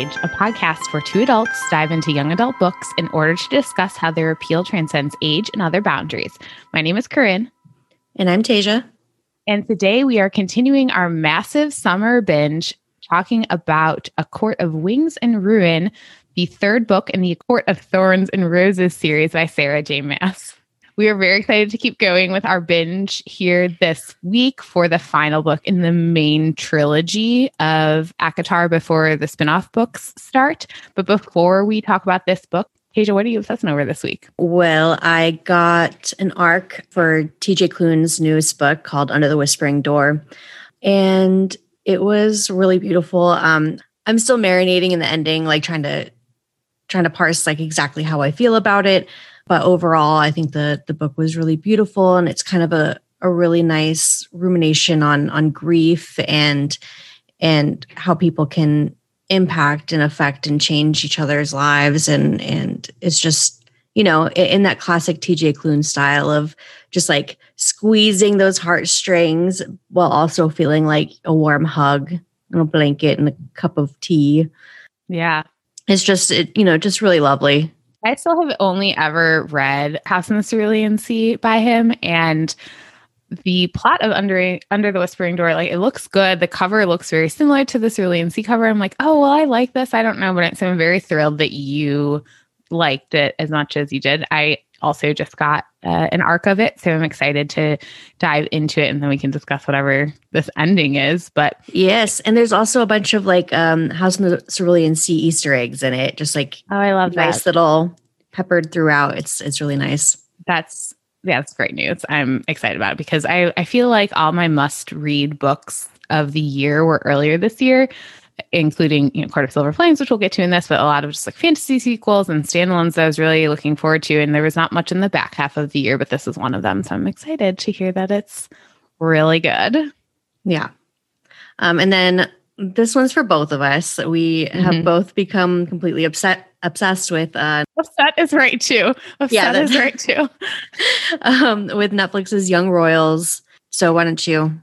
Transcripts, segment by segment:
and welcome to Act Your Age, a podcast where two adults dive into young adult books in order to discuss how their appeal transcends age and other boundaries. My name is Corinne. And I'm Tasia. And today we are continuing our massive summer binge talking about A Court of Wings and Ruin, the third book in the Court of Thorns and Roses series by Sarah J. Maas. We are very excited to keep going with our binge here this week for the final book in the main trilogy of ACOTAR before the spin off books start. But before we talk about this book, Tasia, what are you obsessing over this week? Well, I got an arc for TJ Klune's newest book called Under the Whispering Door. And it was really beautiful. Um, I'm still marinating in the ending, like trying to trying to parse like exactly how I feel about it. But overall, I think the the book was really beautiful and it's kind of a a really nice rumination on on grief and and how people can impact and affect and change each other's lives and and it's just you know in that classic TJ Klune style of just like squeezing those heartstrings while also feeling like a warm hug and a blanket and a cup of tea. Yeah. It's just, it, you know, just really lovely. I still have only ever read House in the Cerulean Sea by him. And the plot of Under Under the Whispering Door, like it looks good. The cover looks very similar to the Cerulean Sea cover. I'm like, oh well, I like this. I don't know, but so I'm very thrilled that you liked it as much as you did. I also just got uh, an arc of it. So I'm excited to dive into it and then we can discuss whatever this ending is. But yes. And there's also a bunch of like um, House in the Cerulean Sea Easter eggs in it. Just like, oh, I love nice that. little peppered throughout. It's, it's really nice. That's, yeah, that's great news. I'm excited about it because I, I feel like all my must read books of the year were earlier this year including you know Court of Silver Flames, which we'll get to in this, but a lot of just like fantasy sequels and standalones that I was really looking forward to. And there was not much in the back half of the year, but this is one of them. So I'm excited to hear that it's really good. Yeah. Um, and then this one's for both of us. We mm-hmm. have both become completely upset obsessed with uh upset is right too. Upset yeah, that's right too. um with Netflix's Young Royals. So why don't you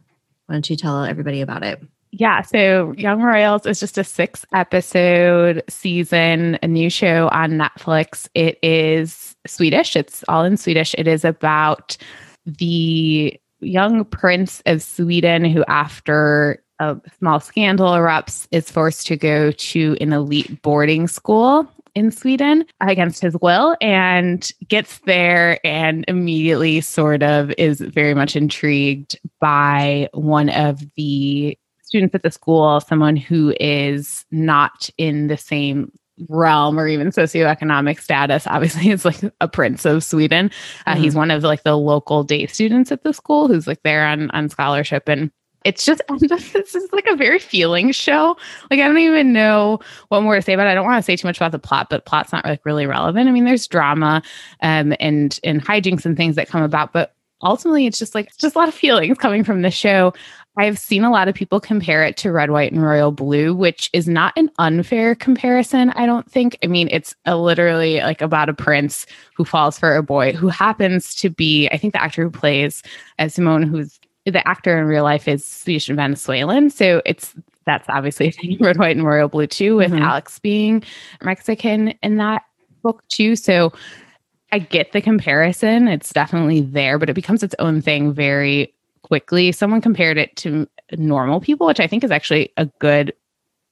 why don't you tell everybody about it? Yeah, so Young Royals is just a six episode season, a new show on Netflix. It is Swedish, it's all in Swedish. It is about the young prince of Sweden who, after a small scandal erupts, is forced to go to an elite boarding school in Sweden against his will and gets there and immediately sort of is very much intrigued by one of the students at the school someone who is not in the same realm or even socioeconomic status obviously is like a prince of sweden. Uh, mm-hmm. he's one of like the local day students at the school who's like there on on scholarship. And it's just this is like a very feeling show. Like i don't even know what more to say about it. I don't want to say too much about the plot but plot's not like really relevant. I mean there's drama um and and hijinks and things that come about but ultimately it's just like just a lot of feelings coming from the show I've seen a lot of people compare it to Red, White, and Royal Blue, which is not an unfair comparison, I don't think. I mean, it's a literally like about a prince who falls for a boy who happens to be, I think the actor who plays as Simone, who's the actor in real life is Swedish and Venezuelan. So it's that's obviously Red, White, and Royal Blue too, with mm-hmm. Alex being Mexican in that book too. So I get the comparison. It's definitely there, but it becomes its own thing very quickly. Someone compared it to normal people, which I think is actually a good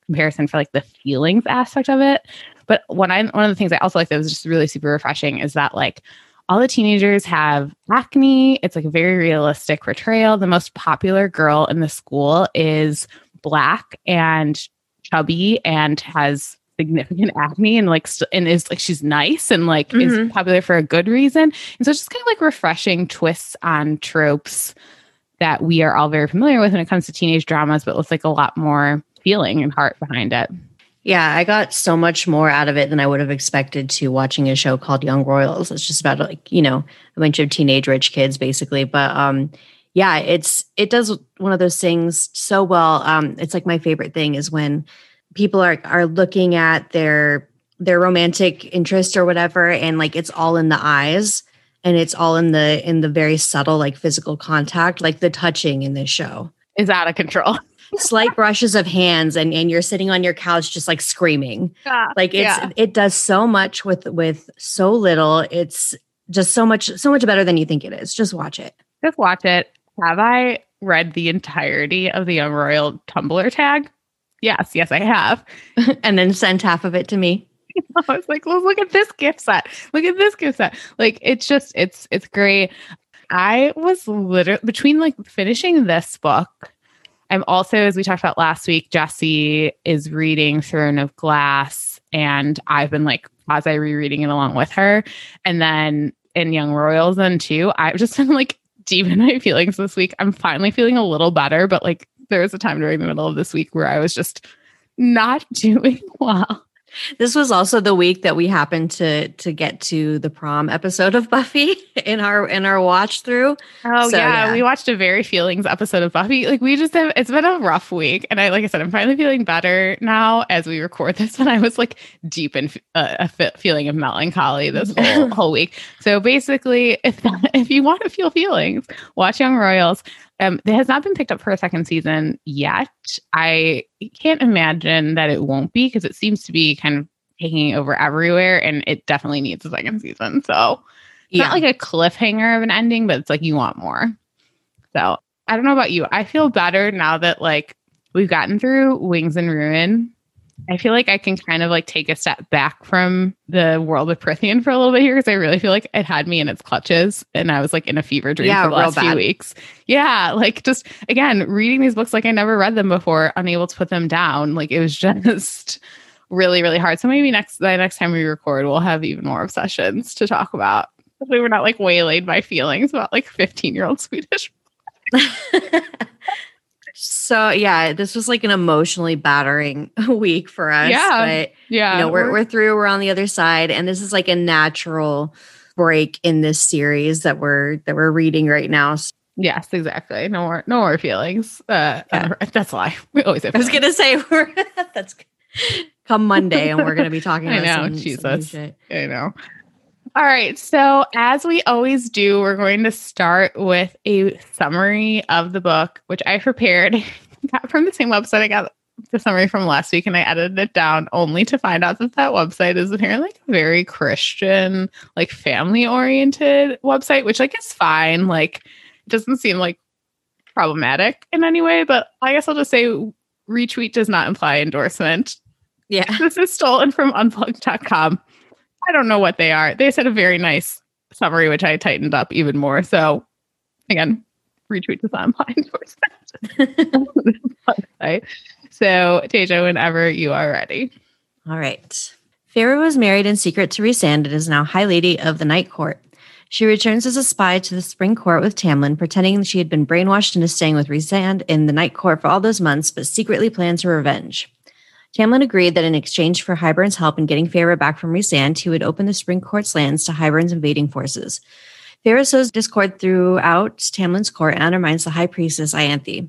comparison for like the feelings aspect of it. But one I one of the things I also like that was just really super refreshing is that like all the teenagers have acne. It's like a very realistic portrayal. The most popular girl in the school is black and chubby and has significant acne and like st- and is like she's nice and like mm-hmm. is popular for a good reason. And so it's just kind of like refreshing twists on tropes that we are all very familiar with when it comes to teenage dramas, but with like a lot more feeling and heart behind it. Yeah, I got so much more out of it than I would have expected to watching a show called Young Royals. It's just about like, you know, a bunch of teenage rich kids basically. But um yeah, it's it does one of those things so well. Um it's like my favorite thing is when people are are looking at their their romantic interest or whatever and like it's all in the eyes and it's all in the in the very subtle like physical contact like the touching in this show is out of control slight brushes of hands and, and you're sitting on your couch just like screaming. Yeah, Like it's yeah. it does so much with with so little. It's just so much so much better than you think it is. Just watch it. just watch it. Have I read the entirety of the Young Royal Tumblr tag? Yes, yes, I have. and then sent half of it to me. I was like, well, look at this gift set. Look at this gift set. Like it's just it's it's great. I was literally between like finishing this book. I'm also, as we talked about last week, Jesse is reading Throne of Glass, and I've been like quasi rereading it along with her. And then in Young Royals, then too, I've just been like deep in my feelings this week. I'm finally feeling a little better, but like there was a time during the middle of this week where I was just not doing well. This was also the week that we happened to to get to the prom episode of Buffy in our in our watch through. Oh So, yeah. yeah. we watched a very feelings episode of Buffy. Like we just have it's been a rough week, and I like I said, I'm finally feeling better now as we record this. And I was like deep in uh, a feeling of melancholy this whole whole week. So basically, if that, if you want to feel feelings, watch Young Royals. Um, it has not been picked up for a second season yet. I can't imagine that it won't be because it seems to be kind of taking over everywhere, and it definitely needs a second season. So it's not like a cliffhanger of an ending, but it's like you want more. So I don't know about you. I feel better now that like we've gotten through Wings and Ruin. I feel like I can kind of like take a step back from the world of Prythian for a little bit here because I really feel like it had me in its clutches and I was like in a fever dream Yeah, for the last few weeks. Yeah, like just again reading these books like I never read them before, unable to put them down. Like it was just really really hard. So maybe next the next time we record, we'll have even more obsessions to talk about. Hopefully we're not like waylaid by feelings about like 15 year old Swedish. so yeah, this was like an emotionally battering week for us. Yeah. But Yeah. you know, we're we're through, we're on the other side, and this is like a natural break in this series that we're that we're reading right now. So yes, exactly. No more no more feelings. Uh Yeah. that's a lie. We always have I was feelings. gonna say we're that's come Monday and we're gonna be talking I about know, some, some Jesus. shit. I know. All right. So, as we always do, we're going to start with a summary of the book, which I prepared got from the same website I got the summary from last week, and I edited it down only to find out that that website is apparently like a very Christian, like family oriented website, which like is fine. Like, it doesn't seem like problematic in any way, but I guess I'll just say retweet does not imply endorsement Yeah. this is stolen from unplugged.com. I don't know what they are. They said a very nice summary, which I tightened up even more. So again, retweet this not for so Teja, whenever you are ready. All right. Feyre was married in secret to Rhysand and is now High Lady of the Night Court. She returns as a spy to the Spring Court with Tamlin, pretending that she had been brainwashed into staying with Rhysand in the Night Court for all those months, but secretly plans her revenge. Tamlin agreed that in exchange for Hybern's help in getting Feyre back from Rhysand, he would open the Spring Court's lands to Hybern's invading forces. Feyre sows discord throughout Tamlin's court and undermines the High Priestess Ianthe.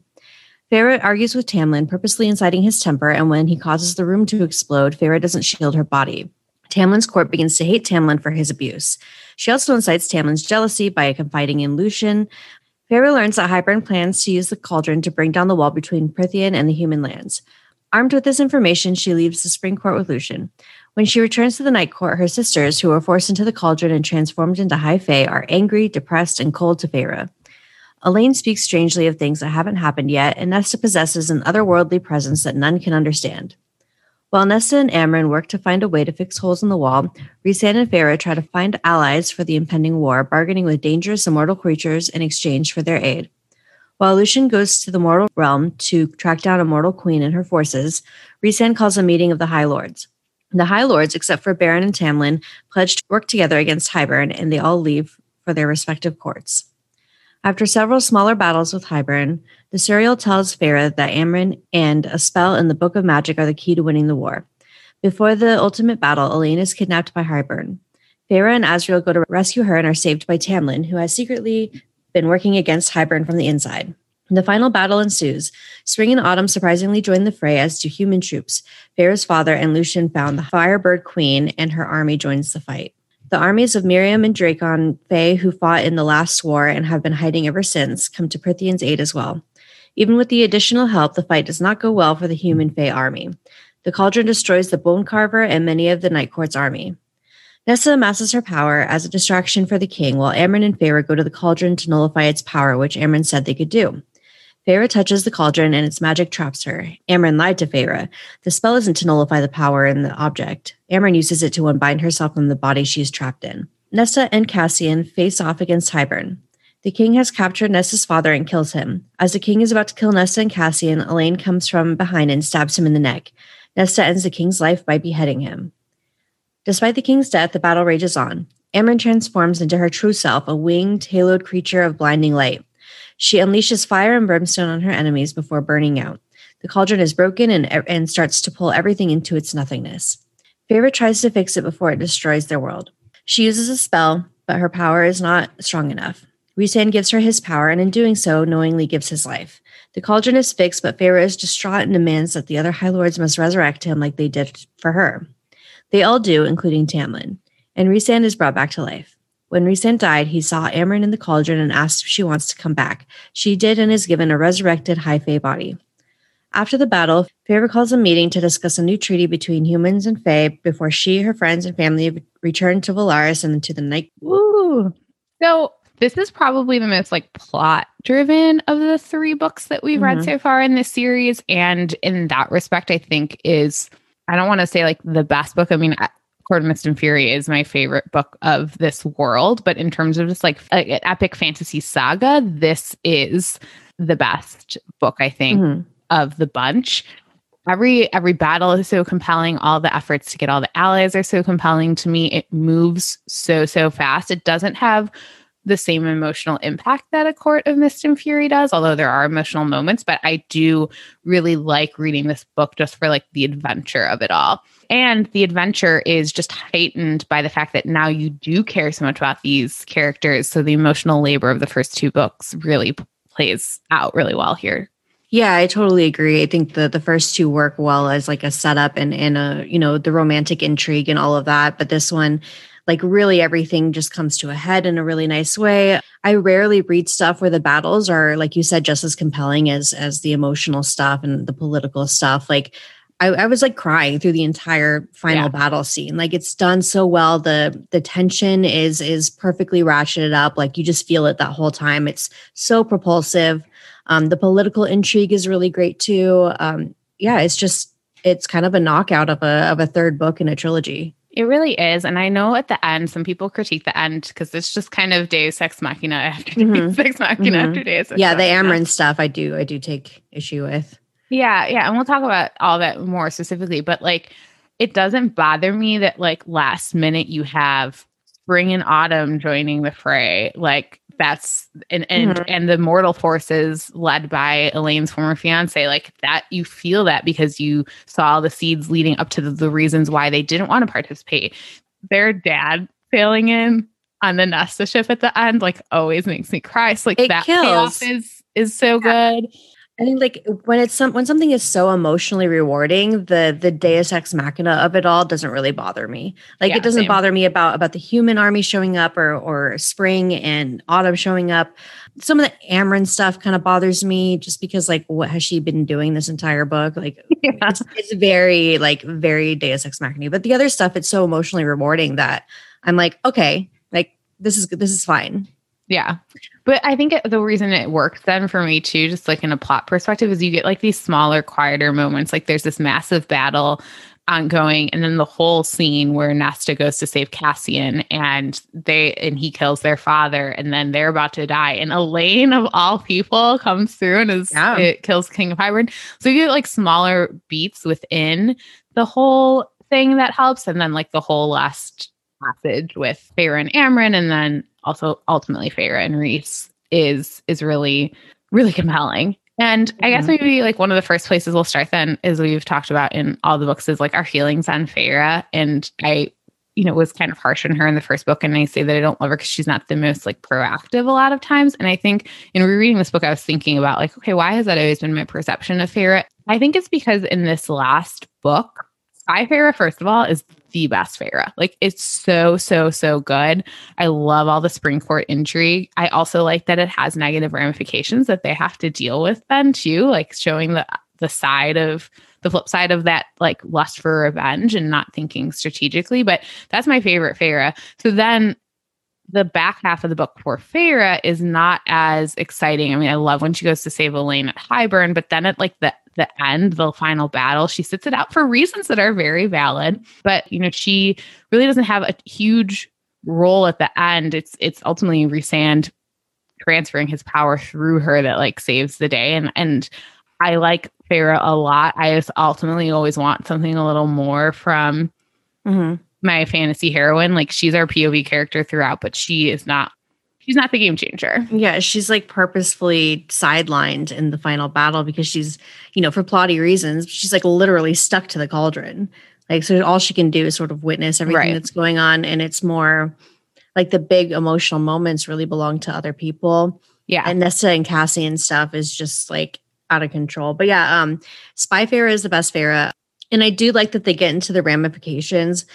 Feyre argues with Tamlin, purposely inciting his temper, and when he causes the room to explode, Feyre doesn't shield her body. Tamlin's court begins to hate Tamlin for his abuse. She also incites Tamlin's jealousy by confiding in Lucien. Feyre learns that Hybern plans to use the cauldron to bring down the wall between Prythian and the human lands. Armed with this information, she leaves the Spring Court with Lucien. When she returns to the Night Court, her sisters, who were forced into the cauldron and transformed into High Fae, are angry, depressed, and cold to Feyre. Elain speaks strangely of things that haven't happened yet, and Nesta possesses an otherworldly presence that none can understand. While Nesta and Amren work to find a way to fix holes in the wall, Rhysand and Feyre try to find allies for the impending war, bargaining with dangerous immortal creatures in exchange for their aid. While Lucien goes to the mortal realm to track down a mortal queen and her forces, Rhysand calls a meeting of the High Lords. The High Lords, except for Beron and Tamlin, pledge to work together against Hybern, and they all leave for their respective courts. After several smaller battles with Hybern, the Suriel tells Feyre that Amren and a spell in the Book of Magic are the key to winning the war. Before the ultimate battle, Elain is kidnapped by Hybern. Feyre and Azriel go to rescue her and are saved by Tamlin, who has secretly been working against Hybern from the inside. The final battle ensues. Spring and Autumn surprisingly join the fray, as do human troops. Feyre's father and Lucien found the Firebird Queen, and her army joins the fight. The armies of Miryam and Drakon Fae, who fought in the last war and have been hiding ever since, come to Prythian's aid as well. Even with the additional help, the fight does not go well for the human Fae army. The cauldron destroys the bone carver and many of the Night Court's army. Nesta amasses her power as a distraction for the king, while Amren and Feyre go to the cauldron to nullify its power, which Amren said they could do. Feyre touches the cauldron and its magic traps her. Amren lied to Feyre. The spell isn't to nullify the power in the object. Amren uses it to unbind herself from the body she is trapped in. Nesta and Cassian face off against Hybern. The king has captured Nesta's father and kills him. As the king is about to kill Nesta and Cassian, Elain comes from behind and stabs him in the neck. Nesta ends the king's life by beheading him. Despite the king's death, the battle rages on. Amren transforms into her true self, a winged, haloed creature of blinding light. She unleashes fire and brimstone on her enemies before burning out. The cauldron is broken and, and starts to pull everything into its nothingness. Feyre tries to fix it before it destroys their world. She uses a spell, but her power is not strong enough. Rhysand gives her his power, and in doing so, knowingly gives his life. The cauldron is fixed, but Feyre is distraught and demands that the other High Lords must resurrect him like they did for her. They all do, including Tamlin, and Rhysand is brought back to life. When Rhysand died, he saw Amren in the cauldron and asked if she wants to come back. She did and is given a resurrected High Fae body. After the battle, Feyre calls a meeting to discuss a new treaty between humans and Fae before she, her friends, and family return to Velaris and to the night. Ooh. So this is probably the most like plot driven of the three books that we've mm-hmm. read so far in this series. And in that respect, I think is, I don't want to say like the best book. I mean, Court of Mist and Fury is my favorite book of this world. But in terms of just like, like an epic fantasy saga, this is the best book, I think. Mm-hmm of the bunch every every battle is so compelling all the efforts to get all the allies are so compelling to me it moves so so fast it doesn't have the same emotional impact that a court of mist and fury does although there are emotional moments but i do really like reading this book just for like the adventure of it all and the adventure is just heightened by the fact that now you do care so much about these characters so the emotional labor of the first two books really plays out really well here yeah, I totally agree. I think the the first two work well as like a setup and and a you know the romantic intrigue and all of that, but this one like really everything just comes to a head in a really nice way. I rarely read stuff where the battles are like you said just as compelling as as the emotional stuff and the political stuff. Like I, I was like crying through the entire final yeah. battle scene. Like it's done so well. The the tension is is perfectly ratcheted up. Like you just feel it that whole time. It's so propulsive um, the political intrigue is really great too. Um, yeah, it's just it's kind of a knockout of a of a third book in a trilogy. It really is. And I know at the end, some people critique the end because it's just kind of Deus Ex Machina after mm-hmm. Deus Ex Machina mm-hmm. after Deus Ex Yeah, the Amren stuff I do I do take issue with. Yeah, yeah. And we'll talk about all that more specifically. But like it doesn't bother me that like last minute you have spring and autumn joining the fray. Like that's and and mm-hmm. and the mortal forces led by Elain's former fiance like that you feel that because you saw the seeds leading up to the, the reasons why they didn't want to participate their dad failing in on the Nesta ship at the end like always makes me cry so like it that kills. payoff is is so yeah. good I think like when it's some when something is so emotionally rewarding, the the Deus Ex Machina of it all doesn't really bother me. Like yeah, it doesn't same. bother me about about the human army showing up or or spring and autumn showing up. Some of the Amren stuff kind of bothers me just because like what has she been doing this entire book? Like yeah. it's, it's very like very Deus Ex Machina. But the other stuff, it's so emotionally rewarding that I'm like, okay, like this is this is fine. Yeah. But I think it, the reason it works then for me too, just like in a plot perspective, is you get like these smaller, quieter moments. Like there's this massive battle ongoing, and then the whole scene where Nesta goes to save Cassian and they and he kills their father, and then they're about to die. And Elain of all people comes through and is yeah. it kills King of Hybern. So you get like smaller beats within the whole thing that helps, and then like the whole last passage with Feyre and Amren, and then also ultimately Feyre and Rhys is is really really compelling. And I guess mm-hmm. maybe like one of the first places we'll start then is we've talked about in all the books is like our feelings on Feyre. And I, you know, was kind of harsh on her in the first book. And I say that I don't love her because she's not the most like proactive a lot of times. And I think in rereading this book, I was thinking about like, okay, why has that always been my perception of Feyre? I think it's because in this last book, Sky Feyre, first of all, is the best Feyre. Like it's so, so, so good. I love all the spring court intrigue. I also like that it has negative ramifications that they have to deal with then too, like showing the the side of the flip side of that like lust for revenge and not thinking strategically. But that's my favorite Feyre. So then the back half of the book for Feyre is not as exciting. I mean, I love when she goes to save Elain at Hybern, but then at like the the end, the final battle, she sits it out for reasons that are very valid. But you know, she really doesn't have a huge role at the end. It's it's ultimately Rhysand transferring his power through her that like saves the day. And and I like Feyre a lot. I just ultimately always want something a little more from mm-hmm my fantasy heroine. Like she's our POV character throughout, but she is not she's not the game changer. Yeah, she's like purposefully sidelined in the final battle because she's, you know, for plotty reasons, she's like literally stuck to the cauldron. Like so all she can do is sort of witness everything right. that's going on and it's more like the big emotional moments really belong to other people. Yeah. And Nesta and Cassian stuff is just like out of control. But yeah, um Spy Feyre is the best Feyre. And I do like that they get into the ramifications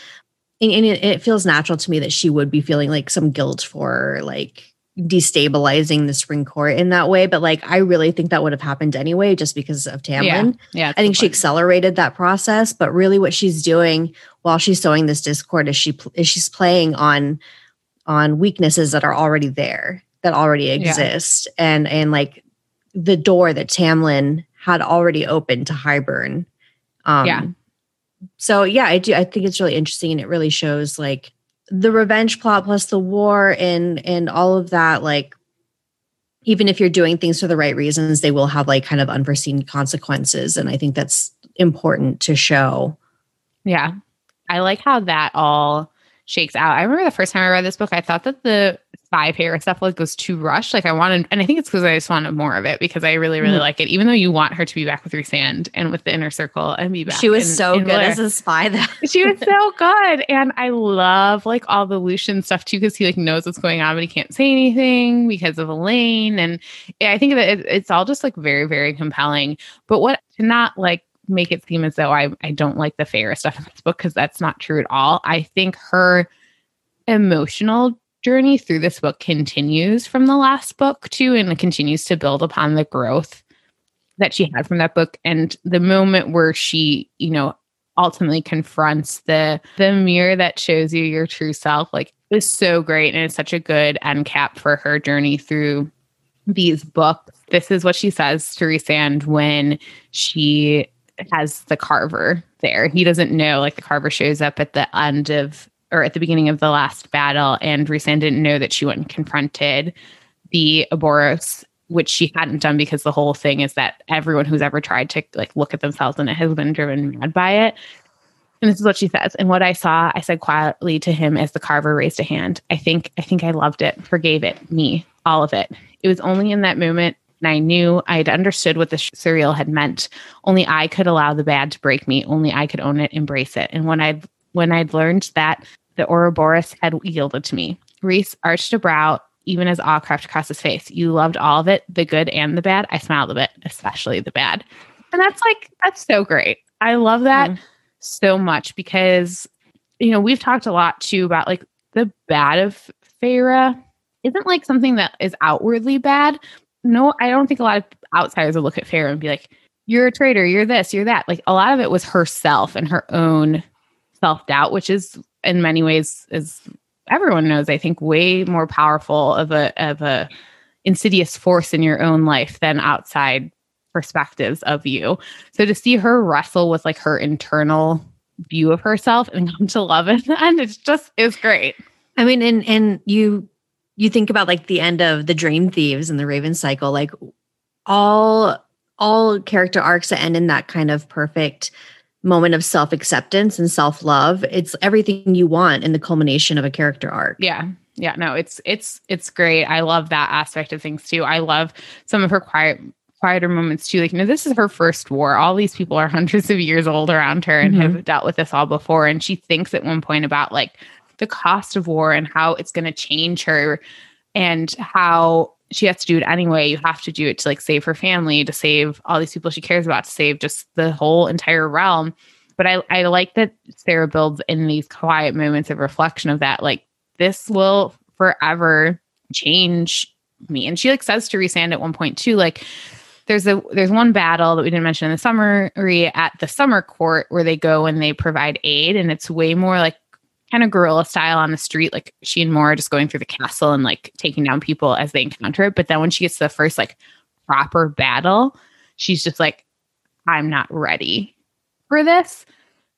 and, and it, it, feels natural to me that she would be feeling like some guilt for like destabilizing the spring court in that way. But like i really think that would have happened anyway just because of tamlin. Yeah, yeah i think she accelerated that process but really what she's doing while she's sowing this discord is she is she's playing on on weaknesses that are already there that already exist. Yeah. and and like the door that tamlin had already opened to hybern um yeah so yeah, I do. I think it's really interesting, and it really shows like the revenge plot plus the war and and all of that. Like, even if you're doing things for the right reasons, they will have like kind of unforeseen consequences, and I think that's important to show. Yeah, I like how that all shakes out. I remember the first time I read this book, I thought that the spy Feyre stuff like goes too rushed. Like I wanted, and I think it's because I just wanted more of it because I really, really mm like it. Even though you want her to be back with Rhysand and with the inner circle and be back. She was in, so in good Blair. as a spy. That she was so good, and I love like all the Lucien stuff too because he like knows what's going on, but he can't say anything because of Elain. And I think that it, it's all just like very, very compelling. But what to not like make it seem as though I I don't like the Feyre stuff in this book because that's not true at all. I think her emotional journey through this book continues from the last book too and it continues to build upon the growth that she had from that book and the moment where she you know ultimately confronts the the mirror that shows you your true self like is so great and it's such a good end cap for her journey through these books. This is what she says to Rhysand when she has the carver there. He doesn't know like the carver shows up at the end of or at the beginning of the last battle, and Rhysand didn't know that she went and confronted the Ouroboros, which she hadn't done because the whole thing is that everyone who's ever tried to like look at themselves and it has been driven mad by it. And this is what she says. And what I saw, I said quietly to him as the carver raised a hand. I think, I think I loved it, forgave it, me, all of it. It was only in that moment and I knew I had understood what the Suriel had meant. Only I could allow the bad to break me. Only I could own it, embrace it. And when I when I'd learned that the Ouroboros had yielded to me. Rhys arched a brow, even as awe crept across his face. You loved all of it, the good and the bad. I smiled a bit, especially the bad. And that's like, that's so great. I love that mm. so much because, you know, we've talked a lot too about like the bad of Feyre isn't like something that is outwardly bad. No, I don't think a lot of outsiders will look at Feyre and be like, you're a traitor, you're this, you're that. Like a lot of it was herself and her own self doubt, which is in many ways, as everyone knows, I think way more powerful of a of a insidious force in your own life than outside perspectives of you. So to see her wrestle with like her internal view of herself and come to love it and it's just is great. I mean, and and you you think about like the end of the Dream Thieves and the Raven Cycle, like all all character arcs that end in that kind of perfect moment of self acceptance and self love. It's everything you want in the culmination of a character arc. Yeah. Yeah, no, it's it's it's great. I love that aspect of things too. I love some of her quiet quieter moments too. Like, you know, this is her first war. All these people are hundreds of years old around her and mm-hmm. have dealt with this all before. And she thinks at one point about like the cost of war and how it's going to change her and how she has to do it anyway. You have to do it to like save her family, to save all these people she cares about, to save just the whole entire realm. but I, I like that Sarah builds in these quiet moments of reflection of that, like this will forever change me. And she like says to Rhysand at one point too, like there's a there's one battle that we didn't mention in the summary at the summer court where they go and they provide aid, and it's way more like kind of guerrilla style on the street. Like she and Mor just going through the castle and like taking down people as they encounter it. But then when she gets to the first like proper battle, she's just like, I'm not ready for this,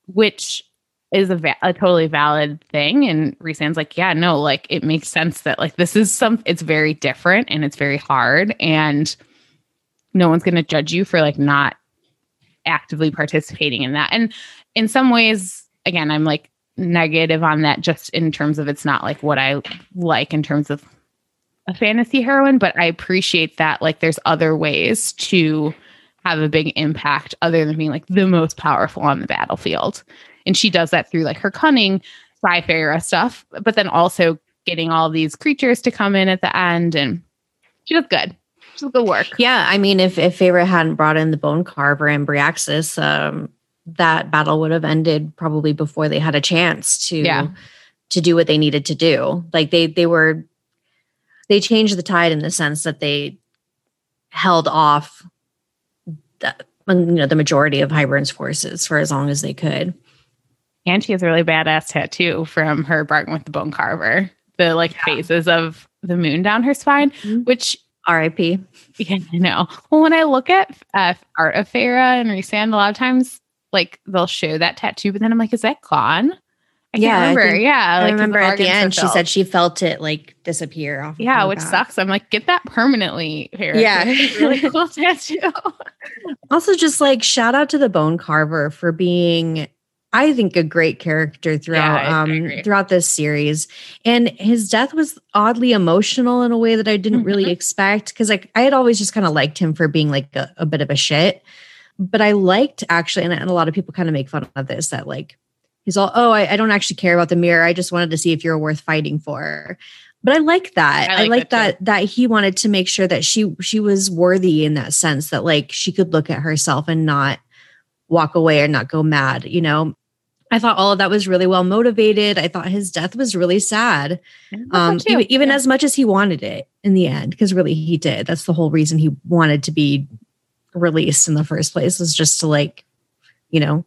which is a, va- a totally valid thing. And Rhysand's like, yeah, no, like it makes sense that like this is some, it's very different and it's very hard. And no one's going to judge you for like not actively participating in that. And in some ways, again, I'm like negative on that just in terms of it's not like what I like in terms of a fantasy heroine, but I appreciate that like there's other ways to have a big impact other than being like the most powerful on the battlefield. And she does that through like her cunning sci-fi stuff, but then also getting all these creatures to come in at the end and she does good. She does good work. Yeah. I mean, if if Feyre hadn't brought in the bone carver and Bryaxis, um, that battle would have ended probably before they had a chance to Yeah. to do what they needed to do. Like they they were they changed the tide in the sense that they held off the, you know the majority of Hybern's forces for as long as they could. And she has a really badass tattoo from her bargain with the bone carver. The like phases of the moon down her spine, Mhm. which R.I.P. yeah, I know. Well, when I look at uh, art of Feyre and Rhysand, a lot of times like they'll show that tattoo, but then I'm like, is that gone? I Yeah, I can't remember. think- yeah, I like, remember at the end she said she felt it like disappear off. Yeah, her which back. sucks. I'm like, get that permanently, here. Yeah. It's really cool tattoo. Also, just like shout out to the bone carver for being, I think, a great character throughout Yeah, um throughout this series. And his death was oddly emotional in a way that I didn't really Mhm. expect because like I had always just kind of liked him for being like a, a bit of a shit. But I liked actually, and, and a lot of people kind of make fun of this that like he's all, oh, I, I don't actually care about the mirror. I just wanted to see if you're worth fighting for. But I like that. I I like like, that that, that he wanted to make sure that she she was worthy in that sense that like she could look at herself and not walk away or not go mad, you know. I thought all of that was really well motivated. I thought his death was really sad. Um, even, even Yeah. as much as he wanted it in the end, because really he did. That's the whole reason he wanted to be released in the first place was just to like, you know,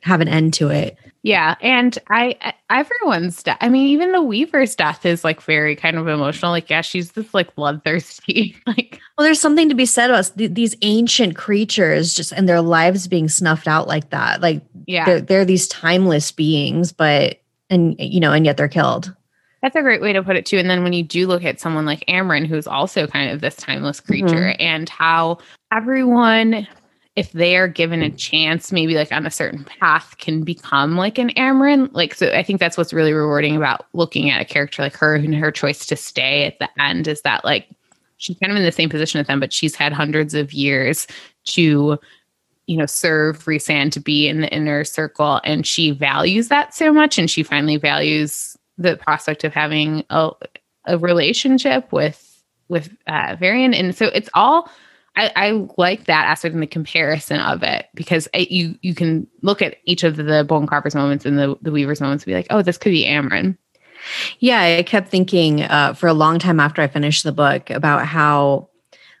have an end to it. Yeah, and I, everyone's death. I mean, even the Weaver's death is like very kind of emotional. Like, yeah, she's this like bloodthirsty, like Well, there's something to be said about th- these ancient creatures just and their lives being snuffed out like that. Like yeah. they're they're these timeless beings, but and you know, and yet they're killed. That's a great way to put it too. And then when you do look at someone like Amren, who's also kind of this timeless creature, mm-hmm. and how everyone, if they are given a chance, maybe like on a certain path, can become like an Amren. Like, so I think that's what's really rewarding about looking at a character like her and her choice to stay at the end is that like she's kind of in the same position as them, but she's had hundreds of years to you know, serve Rhysand to be in the inner circle. And she values that so much. And she finally values the prospect of having a, a relationship with, with uh, Varian. And so it's all, I, I like that aspect in the comparison of it because it, you, you can look at each of the Bone Carver's moments and the, the Weaver's moments and be like, oh, this could be Amren. Yeah, I kept thinking uh, for a long time after I finished the book about how,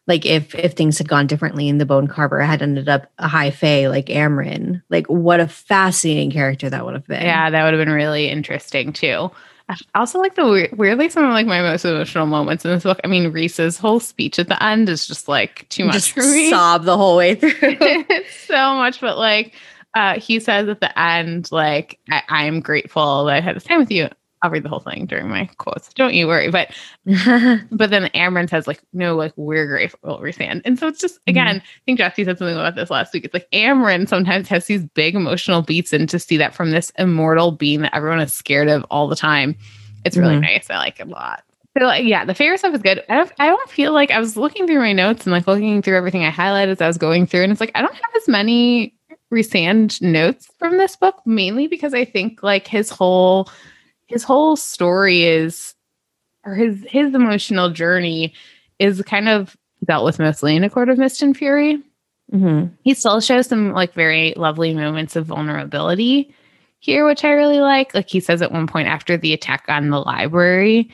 like, if if things had gone differently and the Bone Carver I had ended up a high fae like Amren, like what a fascinating character that would have been. Yeah, that would have been really interesting too. I also like the weirdly some of like my most emotional moments in this book. I mean, Rhys's whole speech at the end is just like too much just for me. sob the whole way through. it's so much, but like uh, he says at the end, like I, I am grateful that I had this time with you. I'll read the whole thing during my quotes. Don't you worry. But but then Amren says like, no, like we're grateful, Rhysand. And so it's just again, I think Jesse said something about this last week. It's like Amren sometimes has these big emotional beats, and to see that from this immortal being that everyone is scared of all the time, it's really Mhm. nice. I like it a lot. So like, yeah, the favorite stuff is good. I don't, I don't feel like I was looking through my notes and like looking through everything I highlighted as I was going through, and it's like I don't have as many Rhysand notes from this book, mainly because I think like his whole his whole story is or his his emotional journey is kind of dealt with mostly in a court of mist and fury Mm-hmm. He still shows some like very lovely moments of vulnerability here, which I really like. Like he says at one point after the attack on the library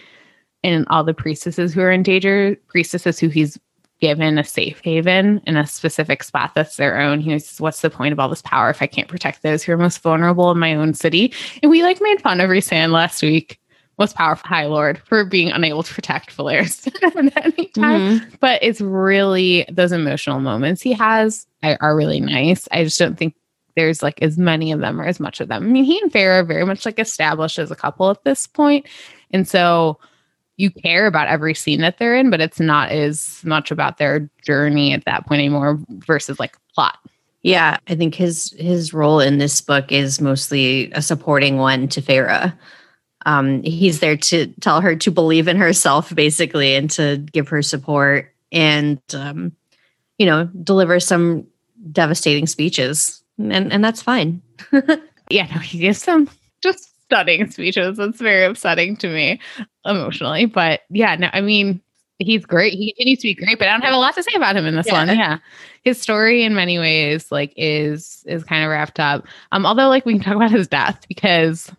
and all the priestesses who are in danger, priestesses who he's given a safe haven in a specific spot that's their own. He says, What's the point of all this power if I can't protect those who are most vulnerable in my own city? And we like made fun of Rhysand last week most powerful High Lord for being unable to protect Velaris at any time. Mm-hmm. But it's really those emotional moments he has are really nice. I just don't think there's like as many of them or as much of them. I mean, he and Feyre are very much like established as a couple at this point. And so you care about every scene that they're in, but it's not as much about their journey at that point anymore versus like plot. Yeah, I think his his role in this book is mostly a supporting one to Feyre. um, he's there to tell her to believe in herself, basically, and to give her support and, um, you know, deliver some devastating speeches. And, and that's fine. yeah, no, he gives some just stunning speeches. It's very upsetting to me emotionally. But yeah, no, I mean, he's great. He continues to be great, but I don't have a lot to say about him in this yeah. one. Yeah. His story in many ways like is is kind of wrapped up. Um although like we can talk about his death because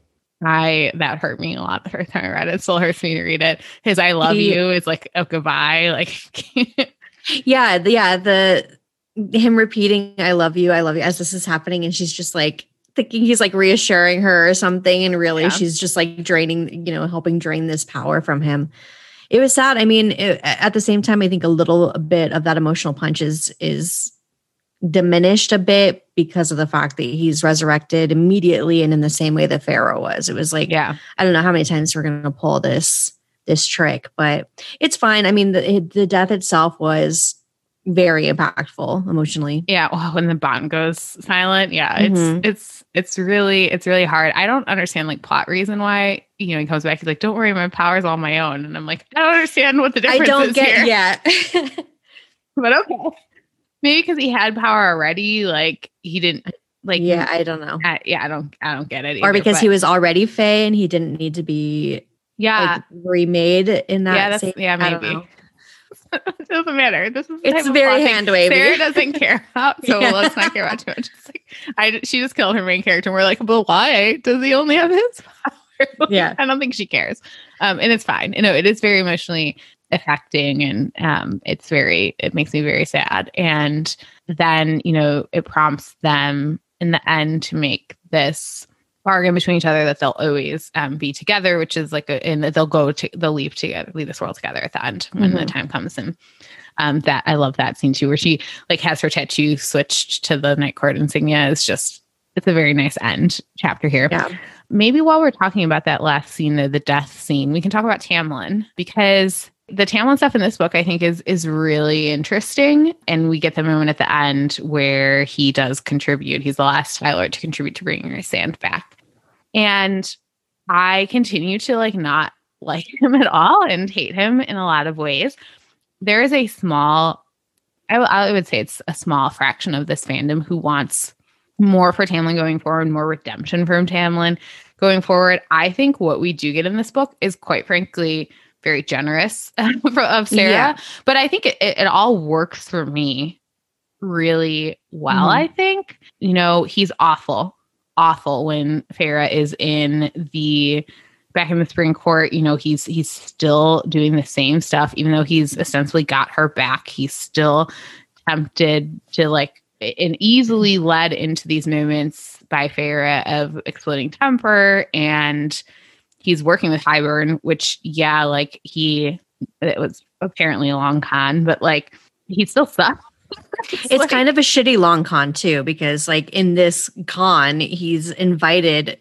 I that hurt me a lot the first time I read it. Still hurts me to read it. His "I love he, you" is like a goodbye. Like, yeah, the, yeah. The him repeating "I love you, I love you" as this is happening, and she's just like thinking he's like reassuring her or something, and really yeah. she's just like draining, you know, helping drain this power from him. It was sad. I mean, it, at the same time, I think a little bit of that emotional punch is is diminished a bit because of the fact that he's resurrected immediately and in the same way that Feyre was. It was like, yeah, I don't know how many times we're going to pull this this trick, but it's fine. I mean, the the death itself was very impactful emotionally. Yeah, well, when the bond goes silent, yeah, it's mm-hmm. it's it's really it's really hard. I don't understand like plot reason why you know he comes back. He's like, "Don't worry, my power's all my own," and I'm like, I don't understand what the difference. I don't get here. yet. but okay. Maybe because he had power already, like he didn't like. Yeah, I don't know. I, yeah, I don't. I don't get it. Either, or because but, he was already Fae and he didn't need to be. Yeah, like, remade in that. Yeah, that's same, yeah, maybe. it doesn't matter. This is it's very hand wavy. Sarah doesn't care about, so yeah. let's not care about too much. Like, I she just killed her main character, and we're like, but why does he only have his power? yeah, I don't think she cares. Um, and it's fine. You know, it is very emotionally affecting and um, it's very it makes me very sad and then you know it prompts them in the end to make this bargain between each other that they'll always um, be together which is like a, and they'll go to they'll leave together leave this world together at the end when mm-hmm. the time comes. And um, that i love that scene too where she like has her tattoo switched to the night court insignia. It's just it's a very nice end chapter here. Yeah. Maybe while we're talking about that last scene the, the death scene we can talk about tamlin because the Tamlin stuff in this book, I think, is is really interesting, and we get the moment at the end where he does contribute. He's the last filer to contribute to bringing Sand back, and I continue to like not like him at all and hate him in a lot of ways. There is a small, I, I would say it's a small fraction of this fandom who wants more for Tamlin going forward, more redemption from Tamlin going forward. I think what we do get in this book is quite frankly very generous of Sarah. Yeah. But I think it, it, all works for me really well. Mm-hmm. I think, you know, he's awful, awful when Feyre is in the back in the spring court you know he's he's still doing the same stuff even though he's ostensibly got her back he's still tempted to like and easily led into these moments by Feyre of exploding temper and he's working with Hybern, which yeah, like he it was apparently a long con, but like he still sucks. it's, it's like, kind of a shitty long con too, because like in this con, he's invited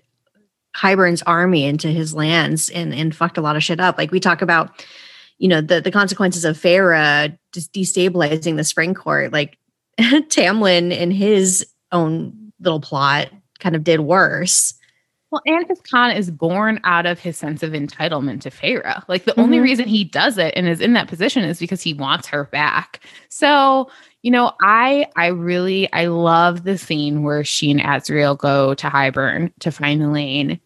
Hybern's army into his lands and and fucked a lot of shit up. Like we talk about, you know, the the consequences of Feyre just destabilizing the spring court. Like Tamlin in his own little plot kind of did worse. Well, his con is born out of his sense of entitlement to Feyre. Like the mm-hmm. only reason he does it and is in that position is because he wants her back. So, you know, I I really I love the scene where she and Azriel go to Hybern to find Elain.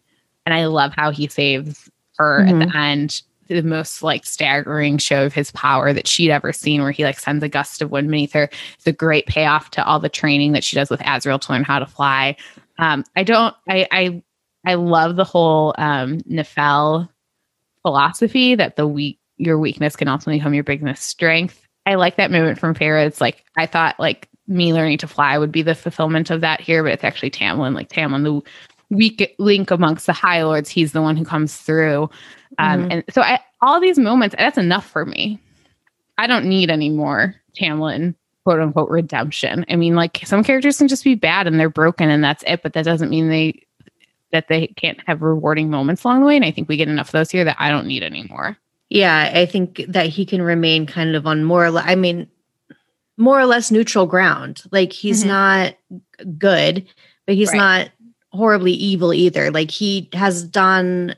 And I love how he saves her mm-hmm. at the end the most like staggering show of his power that she'd ever seen, where he like sends a gust of wind beneath her. It's a great payoff to all the training that she does with Azriel to learn how to fly. Um, I don't, I, I, I love the whole um, Nephelle philosophy that the weak, your weakness can ultimately become your biggest strength. I like that moment from Feyre. It's like I thought like me learning to fly would be the fulfillment of that here, but it's actually Tamlin. Like Tamlin, the weak link amongst the High Lords, he's the one who comes through. Um, mm-hmm. And so I, all these moments, that's enough for me. I don't need any more Tamlin quote unquote redemption. I mean, like some characters can just be bad and they're broken and that's it, but that doesn't mean they that they can't have rewarding moments along the way. And I think we get enough of those here that I don't need anymore. Yeah, I think that he can remain kind of on more. I mean, more or less neutral ground. Like he's mm-hmm. not good, but he's right. not horribly evil either. Like he has done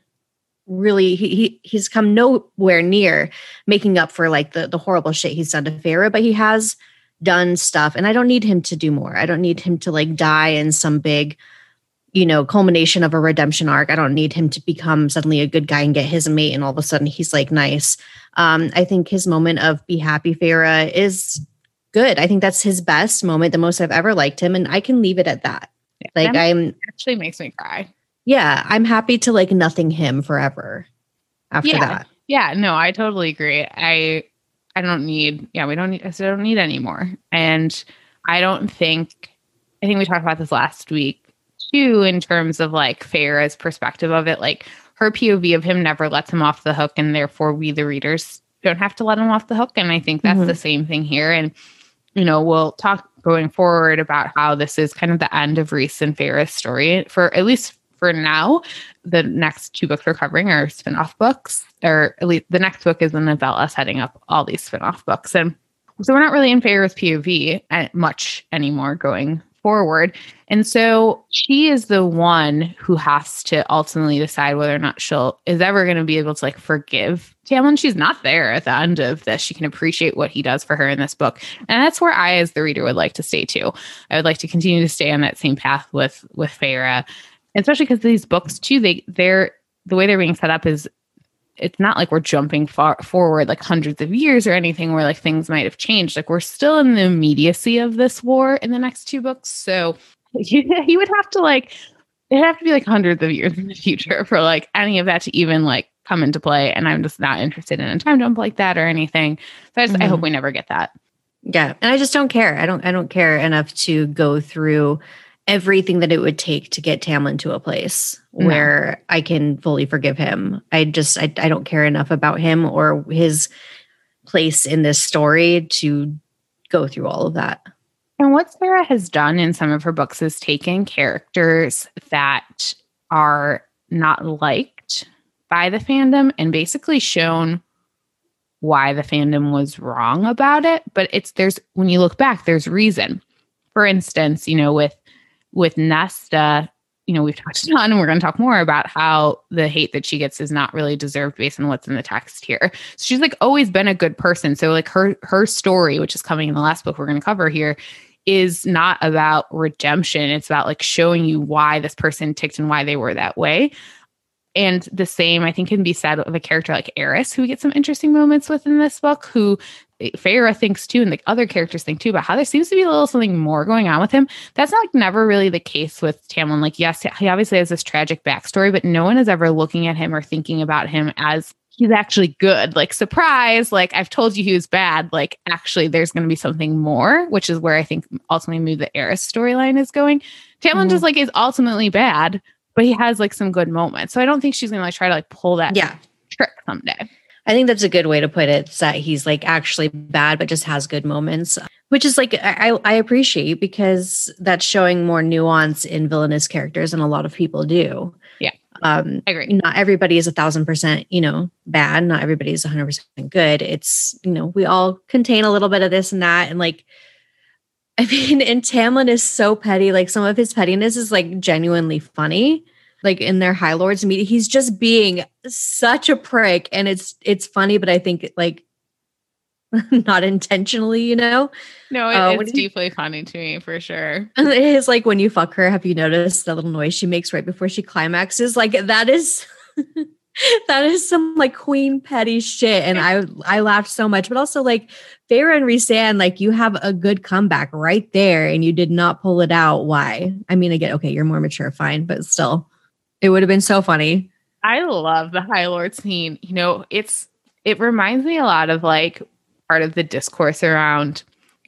really he, he he's come nowhere near making up for like the the horrible shit he's done to Feyre, but he has done stuff and I don't need him to do more. I don't need him to like die in some big you know culmination of a redemption arc. I don't need him to become suddenly a good guy and get his mate and all of a sudden he's like nice. Um I think his moment of be happy Feyre is good. I think that's his best moment, the most I've ever liked him, and I can leave it at that. Yeah, like I'm actually makes me cry. Yeah, I'm happy to like nothing him forever after yeah. that. Yeah, no, I totally agree. I I don't need yeah, we don't need I don't need anymore. And I don't think I think we talked about this last week too in terms of like Feyre's perspective of it. Like her POV of him never lets him off the hook, and therefore we the readers don't have to let him off the hook. And I think that's mm-hmm. the same thing here. And you know, we'll talk going forward about how this is kind of the end of Rhys and Feyre's story for at least for now. The next two books we're covering are spin-off books, or at least the next book is the novella setting up all these spin-off books. And so we're not really in Feyre's POV uh, much anymore going forward. And so she is the one who has to ultimately decide whether or not she'll is ever going to be able to like forgive Tamlin. She's not there at the end of this. She can appreciate what he does for her in this book. And that's where I, as the reader, would like to stay too. I would like to continue to stay on that same path with with Feyre. Especially because these books too, they they're the way they're being set up is it's not like we're jumping far forward like hundreds of years or anything where like things might have changed. Like we're still in the immediacy of this war in the next two books. So you would have to like it'd have to be like hundreds of years in the future for like any of that to even like come into play. And I'm just not interested in a time jump like that or anything. So I just mm-hmm. I hope we never get that. Yeah. And I just don't care. I don't I don't care enough to go through everything that it would take to get Tamlin to a place no. where I can fully forgive him. I just I, I don't care enough about him or his place in this story to go through all of that. And what Sarah has done in some of her books is taken characters that are not liked by the fandom and basically shown why the fandom was wrong about it. But it's there's when you look back, there's reason. For instance, you know, with with Nesta, you know, we've touched on and we're going to talk more about how the hate that she gets is not really deserved based on what's in the text here. So she's like always been a good person. So like her her story, which is coming in the last book we're going to cover here, is not about redemption. It's about like showing you why this person ticked and why they were that way. And the same, I think, can be said of a character like Eris, who we get some interesting moments with in this book, who Feyre thinks too, and the other characters think too, about how there seems to be a little something more going on with him. That's not like never really the case with Tamlin. Like, yes, he obviously has this tragic backstory, but no one is ever looking at him or thinking about him as he's actually good. Like, surprise, like I've told you he was bad. Like, actually, there's going to be something more, which is where I think ultimately move the Eris storyline is going. Tamlin mm-hmm. just like is ultimately bad, but he has like some good moments. So I don't think she's going to like try to like pull that yeah. trick someday. I think that's a good way to put it. That he's like actually bad, but just has good moments, which is like I, I appreciate because that's showing more nuance in villainous characters, and a lot of people do. Yeah, um, I agree. Not everybody is a thousand percent, you know, bad. Not everybody is a hundred percent good. It's you know we all contain a little bit of this and that, and like. I mean, and Tamlin is so petty. Like some of his pettiness is like genuinely funny like in their high lords meeting he's just being such a prick and it's it's funny but i think like not intentionally you know no it, uh, it's deeply funny to me for sure it is like when you fuck her have you noticed the little noise she makes right before she climaxes like that is that is some like queen petty shit. And I I laughed so much, but also like Feyre and Rhysand, like you have a good comeback right there and you did not pull it out. Why? I mean, again, okay, you're more mature, fine, but still, it would have been so funny. I love the High Lord scene. You know, it's it reminds me a lot of like part of the discourse around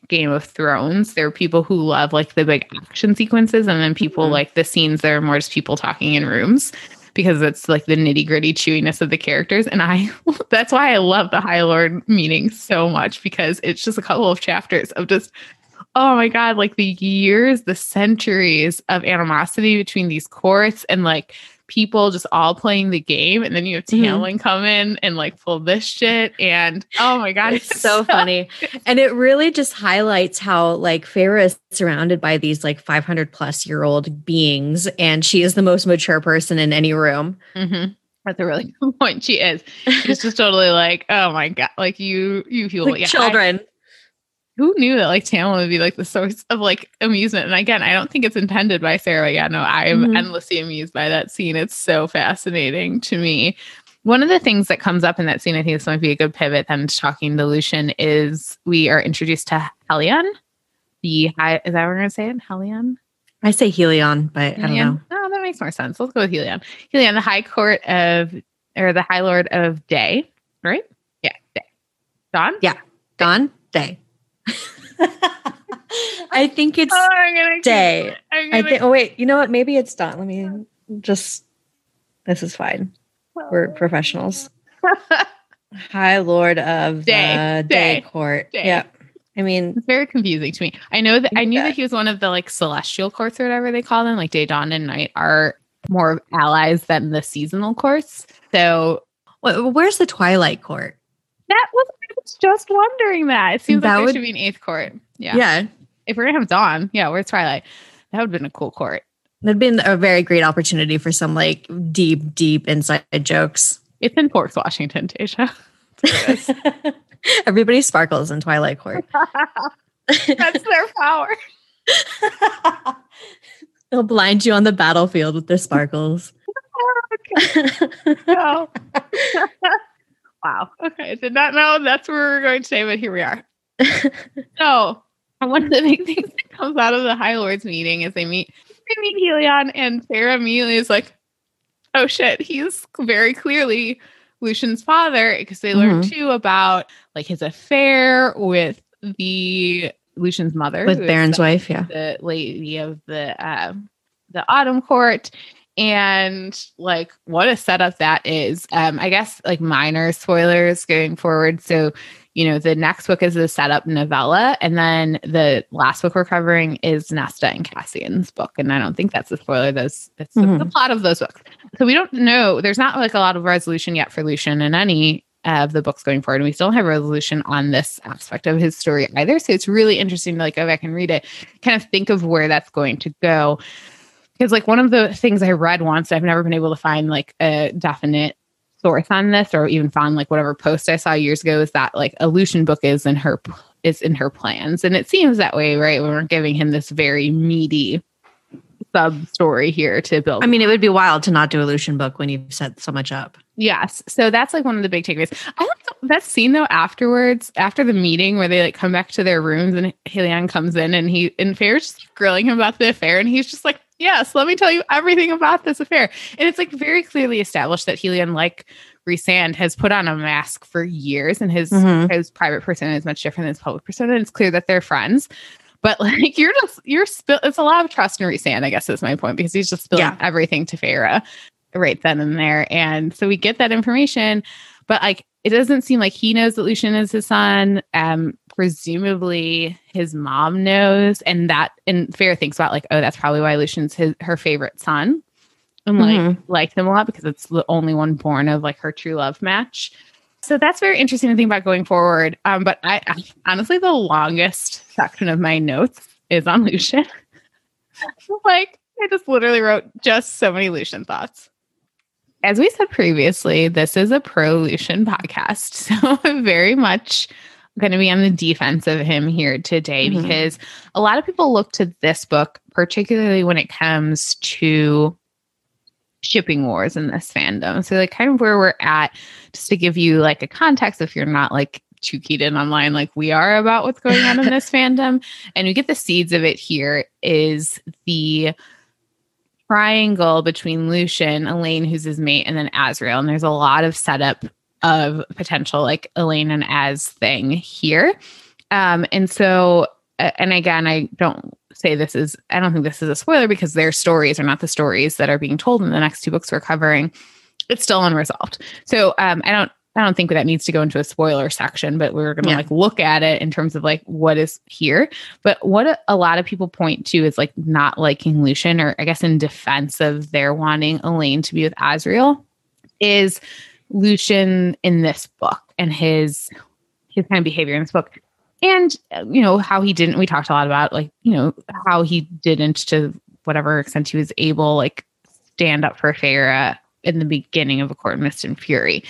Game of Thrones. There are people who love like the big action sequences, and then people mm-hmm. like the scenes that are more just people talking in rooms because it's like the nitty gritty chewiness of the characters. And I, that's why I love the High Lord meeting so much because it's just a couple of chapters of just, oh my God, like the years, the centuries of animosity between these courts and like people just all playing the game and then you have Tamlin mm-hmm. come in and like pull this shit and oh my god it's, it's so, so, funny and it really just highlights how like Feyre is surrounded by these like 500 plus year old beings and she is the most mature person in any room mm-hmm. That's a really good point. She is. She's just totally like, oh my god, like you, you feel like yeah, children. I, who knew that like Tamlin would be like the source of like amusement? And again, I don't think it's intended by Sarah. Yeah, no, I am mm-hmm. endlessly amused by that scene. It's so fascinating to me. One of the things that comes up in that scene, I think this might be a good pivot then to talking to Lucien, is we are introduced to Helion. The high is that what we're gonna say it? Helion? I say Helion, but Helion? I don't know. Oh, that makes more sense. Let's go with Helion. Helion, the High Court of or the High Lord of Day, right? Yeah, Day. Dawn? Yeah. Dawn, Day. I think it's oh, day. I think. Oh wait, you know what? Maybe it's done. Let me just. This is fine. We're oh. professionals. High Lord of day, the day, day court. Day. Yeah. I mean, it's very confusing to me. I know that I knew that he was one of the like celestial courts or whatever they call them, like day, dawn, and night are more allies than the seasonal courts. So, where's the Twilight Court? That was I was just wondering that. It seems that like there would, should be an eighth court. Yeah. Yeah. If we're gonna have Dawn, yeah, where's Twilight? That would have been a cool court. That'd been a very great opportunity for some like deep, deep inside jokes. It's in Forks, Washington, Tasha. Everybody sparkles in Twilight Court. That's their power. They'll blind you on the battlefield with their sparkles. Oh, no. Wow. Okay. I did not know that's where we are going today, but here we are. so one of the big things that comes out of the High Lords meeting is they meet they meet Helion and Sarah immediately is like, oh shit, he's very clearly Lucien's father because they mm-hmm. learn too about like his affair with the Lucien's mother, with Beron's the, wife, yeah, the lady of the uh, the Autumn Court, and like what a setup that is. Um i guess like minor spoilers going forward. So you know the next book is the setup novella and then the last book we're covering is nesta and cassian's book. And i don't think that's a spoiler those it's mm-hmm. the, the plot of those books. So we don't know. There's not like a lot of resolution yet for Lucien in any of the books going forward. And we still have resolution on this aspect of his story either. So it's really interesting to like go back and read it kind of think of where that's going to go because like one of the things I read once, I've never been able to find like a definite source on this or even found like whatever post I saw years ago is that like a Lucien book is in her is in her plans. And it seems that way, right? When we're giving him this very meaty sub story here to build. I mean, it would be wild to not do a Lucien book when you've set so much up. Yes. So that's like one of the big takeaways. I like that scene though afterwards, after the meeting where they like come back to their rooms and Helion comes in and he and Feyre's grilling him about the affair and he's just like, Yes, let me tell you everything about this affair. And it's like very clearly established that Helion, like Rhysand, has put on a mask for years and his mm-hmm. his private persona is much different than his public persona. And it's clear that they're friends. But like you're just you're spill it's a lot of trust in Rhysand, I guess is my point, because he's just spilling yeah. everything to Feyre right then and there. And so we get that information, but like it doesn't seem like he knows that Lucien is his son. Um, presumably his mom knows, and that and Feyre thinks about like, oh, that's probably why Lucien's his her favorite son, and like mm-hmm. liked him a lot because it's the only one born of like her true love match. So that's very interesting to think about going forward. Um, but I, I honestly, the longest section of my notes is on Lucien. like I just literally wrote just so many Lucien thoughts as we said previously, this is a pro Lucien podcast. So very much going to be on the defense of him here today mm-hmm. because a lot of people look to this book, particularly when it comes to shipping wars in this fandom. So like kind of where we're at, just to give you like a context if you're not like too keyed in online like we are about what's going on in this fandom. And we get the seeds of it here is the triangle between Lucien, Elain, who's his mate, and then Azriel. And there's a lot of setup of potential like Elain and Az thing here. Um, and so, and again, I don't say this is, I don't think this is a spoiler because their stories are not the stories that are being told in the next two books we're covering. It's still unresolved. So um, I don't I don't think that needs to go into a spoiler section, but we're going to yeah. like look at it in terms of like what is here. But what a, a, lot of people point to is like not liking Lucien, or I guess in defense of their wanting Elain to be with Azriel, is Lucien in this book and his his kind of behavior in this book. And uh, you know how he didn't. We talked a lot about like you know how he didn't to whatever extent he was able like stand up for Feyre in the beginning of A Court of Mist and Fury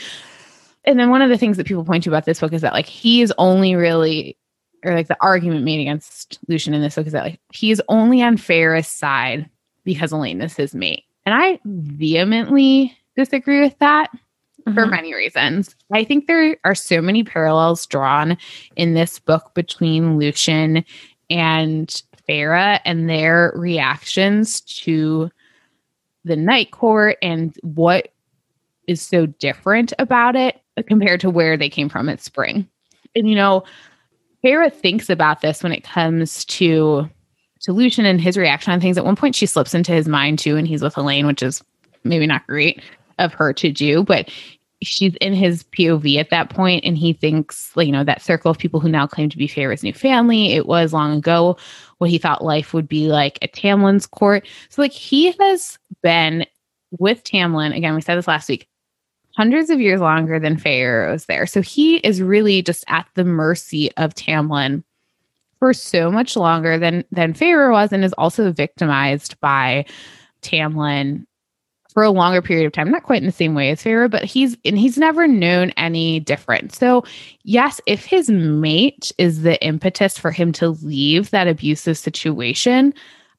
and then one of the things that people point to about this book is that like he is only really or like the argument made against Lucien in this book is that like he is only on Feyre's side because Elain is his mate. And I vehemently disagree with that mm-hmm. for many reasons. I think there are so many parallels drawn in this book between Lucien and Feyre and their reactions to the night court and what is so different about it compared to where they came from at spring. And you know, Feyre thinks about this when it comes to solution and his reaction on things. At one point, she slips into his mind too, and he's with Elain, which is maybe not great of her to do, but she's in his POV at that point, and he thinks, you know, that circle of people who now claim to be Feyre's new family. It was long ago what he thought life would be like at Tamlin's court. So, like, he has been with Tamlin. Again, we said this last week hundreds of years longer than Feyre was there. So he is really just at the mercy of Tamlin for so much longer than than Feyre was, and is also victimized by Tamlin for a longer period of time. Not quite in the same way as Feyre, but he's and he's never known any different. So yes, if his mate is the impetus for him to leave that abusive situation,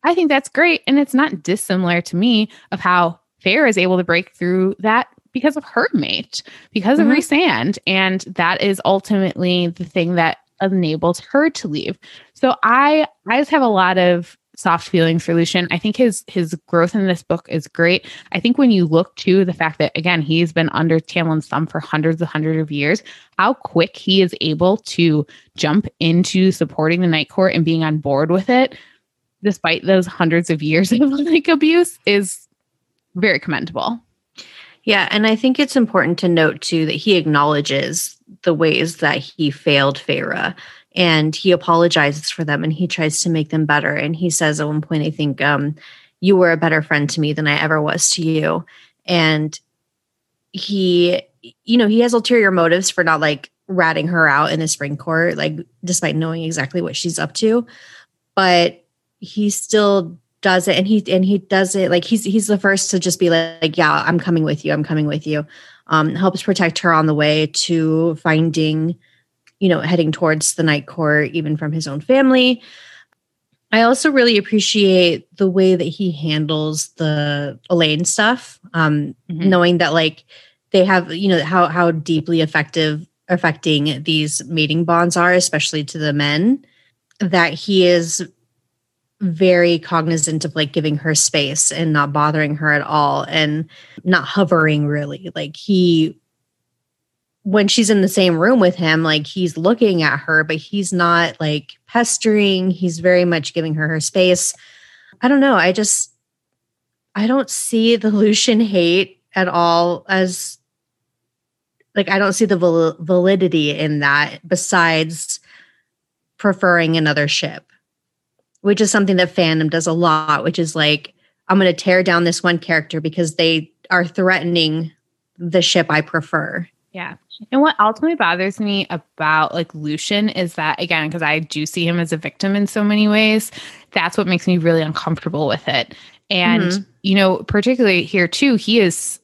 I think that's great. And it's not dissimilar to me of how Feyre is able to break through that because of her mate, because mm-hmm. of Rhysand. And that is ultimately the thing that enables her to leave. So I I just have a lot of soft feelings for Lucien. I think his his growth in this book is great. I think when you look to the fact that again he's been under Tamlin's thumb for hundreds of hundreds of years, how quick he is able to jump into supporting the Night Court and being on board with it, despite those hundreds of years of like abuse, is very commendable. Yeah, and I think it's important to note too that he acknowledges the ways that he failed Feyre and he apologizes for them and he tries to make them better. And he says at one point, I think, um, you were a better friend to me than I ever was to you. And he, you know, he has ulterior motives for not like ratting her out in the spring court, like despite knowing exactly what she's up to. But he still does it and he and he does it like he's he's the first to just be like, like yeah i'm coming with you i'm coming with you um helps protect her on the way to finding you know heading towards the night court even from his own family i also really appreciate the way that he handles the Elain stuff um mm-hmm. knowing that like they have you know how how deeply effective affecting these mating bonds are especially to the men that he is very cognizant of like giving her space and not bothering her at all and not hovering really like he when she's in the same room with him like he's looking at her but he's not like pestering he's very much giving her her space i don't know i just i don't see the Lucien hate at all as like i don't see the val- validity in that besides preferring another ship which is something that fandom does a lot, which is like, I'm going to tear down this one character because they are threatening the ship I prefer. Yeah. And what ultimately bothers me about like Lucien is that again, because I do see him as a victim in so many ways, that's what makes me really uncomfortable with it. And, mm-hmm. you know, particularly here too, he is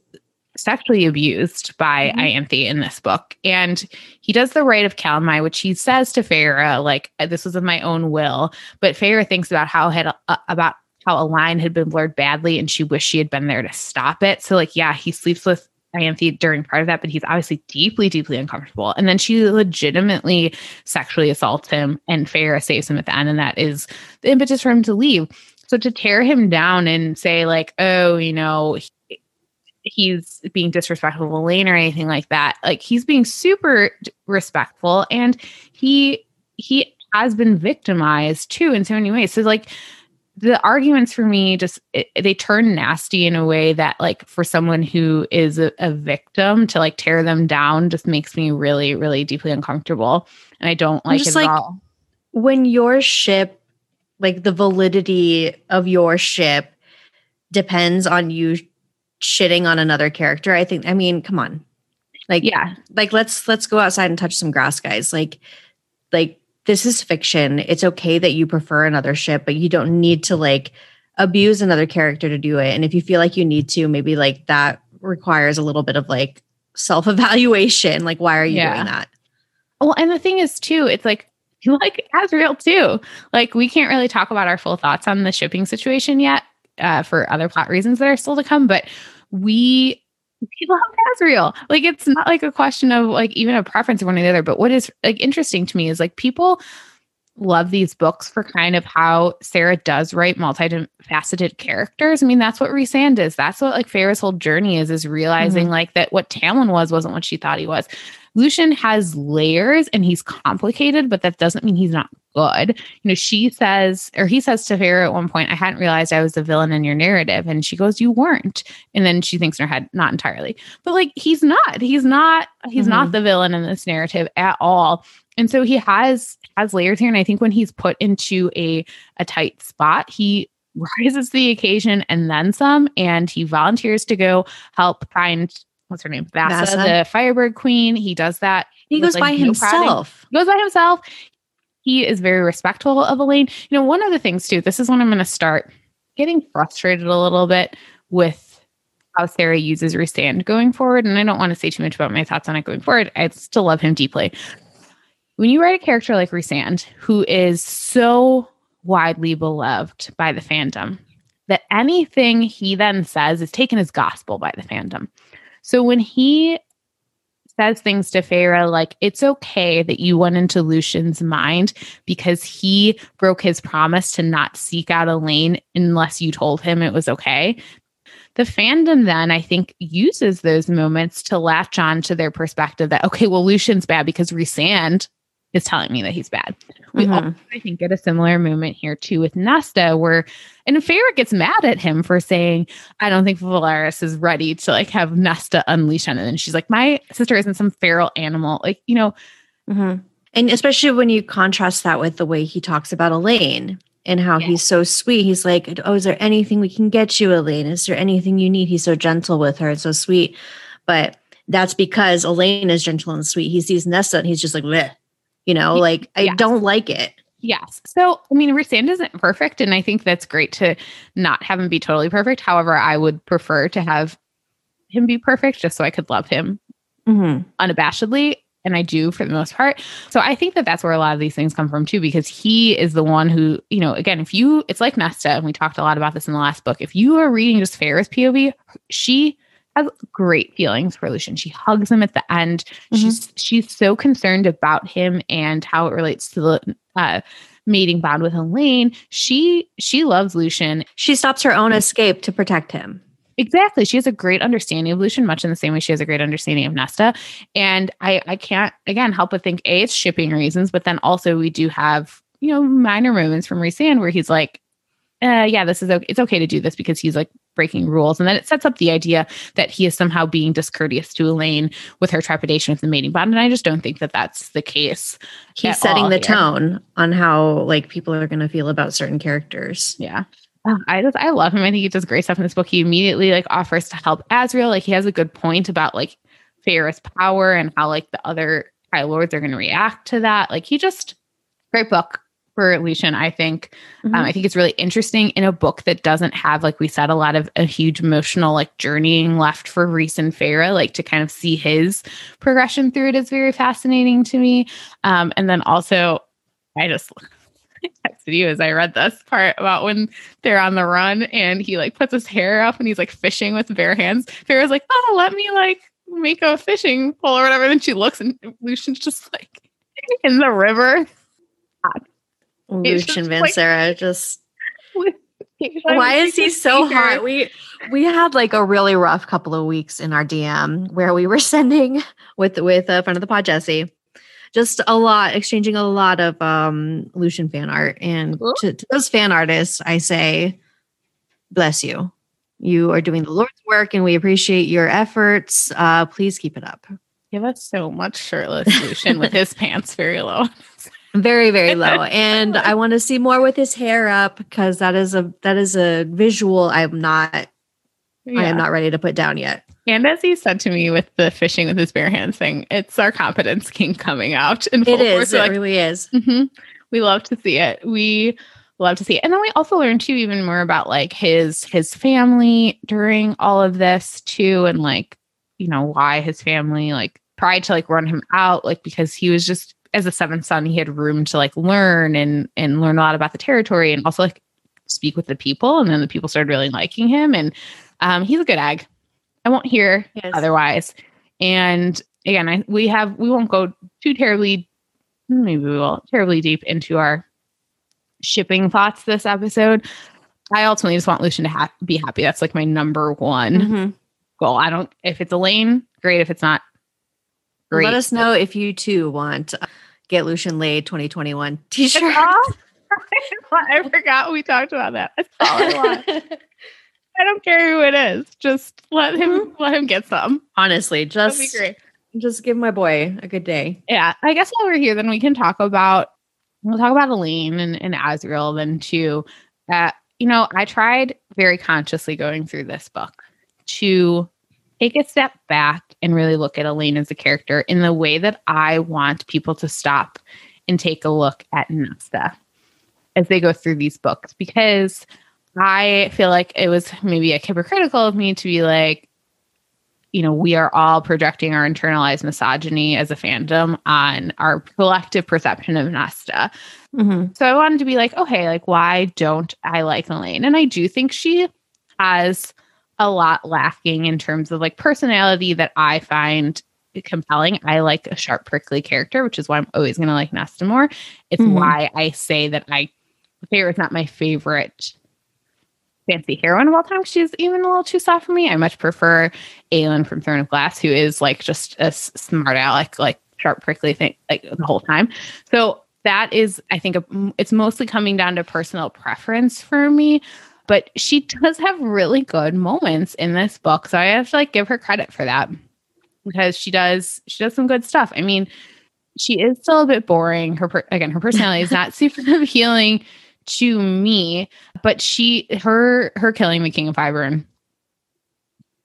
sexually abused by mm-hmm. Ianthe in this book. And he does the rite of Calanmai, which he says to Feyre, like, this was of my own will. But Feyre thinks about how had uh, about how a line had been blurred badly and she wished she had been there to stop it. So, like, yeah, he sleeps with Ianthe during part of that, but he's obviously deeply, deeply uncomfortable. And then she legitimately sexually assaults him, and Feyre saves him at the end. And that is the impetus for him to leave. So to tear him down and say, like, oh, you know, he's being disrespectful of Elain or anything like that, like he's being super respectful and he he has been victimized too in so many ways. So like the arguments for me just it, they turn nasty in a way that like for someone who is a, a, victim to like tear them down just makes me really really deeply uncomfortable. And i don't like just it like, at all. when your ship like the validity of your ship depends on you shitting on another character i think i mean come on. Like yeah. like let's let's go outside and touch some grass guys. Like like this is fiction. It's okay that you prefer another ship, but you don't need to like abuse another character to do it. And if you feel like you need to, maybe like that requires a little bit of like self evaluation. Like, why are you yeah. doing that? Well, and the thing is, too, it's like, like Azriel too. Like, we can't really talk about our full thoughts on the shipping situation yet uh, for other plot reasons that are still to come. But we we love Azriel. Like it's not like a question of like even a preference of one or the other. But what is like interesting to me is like people love these books for kind of how Sarah does write multifaceted characters. I mean, that's what Rhysand is. That's what like Feyre's whole journey is, is realizing mm-hmm. like that what Tamlin was wasn't what she thought he was. Lucien has layers and he's complicated, but that doesn't mean he's not good. You know, she says, or he says to Feyre at one point, I hadn't realized I was the villain in your narrative. And she goes, You weren't. And then she thinks in her head, Not entirely. But like, he's not. He's not, he's mm-hmm. not the villain in this narrative at all. And so he has has layers here. And I think when he's put into a a tight spot, he rises to the occasion and then some. And he volunteers to go help find what's her name? Vassa, Vassa. the Firebird Queen. He does that. He goes like, by himself. He goes by himself. He is very respectful of Elain. You know, one of the things too, this is when I'm going to start getting frustrated a little bit with how Sarah uses Rhysand going forward. And I don't want to say too much about my thoughts on it going forward. I still love him deeply. When you write a character like Rhysand, who is so widely beloved by the fandom, that anything he then says is taken as gospel by the fandom. So when he says things to Feyre like, it's okay that you went into Lucien's mind because he broke his promise to not seek out Elain unless you told him it was okay. The fandom then, I think, uses those moments to latch on to their perspective that, okay, well, Lucien's bad because Rhysand is telling me that he's bad. We mm-hmm. also, I think, get a similar moment here too with Nesta, where and Feyre gets mad at him for saying, "I don't think Velaris is ready to like have Nesta unleash on it." And she's like, "My sister isn't some feral animal, like you know." Mm-hmm. And especially when you contrast that with the way he talks about Elain and how yeah. he's so sweet. He's like, "Oh, is there anything we can get you, Elain? Is there anything you need?" He's so gentle with her and so sweet, but that's because Elain is gentle and sweet. He sees Nesta and he's just like, Bleh you know, like I don't like it. Yes. So, I mean, Rhysand isn't perfect. And I think that's great to not have him be totally perfect. However, I would prefer to have him be perfect just so I could love him mm-hmm. unabashedly. And I do for the most part. So I think that that's where a lot of these things come from too, because he is the one who, you know, again, if you, it's like Nesta, and we talked a lot about this in the last book. If you are reading just Feyre's POV, she has great feelings for Lucien. She hugs him at the end. Mm-hmm. She's she's so concerned about him and how it relates to the uh, mating bond with Elain. She she loves Lucien. She stops her own escape to protect him. Exactly. She has a great understanding of Lucien, much in the same way she has a great understanding of Nesta. And I I can't again help but think a it's shipping reasons, but then also we do have you know minor moments from Rhysand where he's like, uh, yeah, this is okay. It's okay to do this because he's like breaking rules. And then it sets up the idea that he is somehow being discourteous to Elain with her trepidation with the mating bond. And I just don't think that that's the case. He's setting the here. tone on how like people are going to feel about certain characters. Yeah. I just I love him. I think he does great stuff in this book. He immediately like offers to help Azriel. Like he has a good point about like Feyre's power and how like the other High Lords are going to react to that. Like he just great book for Lucien, I think. Um, mm-hmm. Um, I think it's really interesting in a book that doesn't have, like we said, a lot of a huge emotional like journeying left for Rhys and Feyre. Like to kind of see his progression through it is very fascinating to me. Um, and then also, I just texted you as I read this part about when they're on the run and he like puts his hair up and he's like fishing with bare hands. Feyre's like, oh, let me like make a fishing pole or whatever. And then she looks and Lucien's just like in the river. Lucien Vanserra like, just why is he so hot? We we had like a really rough couple of weeks in our DM where we were sending with with a friend of the pod Jesse, just a lot exchanging a lot of um Lucien fan art. And to, to those fan artists, I say, bless you. You are doing the Lord's work, and we appreciate your efforts. Uh, please keep it up. Give us so much shirtless Lucien with his pants very low. Very very low. And i want to see more with his hair up because that is a that is a visual i'm not yeah. i am not ready to put down yet. And as he said to me with the fishing with his bare hands thing it's our confidence king coming out in it is. it like, really is. Mm-hmm. we love to see it. We love to see it. And then we also learned too even more about like his his family during all of this too and like you know why his family like tried to like run him out like because he was just as a seventh son, he had room to like learn and and learn a lot about the territory and also like speak with the people. And then the people started really liking him. And um, he's a good egg. I won't hear yes. otherwise. And again, I we have we won't go too terribly, maybe we will terribly deep into our shipping thoughts this episode. I ultimately just want Lucien to ha- be happy. That's like my number one mm-hmm. goal. I don't if it's Elain, great. If it's not, great. Let us know if you too want Get Lucien Laid 2021 t shirt. I forgot we talked about that. That's all I want. I don't care who it is. Just let him mm-hmm. let him get some. Honestly, just just give my boy a good day. Yeah. I guess while we're here, then we can talk about we'll talk about Elain and, and Azriel then too. Uh, you know, I tried very consciously going through this book to take a step back and really look at Elain as a character in the way that I want people to stop and take a look at Nesta as they go through these books because I feel like it was maybe a hypocritical of me to be like, you know, we are all projecting our internalized misogyny as a fandom on our collective perception of Nesta. Mm-hmm. So I wanted to be like, okay, like, why don't I like Elain? And I do think she has a lot lacking in terms of like personality that I find compelling. I like a sharp, prickly character, which is why I'm always going to like Nesta more. It's mm-hmm. why I say that I Feyre is not my favorite fancy heroine of all time. She's even a little too soft for me. I much prefer Aelin from Throne of Glass, who is like just a smart aleck, like sharp, prickly thing, like the whole time. So that is, I think, a, it's mostly coming down to personal preference for me but she does have really good moments in this book. So I have to like give her credit for that because she does she does some good stuff. I mean, she is still a bit boring. Her again, her personality is not super appealing to me, but she her her killing the King of Hybern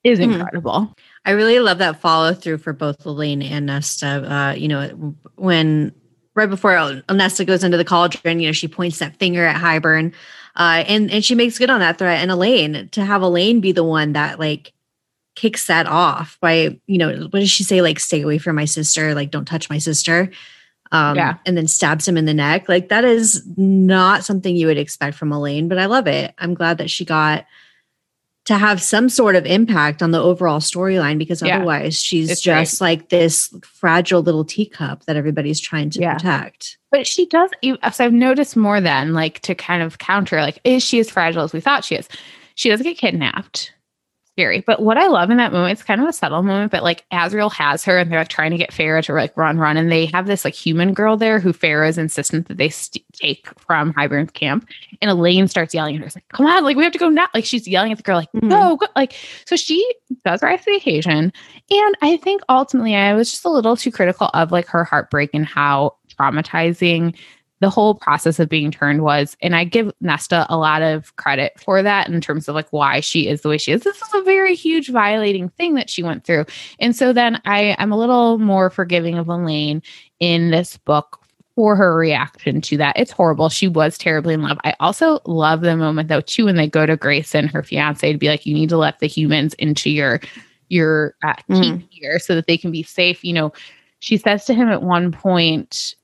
is hmm. incredible. Mm. I really love that follow through for both Elain and Nesta. Uh, you know, when right before Nesta goes into the cauldron, you know, she points that finger at Hybern. Uh, and and she makes good on that threat. And Elain to have Elain be the one that like kicks that off by you know what does she say? Like stay away from my sister. Like don't touch my sister. Um yeah. and then stabs him in the neck. Like that is not something you would expect from elain but I love it. I'm glad that she got to have some sort of impact on the overall storyline because yeah. otherwise she's it's just great. like this fragile little teacup that everybody's trying to yeah. protect. But she does, so I've noticed more than like to kind of counter, like, is she as fragile as we thought she is? She does get kidnapped scary. But what I love in that moment, it's kind of a subtle moment, but like Azriel has her and they're like trying to get Feyre to like run, run. And they have this like human girl there who Feyre is insistent that they st- take from Hybern's camp. And Elain starts yelling at her, like, come on, like we have to go now. Like she's yelling at the girl, like, mm-hmm. go, go. Like, so she does rise to the occasion. And I think ultimately I was just a little too critical of like her heartbreak and how traumatizing the whole process of being turned was, and I give Nesta a lot of credit for that in terms of like why she is the way she is. This is a very huge violating thing that she went through. And so then I am a little more forgiving of Elain in this book for her reaction to that. It's horrible. She was terribly in love. I also love the moment though, too, when they go to Graysen, her fiance, to be like, you need to let the humans into your your uh, mm. here so that they can be safe. You know, she says to him at one point,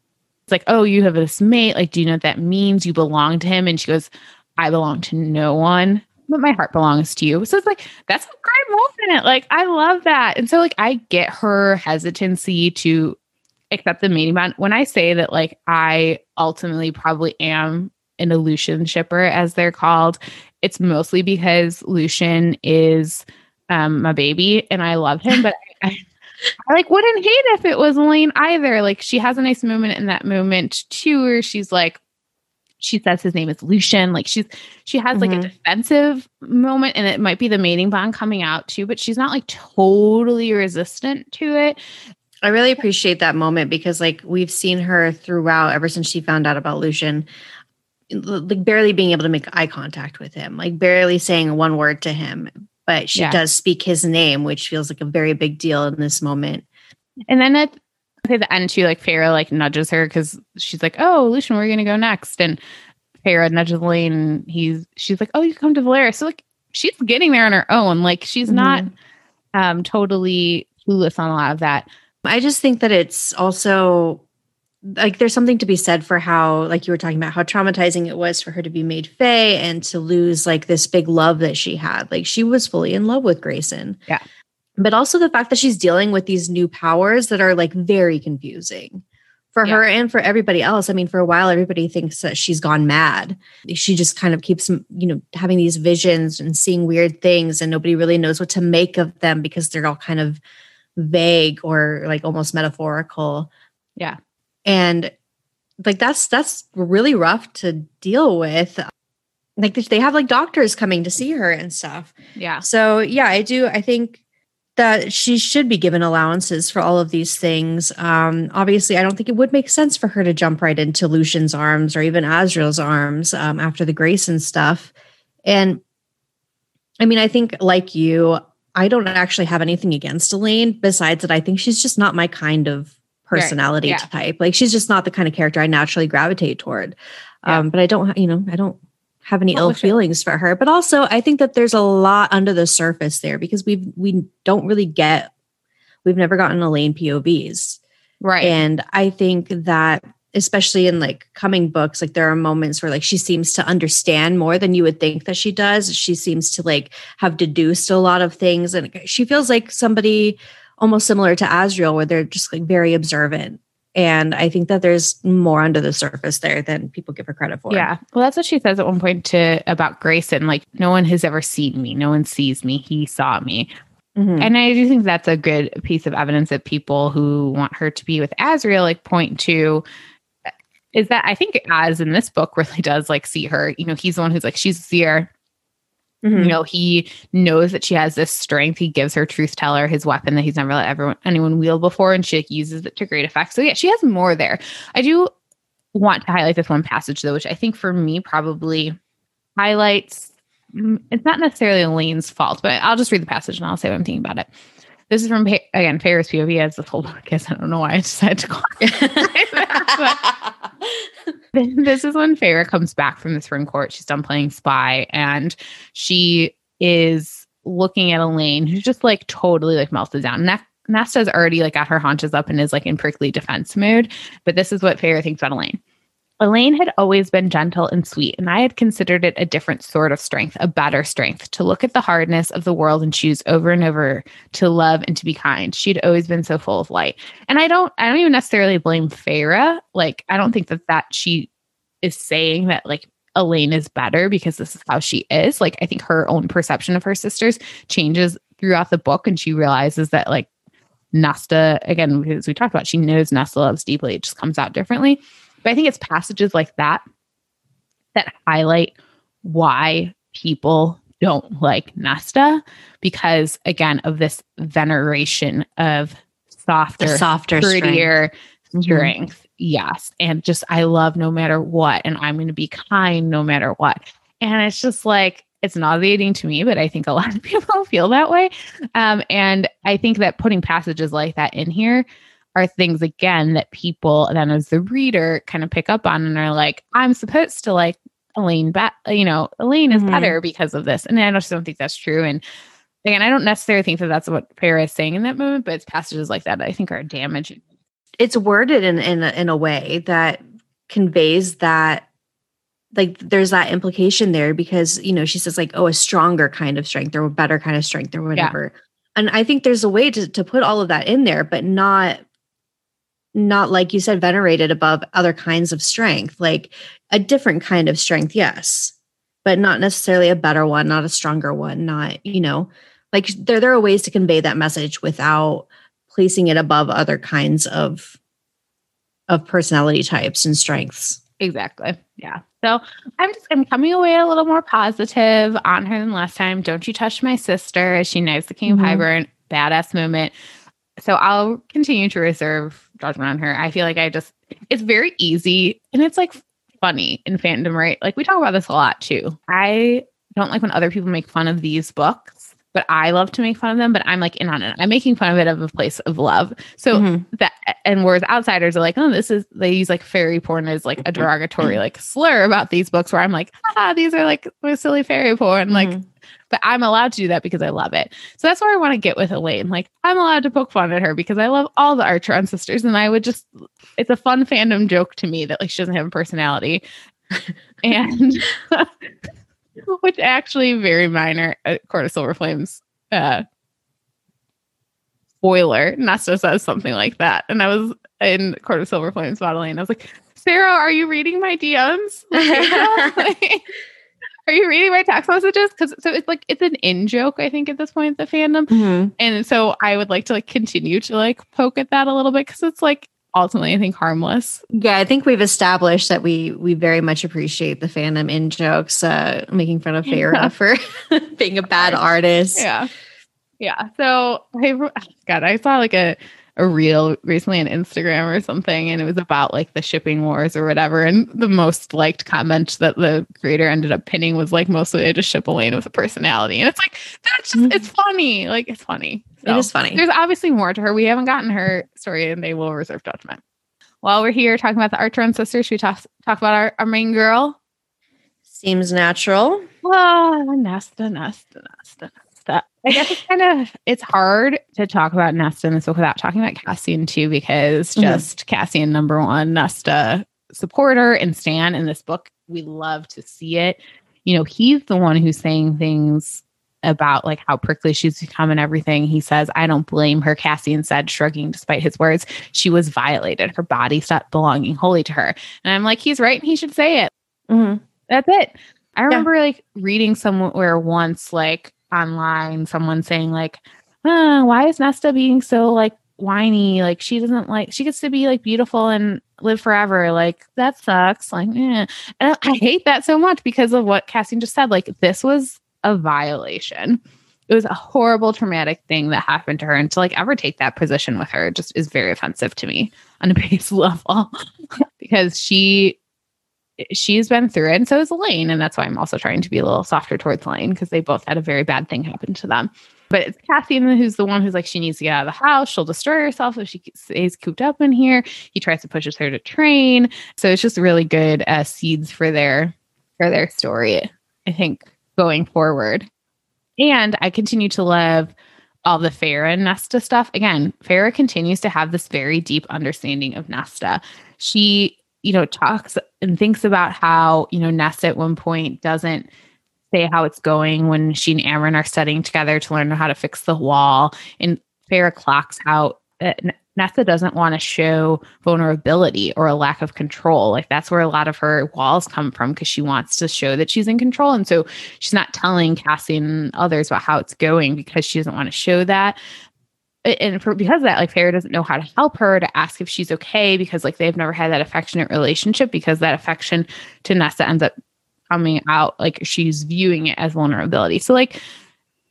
like, oh, you have this mate. Like, do you know what that means? You belong to him. And she goes, I belong to no one, but my heart belongs to you. So it's like, that's a great moment. Like, I love that. And so, like, I get her hesitancy to accept the mating bond. When I say that, like, I ultimately probably am an Lucien shipper, as they're called, it's mostly because Lucien is um, my baby and I love him, but I, I I like wouldn't hate if it was Elain either. Like she has a nice moment in that moment too, where she's like, she says his name is Lucien. Like she's she has like mm-hmm. a defensive moment, and it might be the mating bond coming out too, but she's not like totally resistant to it. I really appreciate that moment because like we've seen her throughout ever since she found out about Lucien like barely being able to make eye contact with him, like barely saying one word to him, but she yeah. does speak his name, which feels like a very big deal in this moment. And then at the end too, like Feyre like nudges her because she's like, "Oh, Lucien, where are you gonna go next?" And Feyre nudges Elain, and he's she's like, "Oh, you come to Velaris." So like she's getting there on her own. Like she's mm-hmm. not um totally clueless on a lot of that. I just think that it's also like there's something to be said for how like you were talking about how traumatizing it was for her to be made Fae and to lose like this big love that she had. Like she was fully in love with Graysen. Yeah. But also the fact that she's dealing with these new powers that are like very confusing for yeah. her and for everybody else. I mean, for a while everybody thinks that she's gone mad. She just kind of keeps, you know, having these visions and seeing weird things and nobody really knows what to make of them because they're all kind of vague or like almost metaphorical. Yeah and like that's that's really rough to deal with. Like they have like doctors coming to see her and stuff. Yeah. So yeah i do i think that she should be given allowances for all of these things. Um obviously i don't think it would make sense for her to jump right into lucien's arms or even azriel's arms um, after the graysen stuff. And i mean i think like you i don't actually have anything against elain besides that i think she's just not my kind of personality right. yeah. type. Like she's just not the kind of character I naturally gravitate toward. Yeah. Um, but I don't, you know, I don't have any ill feelings for her. But also, I think that there's a lot under the surface there because we we don't really get, we've never gotten Elain POVs, right? And I think that especially in like coming books like there are moments where like she seems to understand more than you would think that she does she seems to like have deduced a lot of things and she feels like somebody almost similar to Azriel, where they're just like very observant. And I think that there's more under the surface there than people give her credit for. Yeah. Well, that's what she says at one point to about Graysen. Like, no one has ever seen me. No one sees me. He saw me. Mm-hmm. And I do think that's a good piece of evidence that people who want her to be with Azriel like point to is that I think as in this book really does like see her. You know, he's the one who's like, she's a seer. Mm-hmm. You know, he knows that she has this strength. He gives her truth teller, his weapon that he's never let everyone anyone wield before, and she like, uses it to great effect. So yeah, she has more there. I do want to highlight this one passage though, which I think for me probably highlights. Mm, it's not necessarily Elain's fault, but I'll just read the passage and I'll say what I'm thinking about it. This is from again Feyre's POV as the whole book. I I don't know why I decided to call it. this is when Feyre comes back from the Spring Court. She's done playing spy, and she is looking at Elain, who's just like totally like melted down. Ne- Nesta's already like got her haunches up and is like in prickly defense mode. But this is what Feyre thinks about Elain. Elain had always been gentle and sweet, and I had considered it a different sort of strength, a better strength, to look at the hardness of the world and choose over and over to love and to be kind. She'd always been so full of light. And I don't I don't even necessarily blame Feyre. Like I don't think that that she is saying that like Elain is better because this is how she is. Like I think her own perception of her sisters changes throughout the book and she realizes that like Nesta, again, because we talked about, she knows Nesta loves deeply. It just comes out differently. But I think it's passages like that that highlight why people don't like Nesta because again of this veneration of softer, the softer, prettier strength. strength. Mm-hmm. Yes. And just I love no matter what. And I'm gonna be kind no matter what. And it's just like it's nauseating to me, but I think a lot of people feel that way. Um, and I think that putting passages like that in here are things again that people then as the reader kind of pick up on and are like, I'm supposed to like Elain bet you know, Elain is mm-hmm. better because of this. And I just don't think that's true. And again, I don't necessarily think that that's what Feyre is saying in that moment, but it's passages like that, that I think are damaging. it's worded in in a, in a way that conveys that like there's that implication there because you know she says like oh a stronger kind of strength or a better kind of strength or whatever yeah. and i think there's a way to, to put all of that in there but not not like you said venerated above other kinds of strength like a different kind of strength yes but not necessarily a better one not a stronger one not you know like there there are ways to convey that message without placing it above other kinds of of personality types and strengths. Exactly. Yeah. So i'm just i'm coming away a little more positive on her than last time. Don't you touch my sister. As she knows the king mm-hmm. of hybern badass moment. So i'll continue to reserve judgment on her. I feel like i just it's very easy and it's like funny in fandom right? Like we talk about this a lot too. I don't like when other people make fun of these books but I love to make fun of them, but I'm like in on it. I'm making fun of it of a place of love. So mm-hmm. that and whereas outsiders are like, oh, this is they use like fairy porn as like a derogatory like slur about these books where I'm like, ah, these are like silly fairy porn. Like mm-hmm. but I'm allowed to do that because I love it. So that's where I want to get with Elain. Like I'm allowed to poke fun at her because I love all the Archeron sisters. And I would just it's a fun fandom joke to me that like she doesn't have a personality. and which actually very minor uh, Court of Silver Flames. Uh, spoiler, Nesta says something like that. And I was in Court of Silver Flames modeling. And I was like, Sarah, are you reading my DMs? like, are you reading my text messages? Because so it's like it's an in joke, I think, at this point, the fandom. Mm-hmm. And so I would like to like continue to like poke at that a little bit because it's like ultimately I think harmless. Yeah, I think we've established that we we very much appreciate the fandom in jokes, uh, making fun of yeah. for being a bad artist. Yeah. Yeah. So I God, I saw like a a reel recently on Instagram or something, and it was about like the shipping wars or whatever. And the most liked comment that the creator ended up pinning was like mostly I just ship Elain with a personality. And it's like that's just it's mm-hmm. funny. Like it's funny. So, it is funny. There's obviously more to her. We haven't gotten her story and they will reserve judgment. While we're here talking about the Archeron sisters, should we talk talk about our, our main girl? Seems natural. Oh, Nesta, Nesta, Nesta, Nesta. I guess it's kind of it's hard to talk about Nesta in this book without talking about Cassian too, because mm-hmm. just mm-hmm. Cassian number one Nesta supporter and Stan in this book. We love to see it. You know, he's the one who's saying things about like how prickly she's become and everything. He says, I don't blame her, Cassian said, shrugging despite his words. She was violated. Her body stopped belonging wholly to her. And I'm like, he's right and he should say it. Mm-hmm. That's it. I remember yeah. like reading somewhere once, like online, someone saying, like, oh, why is Nesta being so like whiny? Like she doesn't like she gets to be like beautiful and live forever. Like that sucks. Like, eh. and I hate that so much because of what Cassian just said. Like this was a violation. It was a horrible traumatic thing that happened to her. And to like ever take that position with her just is very offensive to me on a base level because she she's been through it and so is Elain. And that's why I'm also trying to be a little softer towards Elain because they both had a very bad thing happen to them. But it's Cassian who's the one who's like, she needs to get out of the house. She'll destroy herself if she stays cooped up in here. He tries to push her to train. So it's just really good uh, seeds for their for their story. I think going forward. And I continue to love all the Feyre and Nesta stuff. Again, Feyre continues to have this very deep understanding of Nesta. She, you know, talks and thinks about how, you know, Nesta at one point doesn't say how it's going when she and Amren are studying together to learn how to fix the wall. And Feyre clocks out Nesta doesn't want to show vulnerability or a lack of control. Like that's where a lot of her walls come from because she wants to show that she's in control. And so she's not telling Cassie and others about how it's going because she doesn't want to show that. And for, because of that, like Feyre doesn't know how to help her to ask if she's okay because like they've never had that affectionate relationship because that affection to Nesta ends up coming out like she's viewing it as vulnerability. So like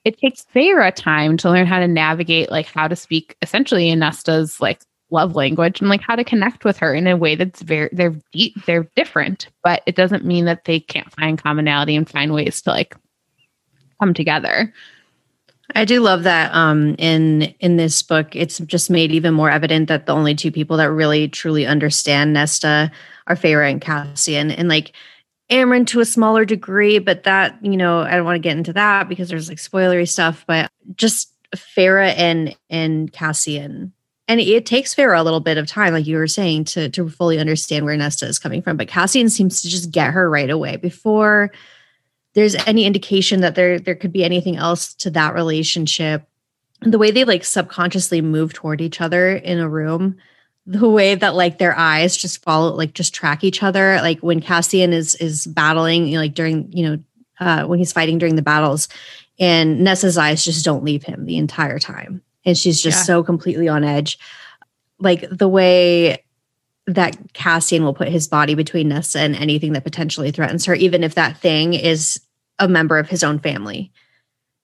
it takes Feyre time to learn how to navigate like how to speak essentially in Nesta's like love language and like how to connect with her in a way that's very they're deep they're different but it doesn't mean that they can't find commonality and find ways to like come together. I do love that um in in this book it's just made even more evident that the only two people that really truly understand Nesta are Feyre and Cassian and like Amren to a smaller degree, but that, you know, I don't want to get into that because there's like spoilery stuff, but just Feyre and and Cassian and it takes Feyre a little bit of time, like you were saying, to to fully understand where Nesta is coming from. But Cassian seems to just get her right away before there's any indication that there there could be anything else to that relationship. The way they like subconsciously move toward each other in a room, the way that like their eyes just follow, like just track each other. Like when Cassian is is battling, you know, like during you know uh, when he's fighting during the battles, and Nesta's eyes just don't leave him the entire time and she's just yeah. so completely on edge. Like the way that Cassian will put his body between nesta and anything that potentially threatens her, even if that thing is a member of his own family.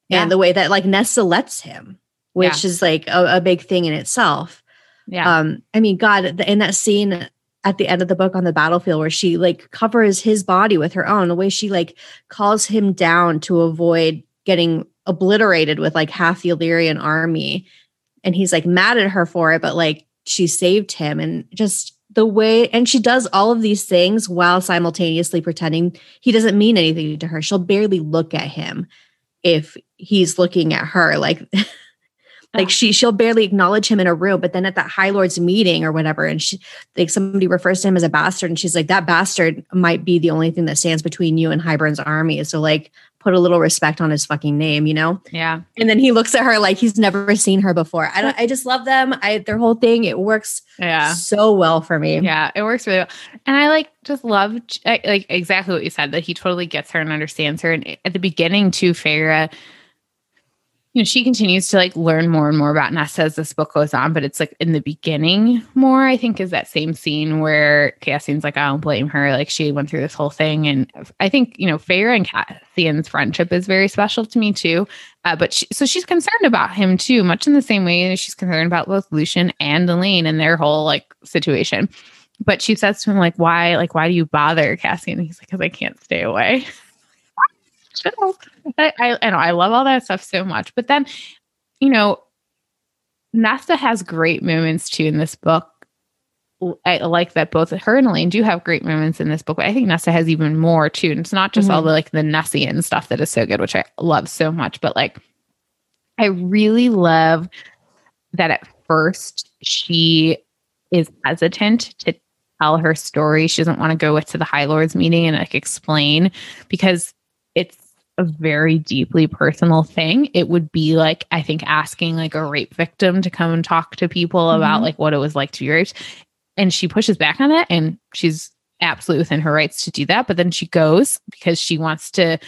Yeah. And the way that like nesta lets him, which yeah. is like a, a, big thing in itself. Yeah. Um, I mean, God, in that scene at the end of the book on the battlefield where she like covers his body with her own, the way she like calls him down to avoid getting obliterated with like half the Illyrian army. And he's like mad at her for it, but like she saved him. And just the way, and she does all of these things while simultaneously pretending he doesn't mean anything to her. She'll barely look at him if he's looking at her. Like, like she she'll barely acknowledge him in a room but then at that high lords meeting or whatever and she like somebody refers to him as a bastard and she's like that bastard might be the only thing that stands between you and Hybern's army so like put a little respect on his fucking name, you know? Yeah. And then he looks at her like he's never seen her before. I don't, I just love them. I their whole thing, it works yeah. so well for me. Yeah, it works really well. And I like just love like exactly what you said that he totally gets her and understands her. And at the beginning too, Feyre you know, she continues to like learn more and more about Nesta as this book goes on, but it's like in the beginning more, I think, is that same scene where Cassian's like, I don't blame her. Like she went through this whole thing. And I think, you know, Feyre and Cassian's friendship is very special to me too. Uh, but she, so she's concerned about him too, much in the same way that she's concerned about both Lucien and Elain and their whole like situation. But she says to him, like, why, like, why do you bother Cassian? And he's like, because I can't stay away. I, I, I know I love all that stuff so much. But then, you know, Nesta has great moments too in this book. I like that both her and Elain do have great moments in this book, but I think Nesta has even more too. And it's not just mm-hmm. all the like the Nessian stuff that is so good, which I love so much, but like I really love that at first she is hesitant to tell her story. She doesn't want to go to the High Lords meeting and like explain because a very deeply personal thing. It would be like, I think, asking like a rape victim to come and talk to people mm-hmm. about like what it was like to be raped. And she pushes back on that and she's absolutely within her rights to do that. But then she goes because she wants to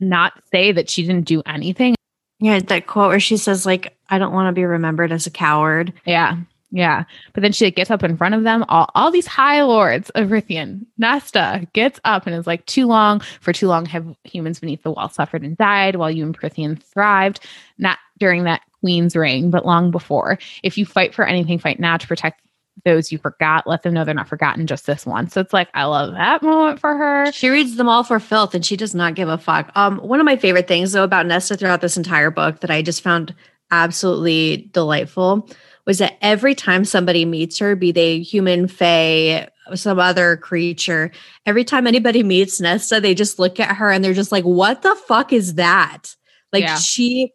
not say that she didn't do anything. Yeah, that quote where she says, like, I don't want to be remembered as a coward. Yeah. Yeah. But then she like, gets up in front of them. All, all these high lords of Prythian. Nesta gets up and is like, too long. For too long have humans beneath the wall suffered and died while you and Prythian thrived. Not during that queen's reign, but long before. If you fight for anything, fight now to protect those you forgot. Let them know they're not forgotten just this one. So it's like, I love that moment for her. She reads them all for filth and she does not give a fuck. Um, one of my favorite things though about Nesta throughout this entire book that I just found absolutely delightful was that every time somebody meets her, be they human, fae, some other creature, every time anybody meets Nesta, they just look at her and they're just like, what the fuck is that? Like yeah. she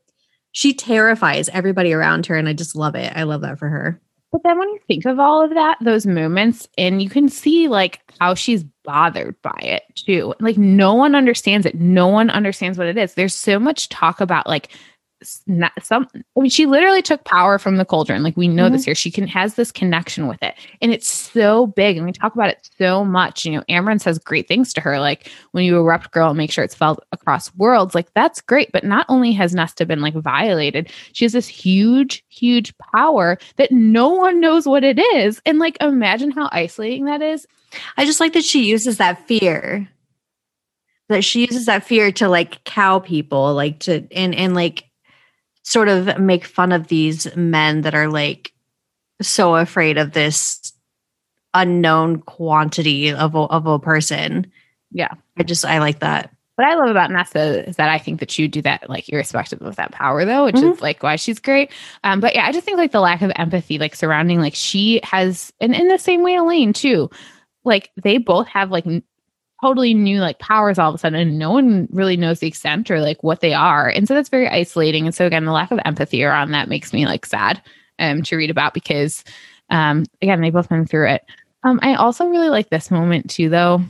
she terrifies everybody around her and I just love it. I love that for her. But then when you think of all of that, those moments, and you can see like how she's bothered by it too. Like no one understands it. No one understands what it is. There's so much talk about like not some I mean she literally took power from the cauldron like we know mm-hmm. this here. She can has this connection with it. And it's so big and we talk about it so much. You know Amren says great things to her like when you erupt girl make sure it's felt across worlds like that's great. But not only has Nesta been like violated she has this huge huge power that no one knows what it is. And like imagine how isolating that is. I just like that she uses that fear. That she uses that fear to like cow people like to and and like sort of make fun of these men that are like so afraid of this unknown quantity of a, of a person. Yeah. I just, I like that. What I love about Nesta is that I think that she would do that like irrespective of that power though, which mm-hmm. is like why she's great. Um, but yeah, I just think like the lack of empathy, like surrounding, like she has, and in the same way, Elain too, like they both have like totally new like powers all of a sudden and no one really knows the extent or like what they are and so that's very isolating and so again the lack of empathy around that makes me like sad um, to read about because, um, again, they both been through it. Um, I also really like this moment too, though,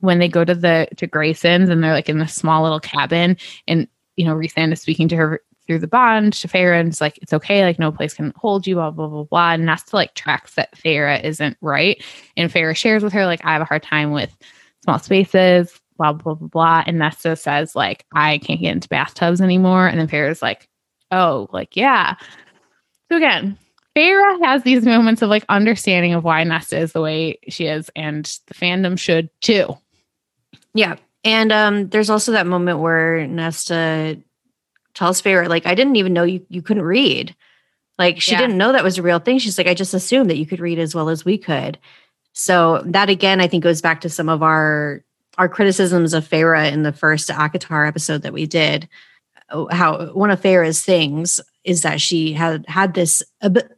when they go to the to Graysen's and they're like in this small little cabin, and you know, Rhysand is speaking to her through the bond to Feyre and it's like, it's okay, like no place can hold you, blah, blah, blah, blah. And Nesta like tracks that Feyre isn't right. And Feyre shares with her, like, I have a hard time with small spaces, blah, blah, blah, blah. And Nesta says, like, I can't get into bathtubs anymore. And then Feyre's like, oh, like, yeah. So again, Feyre has these moments of like understanding of why Nesta is the way she is, and the fandom should too. Yeah. And um, there's also that moment where Nesta tells Feyre, like, I didn't even know you, you couldn't read. Like, she yeah. didn't know that was a real thing. She's like, I just assumed that you could read as well as we could. So that again, I think goes back to some of our our criticisms of Feyre in the first ACOTAR episode that we did. Oh, how one of Feyre's things is that she had had this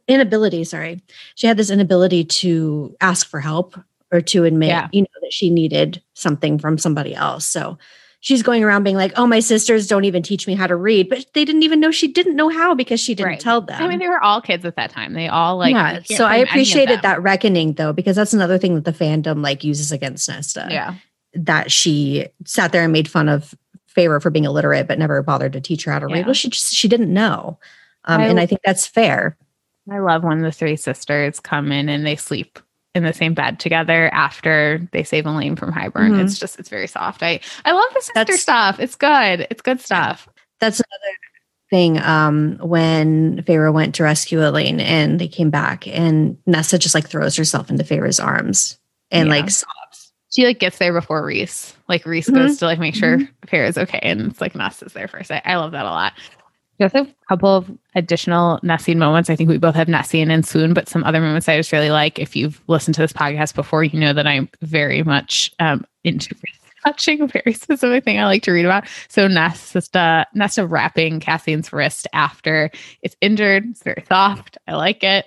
inability. Sorry, she had this inability to ask for help or to admit, yeah. you know, that she needed something from somebody else. So she's going around being like, "Oh, my sisters don't even teach me how to read," but they didn't even know she didn't know how because she didn't right. tell them. I mean, they were all kids at that time. They all like yeah. So I appreciated that reckoning though, because that's another thing that the fandom like uses against Nesta. Yeah, that she sat there and made fun of Feyre for being illiterate, but never bothered to teach her how to yeah. read. Well, she just she didn't know, um, I, and I think that's fair. I love when the three sisters come in and they sleep in the same bed together after they save Elain from Hybern. Mm-hmm. It's just it's very soft. I I love the sister That's, stuff. It's good. It's good stuff. That's another thing. Um, when Feyre went to rescue Elain and they came back, and Nesta just like throws herself into Feyre's arms and yeah. like sobs. She like gets there before Rhys. Like Rhys mm-hmm. goes to like make sure mm-hmm. Feyre's okay, and it's like Nesta's there first. I, I love that a lot. Just a couple of additional Nessian moments. I think we both have Nessian and Swoon, but some other moments I just really like. If you've listened to this podcast before, you know that I'm very much um, into touching very specific thing I like to read about. So Nesta, Nesta wrapping Cassian's wrist after it's injured. It's very soft. I like it.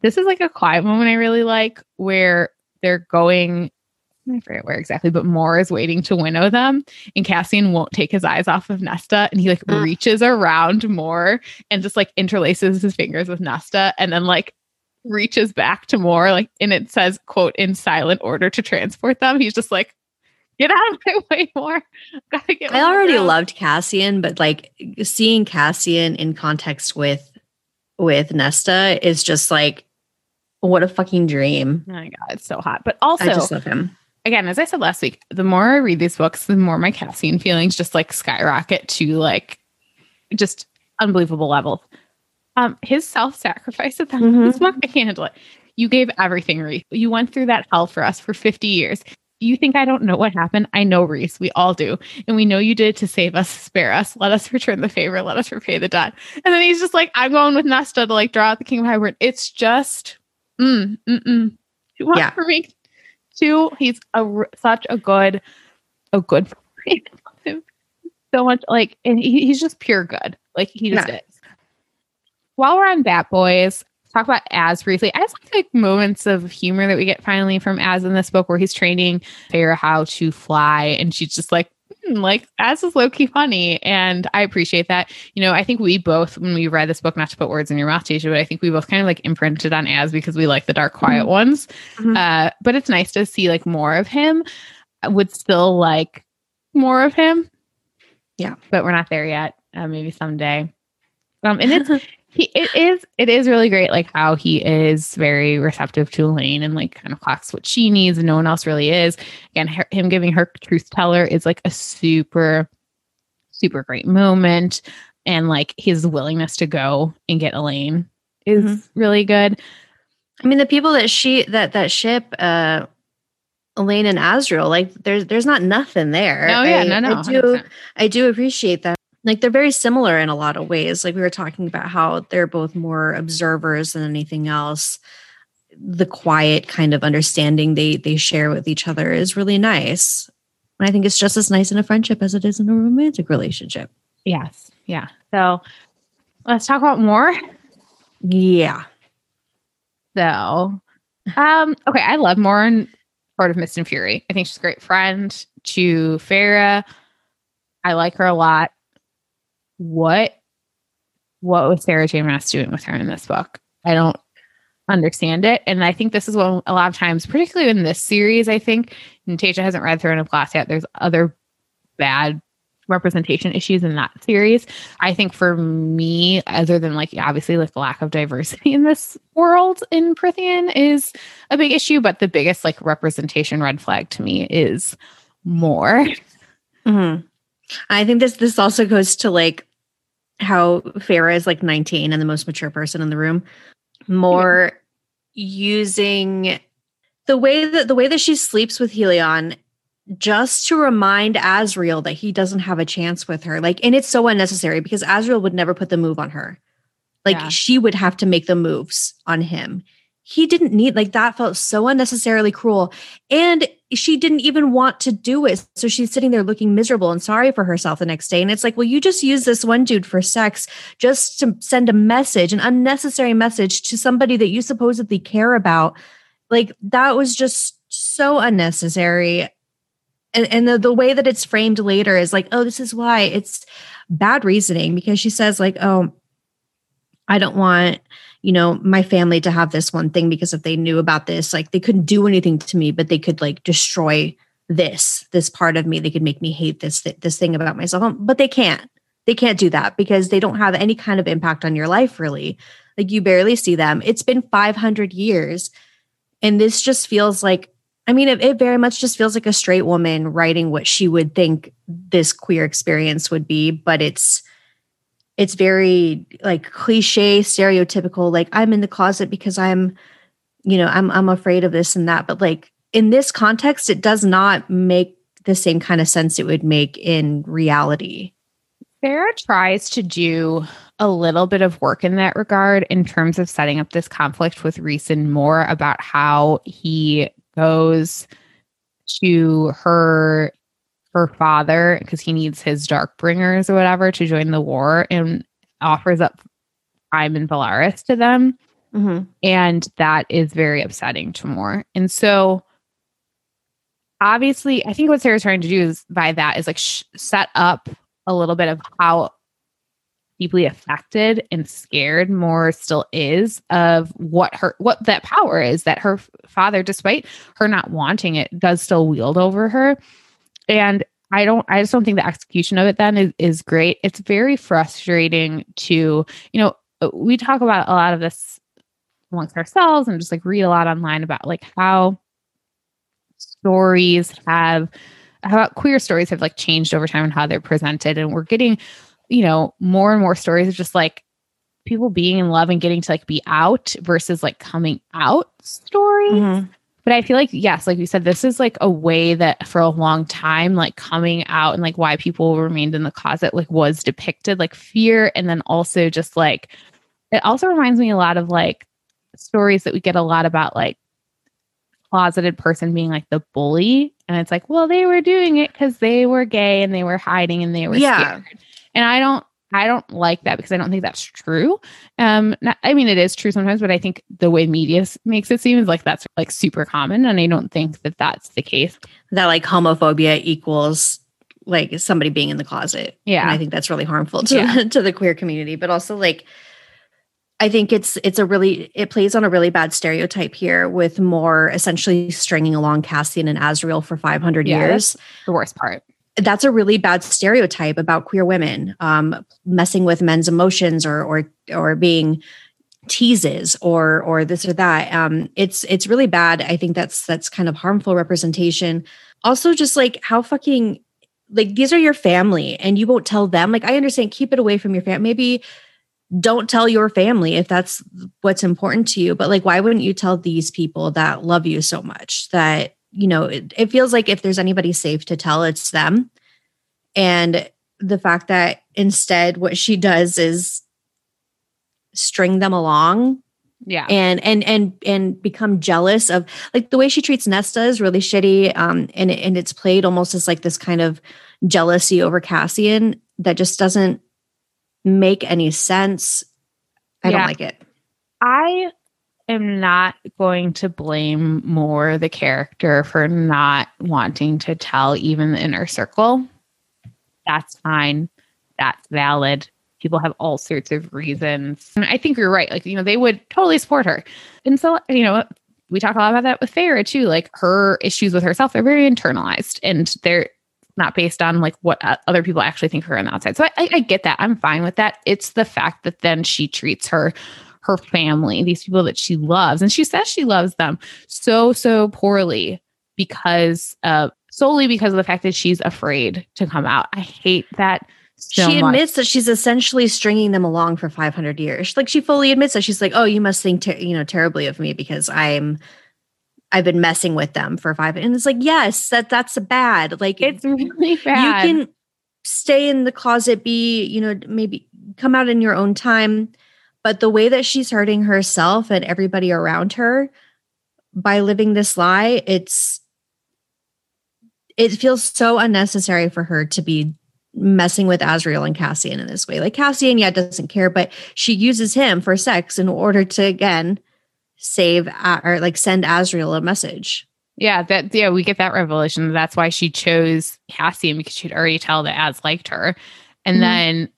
This is like a quiet moment I really like where they're going I forget where exactly, but Mor is waiting to winnow them, and Cassian won't take his eyes off of Nesta, and he like mm. reaches around Mor and just like interlaces his fingers with Nesta, and then like reaches back to Mor, like, and it says quote in silent order to transport them. He's just like, get out of my way Mor. Gotta get. I already loved Cassian, but like seeing Cassian in context with with Nesta is just like what a fucking dream. Oh my god, it's so hot. But also I just love him again, as I said last week, the more I read these books, the more my Cassian feelings just like skyrocket to like just unbelievable levels. Um, his self-sacrifice at the end mm-hmm. of this book, I can't handle it. You gave everything, Rhys. You went through that hell for us for 50 years. You think I don't know what happened? I know, Rhys. We all do. And we know you did it to save us, spare us. Let us return the favor. Let us repay the debt. And then he's just like, I'm going with Nesta to like draw out the King of Hybern. It's just, mm, mm, mm. Too much yeah. for me. Two, he's a such a good, a good. so much like, and he, he's just pure good. Like he just is. While we're on Bat Boys, talk about Az briefly. I just like moments of humor that we get finally from Az in this book, where he's training Feyre how to fly, and she's just like, hmm, like Az is low key funny, and I appreciate that. You know, I think we both, when we read this book, not to put words in your mouth, Tasha, but I think we both kind of like imprinted on Az because we like the dark, quiet mm-hmm. ones. Mm-hmm. Uh, but it's nice to see like more of him. I would still like more of him. Yeah, but we're not there yet. Uh, maybe someday. Um, and it's he it is it is really great like how he is very receptive to Elain and like kind of clocks what she needs and no one else really is. Again, her, him giving her truth teller is like a super super great moment and like his willingness to go and get Elain is mm-hmm. really good. I mean the people that she that that ship uh Elain and Azriel like there's there's not nothing there. Oh yeah, I, no no. I do 100%. I do appreciate that like they're very similar in a lot of ways. Like we were talking about how they're both Mor observers than anything else. The quiet kind of understanding they they share with each other is really nice. And i think it's just as nice in a friendship as it is in a romantic relationship. Yes. Yeah. So let's talk about more. Yeah. So um okay i love Mor in Court of Mist and Fury. I think she's a great friend to Feyre I like her a lot what what was Sarah J. Maas doing with her in this book? I don't understand it. And I think this is what a lot of times, particularly in this series, I think, and Tasha hasn't read Throne of Glass yet, there's other bad representation issues in that series. I think for me, other than like obviously like the lack of diversity in this world in Prythian is a big issue, but the biggest like representation red flag to me is Mor. Mm-hmm. I think this this also goes to like how Feyre is like 19 and the most mature person in the room. Mor yeah. using the way that the way that she sleeps with Helion just to remind Azriel that he doesn't have a chance with her. Like, and it's so unnecessary because Azriel would never put the move on her. Like, yeah. she would have to make the moves on him. He didn't need, like, that felt so unnecessarily cruel. And she didn't even want to do it. So she's sitting there looking miserable and sorry for herself the next day. And it's like, well, you just use this one dude for sex just to send a message, an unnecessary message to somebody that you supposedly care about. Like, that was just so unnecessary and, and the, the way that it's framed later is like, oh, this is why it's bad reasoning because she says, like, oh, I don't want, you know, my family to have this one thing because if they knew about this, like they couldn't do anything to me, but they could like destroy this, this part of me. They could make me hate this, this thing about myself, um, but they can't. They can't do that because they don't have any kind of impact on your life, really. Like you barely see them. It's been 500 years. And this just feels like I mean, it, it, very much just feels like a straight woman writing what she would think this queer experience would be, but it's it's very like cliche, stereotypical. Like I'm in the closet because I'm, you know, I'm I'm afraid of this and that. But like in this context, it does not make the same kind of sense it would make in reality. Sarah tries to do a little bit of work in that regard in terms of setting up this conflict with Rhysand more about how he goes to her her father because he needs his dark bringers or whatever to join the war and offers up time in Velaris to them. Mm-hmm. And that is very upsetting to Mor. And so obviously, I think what Sarah's trying to do is by that is like sh- set up a little bit of how deeply affected and scared Mor still is of what her what that power is that her father despite her not wanting it does still wield over her and i don't i just don't think the execution of it then is, is great it's very frustrating to you know we talk about a lot of this amongst ourselves and just like read a lot online about like how stories have how about queer stories have like changed over time and how they're presented and we're getting you know, more and more stories of just like people being in love and getting to like be out versus like coming out stories. Mm-hmm. But I feel like, yes, like you said, this is like a way that for a long time, like coming out and like why people remained in the closet, like was depicted like fear. And then also just like, it also reminds me a lot of like stories that we get a lot about like closeted person being like the bully. And it's like, well, they were doing it because they were gay and they were hiding and they were yeah. scared. And I don't I don't like that because I don't think that's true. Um, not, I mean, it is true sometimes, but I think the way media makes it seem is like that's like super common, and I don't think that that's the case. That like homophobia equals like somebody being in the closet. Yeah, and I think that's really harmful to yeah. to the queer community, but also like. I think it's it's a really it plays on a really bad stereotype here with Mor essentially stringing along Cassian and Azriel for 500 yeah, years. The worst part that's a really bad stereotype about queer women um, messing with men's emotions or or or being teases or or this or that. Um it's it's really bad. I think that's that's kind of harmful representation. Also just like how fucking like these are your family and you won't tell them. Like i understand keep it away from your family maybe don't tell your family if that's what's important to you but like why wouldn't you tell these people that love you so much that you know, it, it feels like if there's anybody safe to tell, it's them. And the fact that instead what she does is string them along yeah and and and and become jealous of like the way she treats nesta is really shitty um and and it's played almost as like this kind of jealousy over cassian that just doesn't make any sense i yeah. don't like it i am not going to blame Mor the character for not wanting to tell even the inner circle. That's fine. That's valid. people have all sorts of reasons. And I think you're right. Like, you know, they would totally support her. And so, you know, we talk a lot about that with Feyre too. Like her issues with herself, they're very internalized and they're not based on like what other people actually think of her on the outside. So I, I get that. I'm fine with that. It's the fact that then she treats her her family, these people that she loves, and she says she loves them so so poorly because uh solely because of the fact that she's afraid to come out. I hate that so she much. admits that she's essentially stringing them along for 500 years. Like she fully admits that she's like, "Oh, you must think ter- you know terribly of me because I'm I've been messing with them for five. And it's like, "Yes, that that's bad. Like it's really bad. You can stay in the closet, be you know maybe come out in your own time, but the way that she's hurting herself and everybody around her by living this lie, it's it feels so unnecessary for her to be messing with Azriel and Cassian in this way. Like Cassian, yeah, doesn't care, but she uses him for sex in order to again save or like send Azriel a message. Yeah, that yeah, we get that revelation. That's why she chose Cassian because she'd already tell that Az liked her. And mm-hmm. then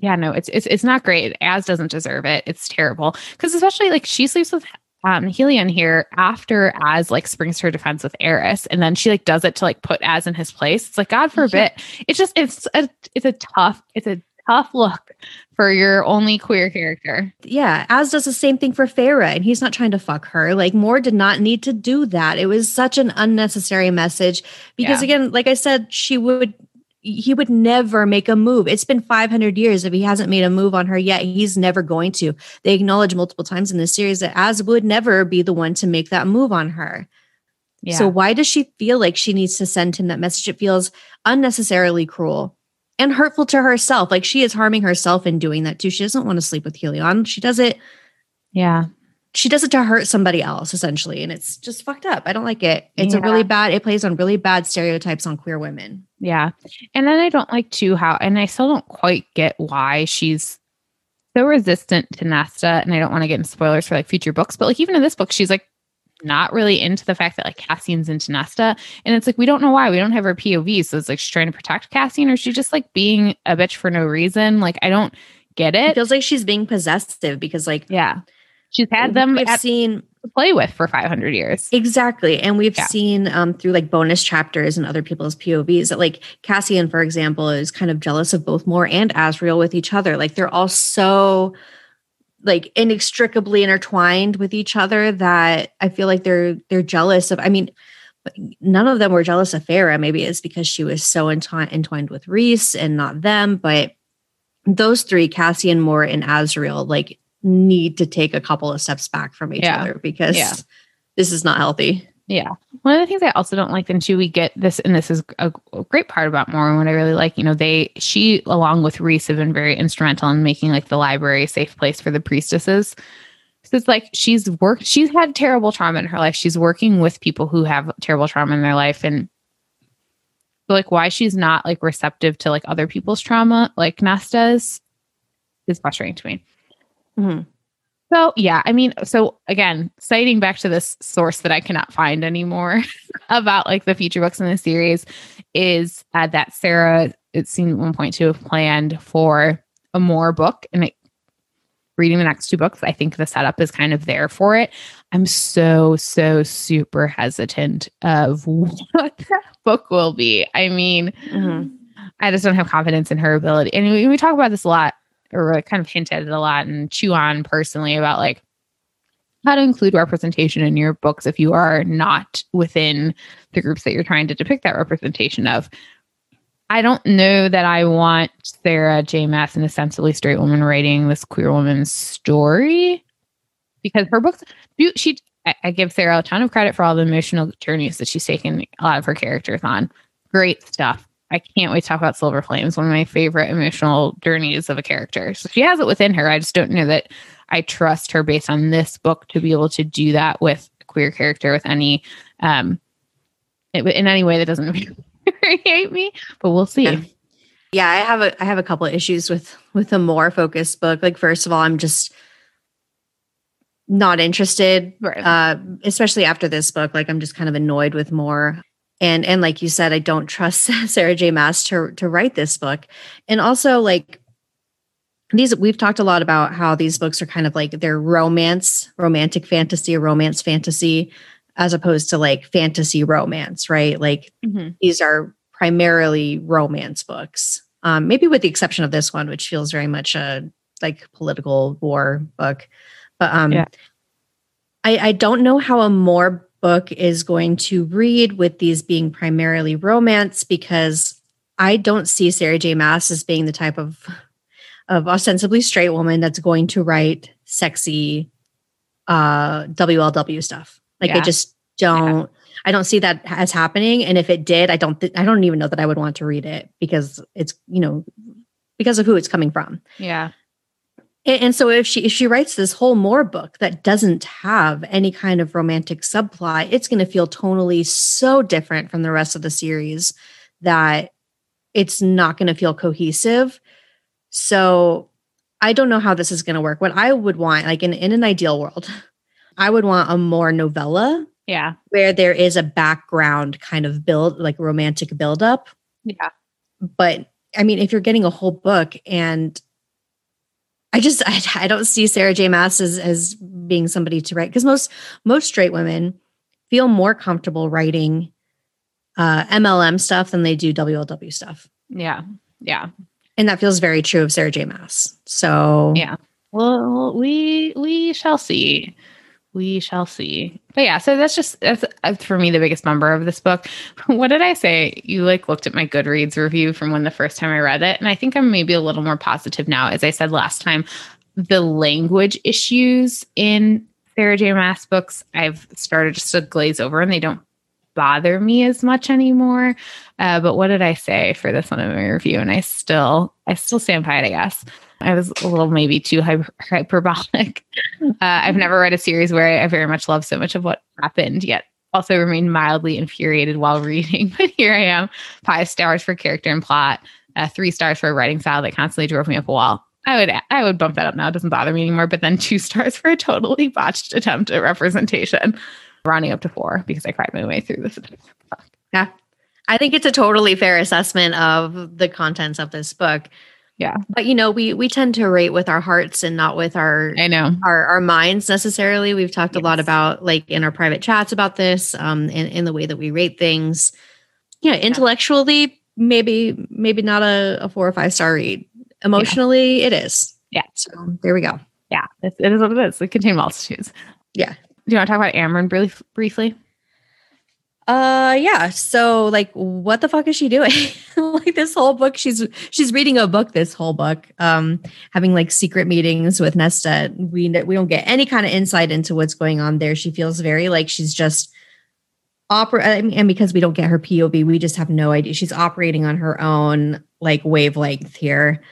yeah, no, it's it's it's not great. Az doesn't deserve it. It's terrible. Because especially like she sleeps with um Helion here after Az like springs to her defense with Eris, and then she like does it to like put Az in his place. It's like God forbid. Yeah. It's just it's a it's a tough it's a tough look for your only queer character. Yeah, Az does the same thing for Feyre, and he's not trying to fuck her. Like Mor did not need to do that. It was such an unnecessary message because yeah. again, like I said, she would he would never make a move. It's been 500 years. If he hasn't made a move on her yet, he's never going to. They acknowledge multiple times in the series that Az would never be the one to make that move on her. Yeah. So why does she feel like she needs to send him that message? It feels unnecessarily cruel and hurtful to herself. Like she is harming herself in doing that too. She doesn't want to sleep with Helion. She does it. Yeah she does it to hurt somebody else essentially and it's just fucked up i don't like it it's yeah. a really bad it plays on really bad stereotypes on queer women yeah and then i don't like too how and i still don't quite get why she's so resistant to nesta and i don't want to get into spoilers for like future books but like even in this book she's like not really into the fact that like Cassian's into Nesta. And it's like, we don't know why. We don't have her POV. So it's like she's trying to protect Cassian or she's just like being a bitch for no reason. Like, I don't get it. It feels like she's being possessive because, like, yeah, She's had them we've seen play with for 500 years. Exactly. And we've yeah. seen um, through like bonus chapters and other people's POVs that like Cassian, for example, is kind of jealous of both Mor and Azriel with each other. Like they're all so like inextricably intertwined with each other that I feel like they're they're jealous of. I mean, none of them were jealous of Feyre. Maybe it's because she was so entwined, entwined with Rhys and not them. But those three, Cassian, Mor, and Azriel, like need to take a couple of steps back from each yeah. other because yeah. this is not healthy. Yeah. One of the things I also don't like then too, we get this, and this is a, great part about and what I really like, you know, they, she, along with Rhys, have been very instrumental in making like the library a safe place for the priestesses. So it's like she's worked, she's had terrible trauma in her life. She's working with people who have terrible trauma in their life. And like why she's not like receptive to like other people's trauma, like Nesta's, is frustrating to me. Mm-hmm. So, yeah, I mean, so again, citing back to this source that I cannot find anymore about like the future books in the series is uh, that Sarah, it seemed one point to have planned for a Mor book. And it, reading the next two books, I think the setup is kind of there for it. I'm so, so super hesitant of what that book will be. I mean, mm-hmm. I just don't have confidence in her ability. And we, we talk about this a lot or uh, kind of hint at it a lot and chew on personally about like how to include representation in your books if you are not within the groups that you're trying to depict that representation of. I don't know that I want Sarah J. Maas, an essentially straight woman, writing this queer woman's story because her books, she, I give Sarah a ton of credit for all the emotional journeys that she's taken a lot of her characters on. Great stuff. I can't wait to talk about Silver Flames, one of my favorite emotional journeys of a character. So she has it within her. I just don't know that I trust her based on this book to be able to do that with a queer character with any um in any way that doesn't infuriate me. But we'll see. Yeah. yeah, I have a I have a couple of issues with with a more focused book. Like first of all, I'm just not interested, right. uh, especially after this book. Like I'm just kind of annoyed with Mor and and like you said i don't trust sarah j maas to to write this book and also like these we've talked a lot about how these books are kind of like they're romance, romantic fantasy, romance fantasy, as opposed to like fantasy romance, right? Like mm-hmm. these are primarily romance books. Um, maybe with the exception of this one, which feels very much a like political war book. But um, yeah. I, I don't know how a Mor book is going to read with these being primarily romance because I don't see Sarah J. Maas as being the type of of ostensibly straight woman that's going to write sexy uh WLW stuff. Like yeah. I just don't yeah. I don't see that as happening and if it did I don't th- I don't even know that I would want to read it because it's you know because of who it's coming from. Yeah. And, so if she if she writes this whole Mor book that doesn't have any kind of romantic subplot, it's going to feel tonally so different from the rest of the series that it's not going to feel cohesive so I don't know how this is going to work. What I would want, like in, in an ideal world, I would want a Mor novella. Yeah. Where there is a background kind of build, like romantic buildup. Yeah. But I mean, if you're getting a whole book and I just I, I don't see Sarah J. Maas as, as being somebody to write because most most straight women feel more comfortable writing uh, MLM stuff than they do WLW stuff. Yeah. Yeah. And that feels very true of Sarah J. Maas. So yeah. Well, we we shall see. We shall see. But yeah, so that's just that's, that's for me the biggest number of this book. What did I say? You like looked at my Goodreads review from when the first time I read it, and I think I'm maybe a little more positive now. As I said last time, the language issues in Sarah J. Maas books I've started just to glaze over, and they don't bother me as much anymore. Uh, but what did I say for this one in my review? And I still, I still stand by it. I guess I was a little maybe too hyper- hyperbolic. Uh, I've never read a series where I very much love so much of what happened, yet also remained mildly infuriated while reading. But here I am, five stars for character and plot, uh, three stars for a writing style that constantly drove me up a wall. I would I would bump that up now. It doesn't bother me anymore. But then two stars for a totally botched attempt at representation rounding up to four because I cried my way through this. Yeah. I think it's a totally fair assessment of the contents of this book. Yeah. But you know, we we tend to rate with our hearts and not with our I know our our minds necessarily. We've talked yes. a lot about like in our private chats about this, um, in, in the way that we rate things. Yeah, intellectually, yeah. maybe maybe not a, a four or five star read. Emotionally, yeah. it is. Yeah. So there we go. Yeah, it, it is what it is. It contains multitudes. Yeah. Do you want to talk about Amren brief, briefly? Uh yeah. So like what the fuck is she doing? like this whole book she's she's reading a book this whole book um having like secret meetings with Nesta. We we don't get any kind of insight into what's going on there. She feels very like she's just opera and because we don't get her POV, we just have no idea. She's operating on her own like wavelength here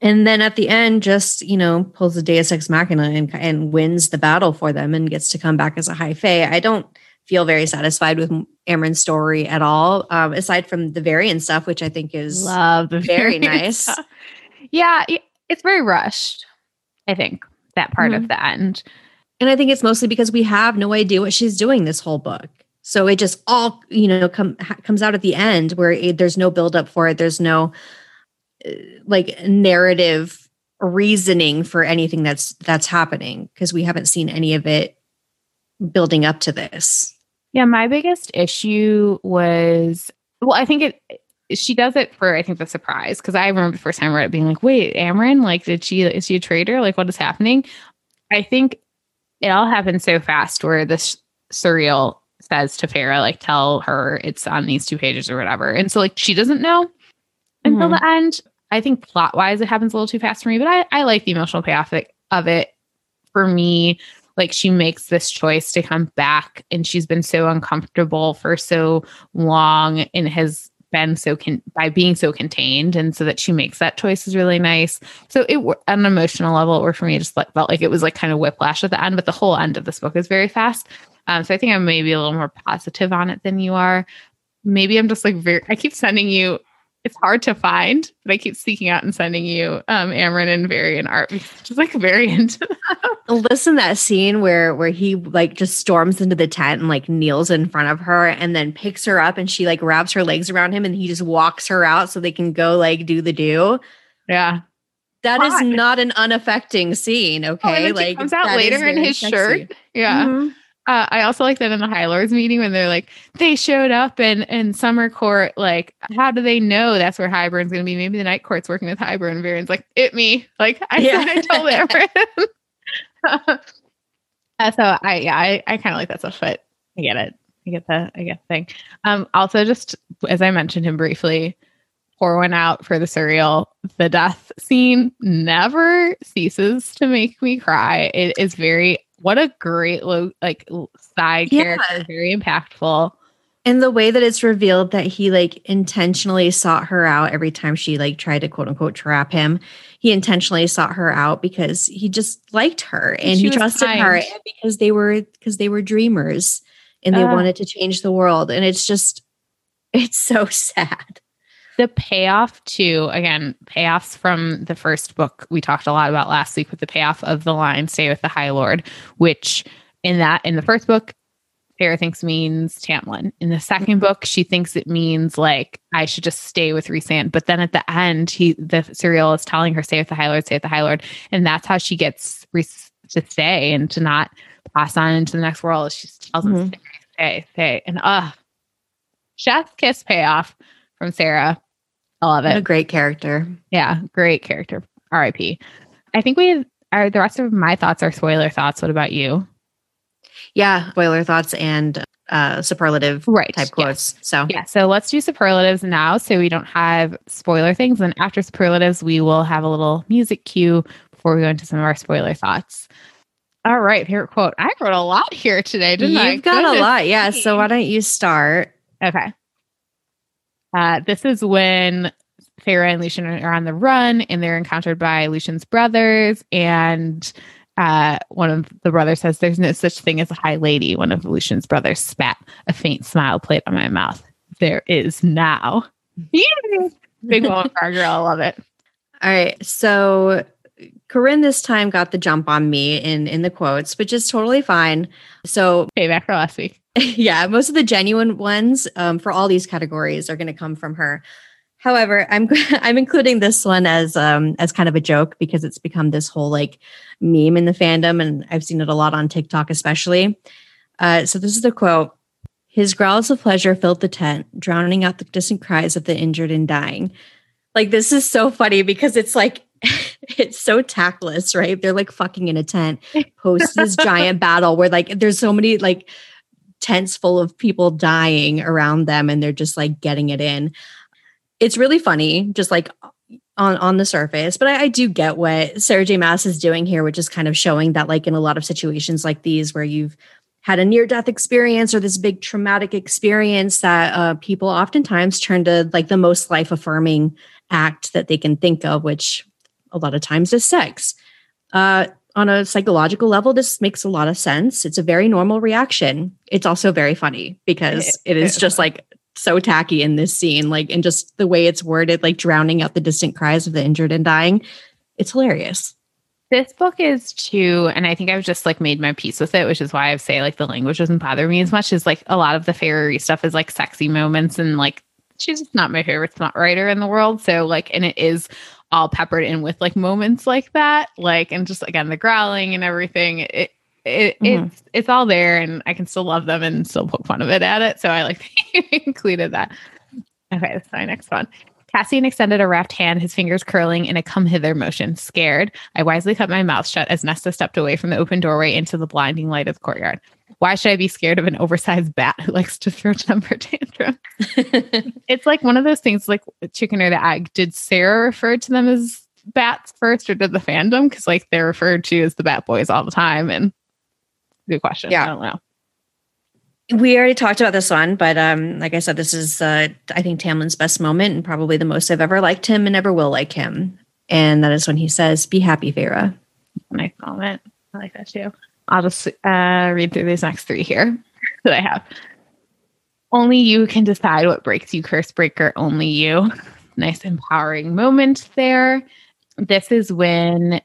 and then at the end just you know pulls the deus ex machina and, and wins the battle for them and gets to come back as a high fae i don't feel very satisfied with Amren's story at all um, aside from the Varian stuff which i think is love very nice stuff. yeah it's very rushed i think that part mm-hmm. of the end and i think it's mostly because we have no idea what she's doing this whole book so it just all you know come, comes out at the end where it, there's no build up for it there's no like narrative reasoning for anything that's that's happening because we haven't seen any of it building up to this. Yeah, my biggest issue was well, I think it she does it for I think the surprise because I remember the first time I read it being like, wait, Amren, like, did she is she a traitor? Like, what is happening? I think it all happened so fast where this Suriel says to Feyre, like, tell her it's on these two pages or whatever. And so like she doesn't know until mm-hmm. the end. I think plot wise, it happens a little too fast for me, but I, I like the emotional payoff of it. For me, like she makes this choice to come back and she's been so uncomfortable for so long and has been so con- by being so contained and so that she makes that choice is really nice. So it on an emotional level or for me it just like, felt like it was like kind of whiplash at the end but the whole end of this book is very fast. Um, so i think i'm maybe a little more positive on it than you are. Maybe i'm just like very i keep sending you it's hard to find, but I keep seeking out and sending you um Amren and Varian art just like very into that. Listen that scene where where he like just storms into the tent and like kneels in front of her and then picks her up and she like wraps her legs around him and he just walks her out so they can go like do the do. Yeah. that is not an unaffecting scene. Oh, Okay, he like comes out later in his sexy. shirt. Yeah. Mhm. Uh, I also like that in the High Lords meeting when they're like, they showed up in, in Summer Court. Like, how do they know that's where Hybern's going to be? Maybe the Night Court's working with Hybern. Varian's like, it me. Like, I Yeah. said, I told Amber. Uh, so I, yeah, I, I kind of like that stuff, but I get it. I get the, I get the thing. Um, also, just as I mentioned him briefly, pour one out for the Suriel. The death scene never ceases to make me cry. It is very what a great lo- like side Yeah. character, very impactful. And the way that it's revealed that he like intentionally sought her out every time she like tried to quote unquote trap him. He intentionally sought her out because he just liked her and he trusted her kind. and because they were because they were dreamers and they Ah. wanted to change the world. And it's just it's so sad. The payoff to again payoffs from the first book we talked a lot about last week with the payoff of the line "Stay with the High Lord," which in that in the first book. Feyre thinks means Tamlin. In the second book, she thinks it means like I should just stay with Rhysand. But then at the end, he the Suriel is telling her stay with the High Lord, stay with the High Lord, and that's how she gets Rhys to stay and to not pass on into the next world. She tells him Mhm. stay, stay, stay, and uh chef kiss payoff from Sarah. I love What a it. great character. Yeah, great character. R.I.P. I think we are the rest of my thoughts are spoiler thoughts. What about you? Yeah, spoiler thoughts and uh superlative Right. type yes. quotes. So Yeah, so let's do superlatives now so we don't have spoiler things. And after superlatives, we will have a little music cue before we go into some of our spoiler thoughts. All right, favorite quote. I wrote a lot here today, didn't you've I? got a Goodness lot. Yeah. So why don't you start? Okay. Uh, this is when Feyre and Lucien are on the run and they're encountered by Lucien's brothers. And uh, one of the brothers says, There's no such thing as a high lady. One of Lucien's brothers spat a faint smile played on my mouth. There is now. Big moment for our girl. I love it. All right. So Corinne this time got the jump on me in in the quotes, which is totally fine. So Payback for last week. yeah, most of the genuine ones um, for all these categories are going to come from her. However, I'm I'm including this one as um as kind of a joke because it's become this whole like meme in the fandom, and I've seen it a lot on TikTok, especially. Uh, so this is the quote: "His growls of pleasure filled the tent, drowning out the distant cries of the injured and dying." Like this is so funny because it's like it's so tactless, right? They're like fucking in a tent post this giant battle where like there's so many like tents full of people dying around them and they're just like getting it in. It's really funny, just like on on the surface, but I, I do get what Sarah J. Maas is doing here, which is kind of showing that like in a lot of situations like these where you've had a near death experience or this big traumatic experience that uh, people oftentimes turn to like the most life affirming act that they can think of, which a lot of times is sex. Uh, on a psychological level, this makes a lot of sense. It's a very normal reaction. It's also very funny because it is just like so tacky in this scene, like, and just the way it's worded, like drowning out the distant cries of the injured and dying. It's hilarious. This book is too, and I think I've just like made my peace with it, which is why I say like the language doesn't bother me as much as like a lot of the fairy stuff is like sexy moments and like she's just not my favorite smut writer in the world. So like, and it is all peppered in with like moments like that, like and just again the growling and everything. It it Mhm. it's it's all there, and I can still love them and still poke fun of it at it. So I like included that. Okay, that's my next one. Cassian extended a wrapped hand, his fingers curling in a come hither motion. Scared, I wisely cut my mouth shut as Nesta stepped away from the open doorway into the blinding light of the courtyard. Why should I be scared of an oversized bat who likes to throw temper tantrum? It's like one of those things like chicken or the egg. Did Sarah refer to them as bats first or did the fandom? Because like they're referred to as the bat boys all the time. And good question. Yeah. I don't know. We already talked about this one, but um, like I said, this is uh, I think Tamlin's best moment and probably the most I've ever liked him and ever will like him. And that is when he says, "Be happy, Feyre." Nice comment. I like that too. I'll just uh, read through these next three here that I have. Only you can decide what breaks you, curse breaker. Only you. Nice empowering moment there. This is when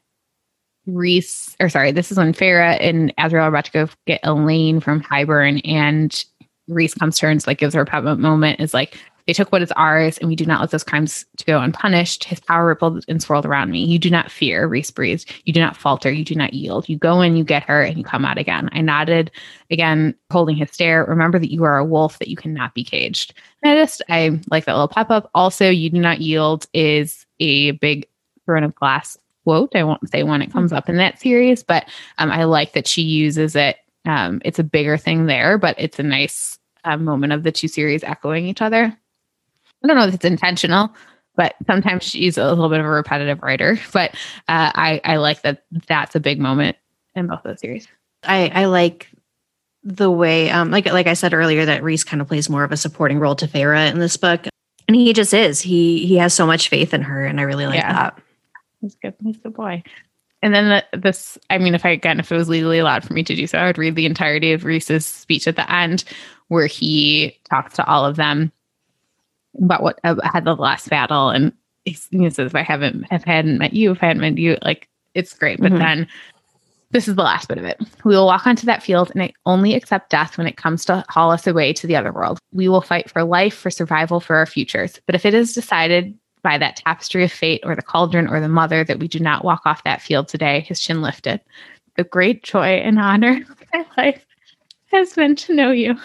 Rhys, or sorry, this is when Feyre and Azriel are about to go get Elain from Hybern, and Rhys comes to her and like gives her a pep moment. Is like, They took what is ours, and we do not let those crimes to go unpunished. His power rippled and swirled around me. You do not fear, Rhys breathed. You do not falter. You do not yield. You go in, you get her, and you come out again. I nodded again, holding his stare. Remember that you are a wolf, that you cannot be caged. And I just, I like that little pop up. Also, you do not yield is a big throne of glass quote. I won't say when it comes up in that series, but um, I like that she uses it. Um, it's a bigger thing there, but it's a nice uh, moment of the two series echoing each other. I don't know if it's intentional, but sometimes she's a little bit of a repetitive writer. But uh, I, I like that that's a big moment in both those series. I, I like the way, um, like like I said earlier, that Rhys kind of plays more of a supporting role to Feyre in this book, and he just is. He he has so much faith in her, and I really like yeah. that. He's good. He's a good boy. And then the, this, I mean, if I again, if it was legally allowed for me to do so, I would read the entirety of Rhys's speech at the end, where he talks to all of them about what uh, had the last battle, and he, he says, "If I haven't, if I hadn't met you, if I hadn't met you, like it's great." But mm-hmm. then this is the last bit of it. We will walk onto that field and I only accept death when it comes to haul us away to the other world. We will fight for life, for survival, for our futures. But if it is decided by that tapestry of fate or the cauldron or the mother that we do not walk off that field today, his chin lifted. The great joy and honor of my life has been to know you,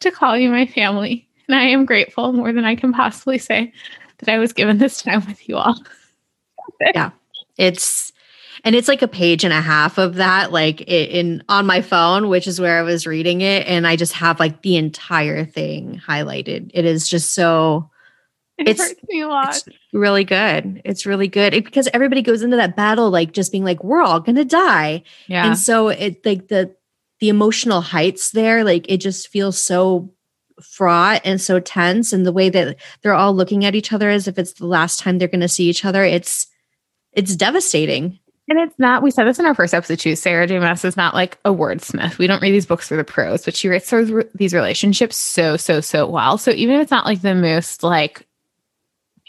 to call you my family. And I am grateful more than I can possibly say that I was given this time with you all. yeah. It's and it's like a page and a half of that like in on my phone which is where i was reading it and i just have like the entire thing highlighted it is just so it it's, hurts me a lot. It's really good. It's really good it, because everybody goes into that battle like just being like, "We're all gonna die," yeah. And so it like the the emotional heights there, like it just feels so fraught and so tense, and the way that they're all looking at each other as if it's the last time they're gonna see each other. It's it's devastating. And it's not, we said this in our first episode too. Sarah J. Maas is not like a wordsmith. We don't read these books for the prose, but she writes these relationships so, so, so well. So even if it's not like the most like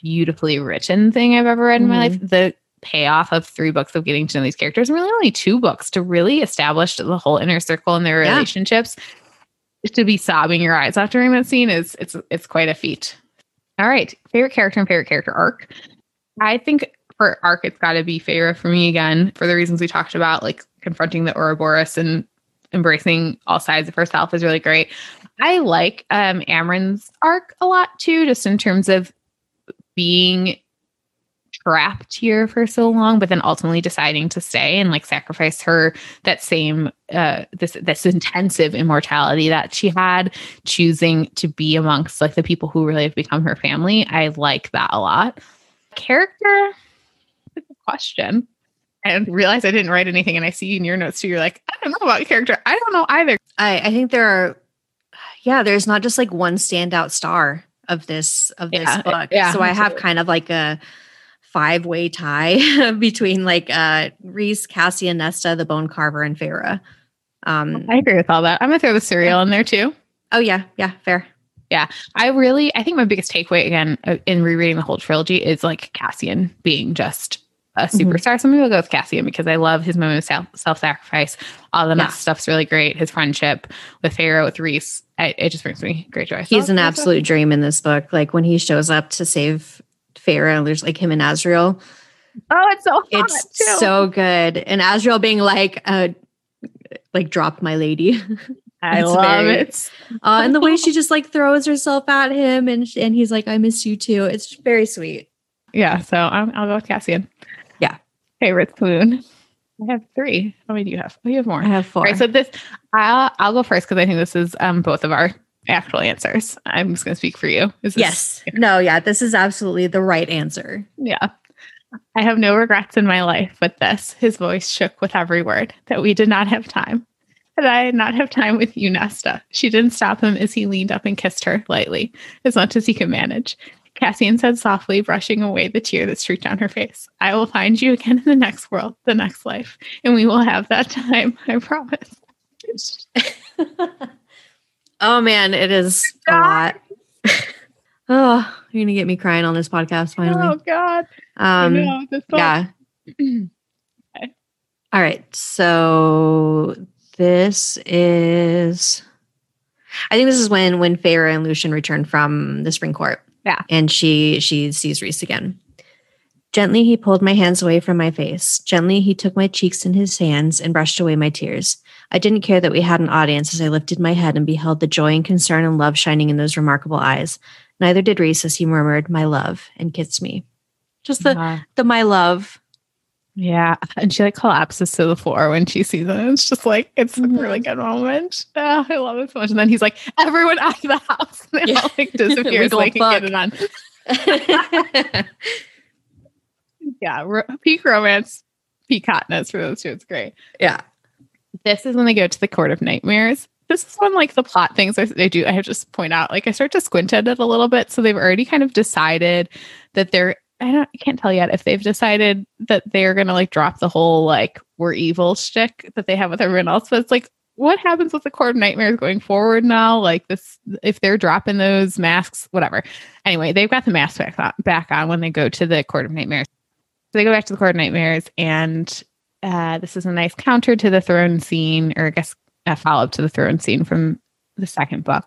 beautifully written thing I've ever read mm-hmm. in my life. Mm-hmm. The payoff of three books of getting to know these characters, and really only two books to really establish the whole inner circle and their yeah. relationships. To be sobbing your eyes out during that scene is it's it's quite a feat. All right, favorite character and favorite character arc. I think for arc, it's got to be Feyre for me again for the reasons we talked about, like confronting the Ouroboros and embracing all sides of herself is really great. I like um Amren's arc a lot too, just in terms of being trapped here for so long but then ultimately deciding to stay and like sacrifice her that same uh this this intensive immortality that she had choosing to be amongst like the people who really have become her family. I like that a lot. Character? Question. And realize i didn't write anything and i see in your notes too you're like i don't know about character. I don't know either. I i think there are yeah there's not just like one standout star of this of this yeah, book. Yeah, so I have kind of like a five way tie between like uh Rhys, Cassian, Nesta, the Bone Carver, and Feyre. Um, I agree with all that. I'm gonna throw the Suriel in there too. Oh yeah, yeah, fair. Yeah, I really, I think my biggest takeaway again uh, in rereading the whole trilogy is like Cassian being just a mm-hmm. superstar. Mm-hmm. Some people go with Cassian because I love his moment of self sacrifice. All the yeah. stuff's really great. His friendship with Feyre, with Reese, I, it just brings me great joy. He's an absolute dream in this book. Like when he shows up to save Feyre, there's like him and Azriel. Oh, it's so it's too. so good. And Azriel being like, uh, like drop my lady. I love very, it. uh, and the way she just like throws herself at him, and and he's like, "I miss you too." It's very sweet. Yeah, so I'll, I'll go with Cassian. Yeah, favorite spoon. I have three. How many do you have? Oh, you have more. I have four. Right, so this, I'll I'll go first because I think this is um both of our actual answers. I'm just going to speak for you. This, yes. No. Yeah. This is absolutely the right answer. Yeah. I have no regrets in my life with this. His voice shook with every word that we did not have time. That I did not have time with you, Nesta. She didn't stop him as he leaned up and kissed her lightly, as much as he could manage. Cassian said softly, brushing away the tear that streaked down her face. I will find you again in the next world, the next life, and we will have that time, I promise. oh man, it is a lot. oh, you're gonna get me crying on this podcast finally. Oh god. Um yeah. okay. All right. So this is I think this is when when Feyre and Lucien return from the spring court Yeah. And she she sees Rhys again. Gently he pulled my hands away from my face. Gently he took my cheeks in his hands and brushed away my tears. I didn't care that we had an audience as I lifted my head and beheld the joy and concern and love shining in those remarkable eyes. Neither did Rhys as he murmured, My love, and kissed me. Just the the my love. Yeah. And she like collapses to the floor when she sees it. It's just like, it's a really good moment. Ah, I love it so much. And then he's like, everyone out of the house. And they Yeah. all like disappear We so they can fuck. get it on. Yeah. Ro- peak romance, peak hotness for those two. It's great. yeah. this is when they go to the court of nightmares this is when like the plot things I- they do i have to just point out like i start to squint at it a little bit so they've already kind of decided that they're i don't i can't tell yet if they've decided that they're gonna like drop the whole like we're evil shtick that they have with everyone else but it's like what happens with the court of nightmares going forward now? Like this if they're dropping those masks whatever. Anyway they've got the mask back on, back on when they go to the court of nightmares. So they go back to the court of nightmares and uh, this is a nice counter to the throne scene, or I guess a follow up to the throne scene from the second book.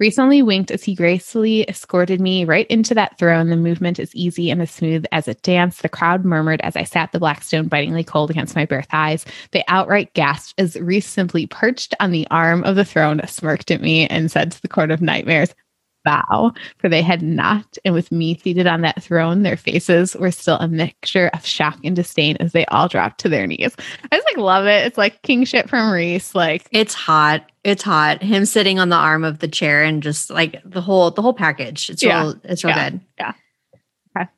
Recently winked as he gracefully escorted me right into that throne. The movement is easy and as smooth as a dance. The crowd murmured as I sat the black stone bitingly cold against my bare thighs. They outright gasped as Rhys simply perched on the arm of the throne, smirked at me, and said to the court of nightmares, bow, for they had not. And with me seated on that throne, their faces were still a mixture of shock and disdain as they all dropped to their knees. I just like love it. It's like king shit from Rhys. Like, It's hot. It's hot. Him sitting on the arm of the chair and just like the whole the whole package. It's Yeah. real it's real Yeah. good. Yeah. Okay.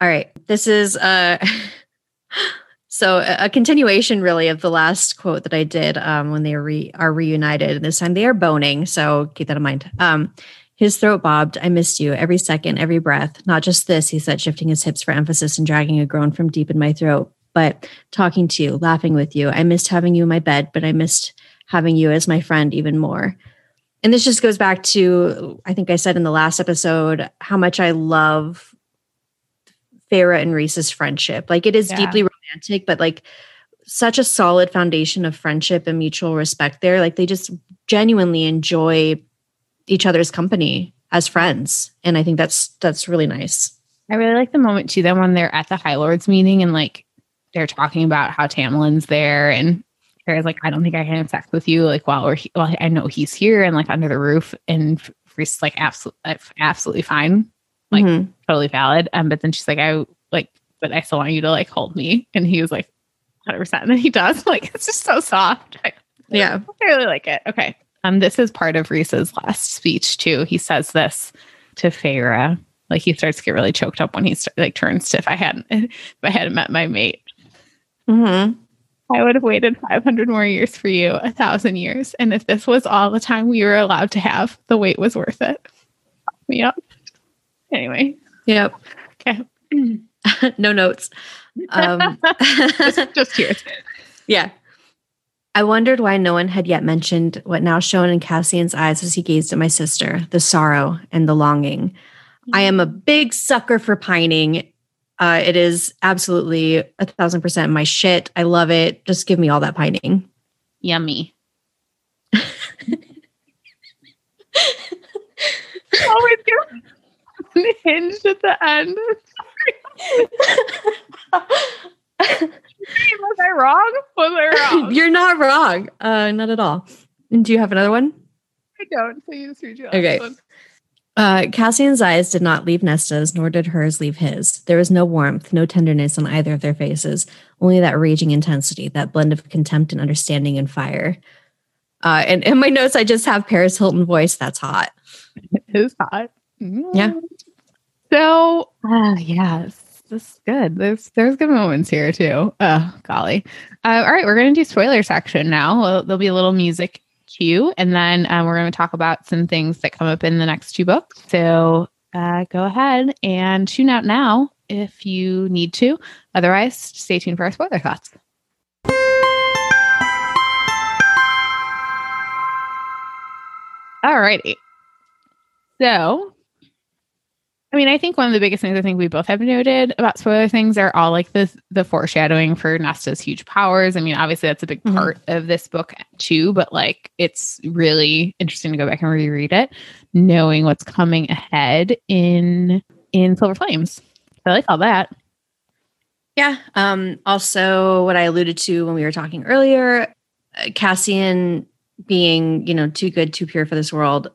All right. This is uh so a a continuation really of the last quote that I did um when they re- are reunited. And this time they are boning, so keep that in mind. Um his throat bobbed. I missed you every second, every breath. Not just this, he said, shifting his hips for emphasis and dragging a groan from deep in my throat, but talking to you, laughing with you. I missed having you in my bed, but I missed having you as my friend even more. And this just goes back to, I think I said in the last episode, how much I love Feyre and Rhys's friendship. Like it is Yeah. deeply romantic, but like such a solid foundation of friendship and mutual respect there. Like they just genuinely enjoy each other's company as friends. And I think that's that's really nice. I really like the moment too, then when they're at the High Lords meeting and like they're talking about how Tamlin's there and Feyre's like, I don't think I can have sex with you. Like, while we're, he- well, I know he's here and like under the roof. And Rhys is like, absolutely, absolutely fine. Like, Mhm. totally valid. Um, but then she's like, I like, but I still want you to like hold me. And he was like, 100%. And then he does. Like, it's just so soft. I, yeah. I really like it. Okay. Um, this is part of Rhys's last speech too. He says this to Feyre. Like he starts to get really choked up when he st- like turns to if I hadn't if I hadn't met my mate, hmm I would have waited 500 more years for you, a thousand years. And if this was all the time we were allowed to have, the wait was worth it. Up. Anyway, Yep. okay. no notes. Um, just, just yeah. I wondered why no one had yet mentioned what now shone in Cassian's eyes as he gazed at my sister the sorrow and the longing. I am a big sucker for pining. Uh, it is absolutely a thousand percent my shit. I love it. Just give me all that pining. Yummy. oh, it's hinged at the end. Was I wrong? Was I wrong? You're not wrong. Uh, not at all. And Do you have another one? I don't. Please read your Okay. last one. Uh, Cassian's eyes did not leave Nesta's, nor did hers leave his. There was no warmth, no tenderness on either of their faces, only that raging intensity, that blend of contempt and understanding and fire. Uh, and in my notes, I just have Paris Hilton voice. That's hot. It is hot. Yeah. So, uh, yes, this is good. There's there's good moments here too. Oh, golly. Uh, all right, we're going to do spoiler section now. There'll be a little music cue, and then um, we're going to talk about some things that come up in the next two books. So, uh, go ahead and tune out now if you need to. Otherwise, stay tuned for our spoiler thoughts. All righty. So, I mean, I think one of the biggest things I think we both have noted about spoiler things are all like the the foreshadowing for Nesta's huge powers. I mean, obviously that's a big part mm-hmm. of this book too, but like it's really interesting to go back and reread it, knowing what's coming ahead in in Silver Flames. I like all that. Yeah. Um, also, what I alluded to when we were talking earlier, uh, Cassian being, you know, too good, too pure for this world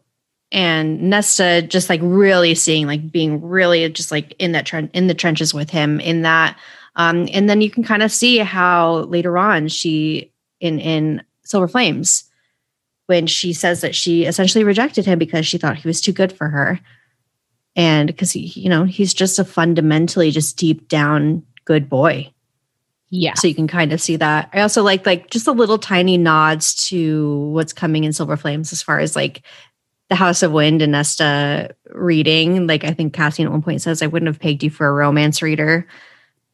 and Nesta just like really seeing like being really just like in that trend in the trenches with him in that um and then you can kind of see how later on she in in Silver Flames when she says that she essentially rejected him because she thought he was too good for her. And because he you know he's just a fundamentally just deep down good boy. Yeah. So you can kind of see that. I also like like just a little tiny nods to what's coming in silver flames as far as like the House of Wind and Nesta reading. Like I think Cassie at one point says, I wouldn't have pegged you for a romance reader.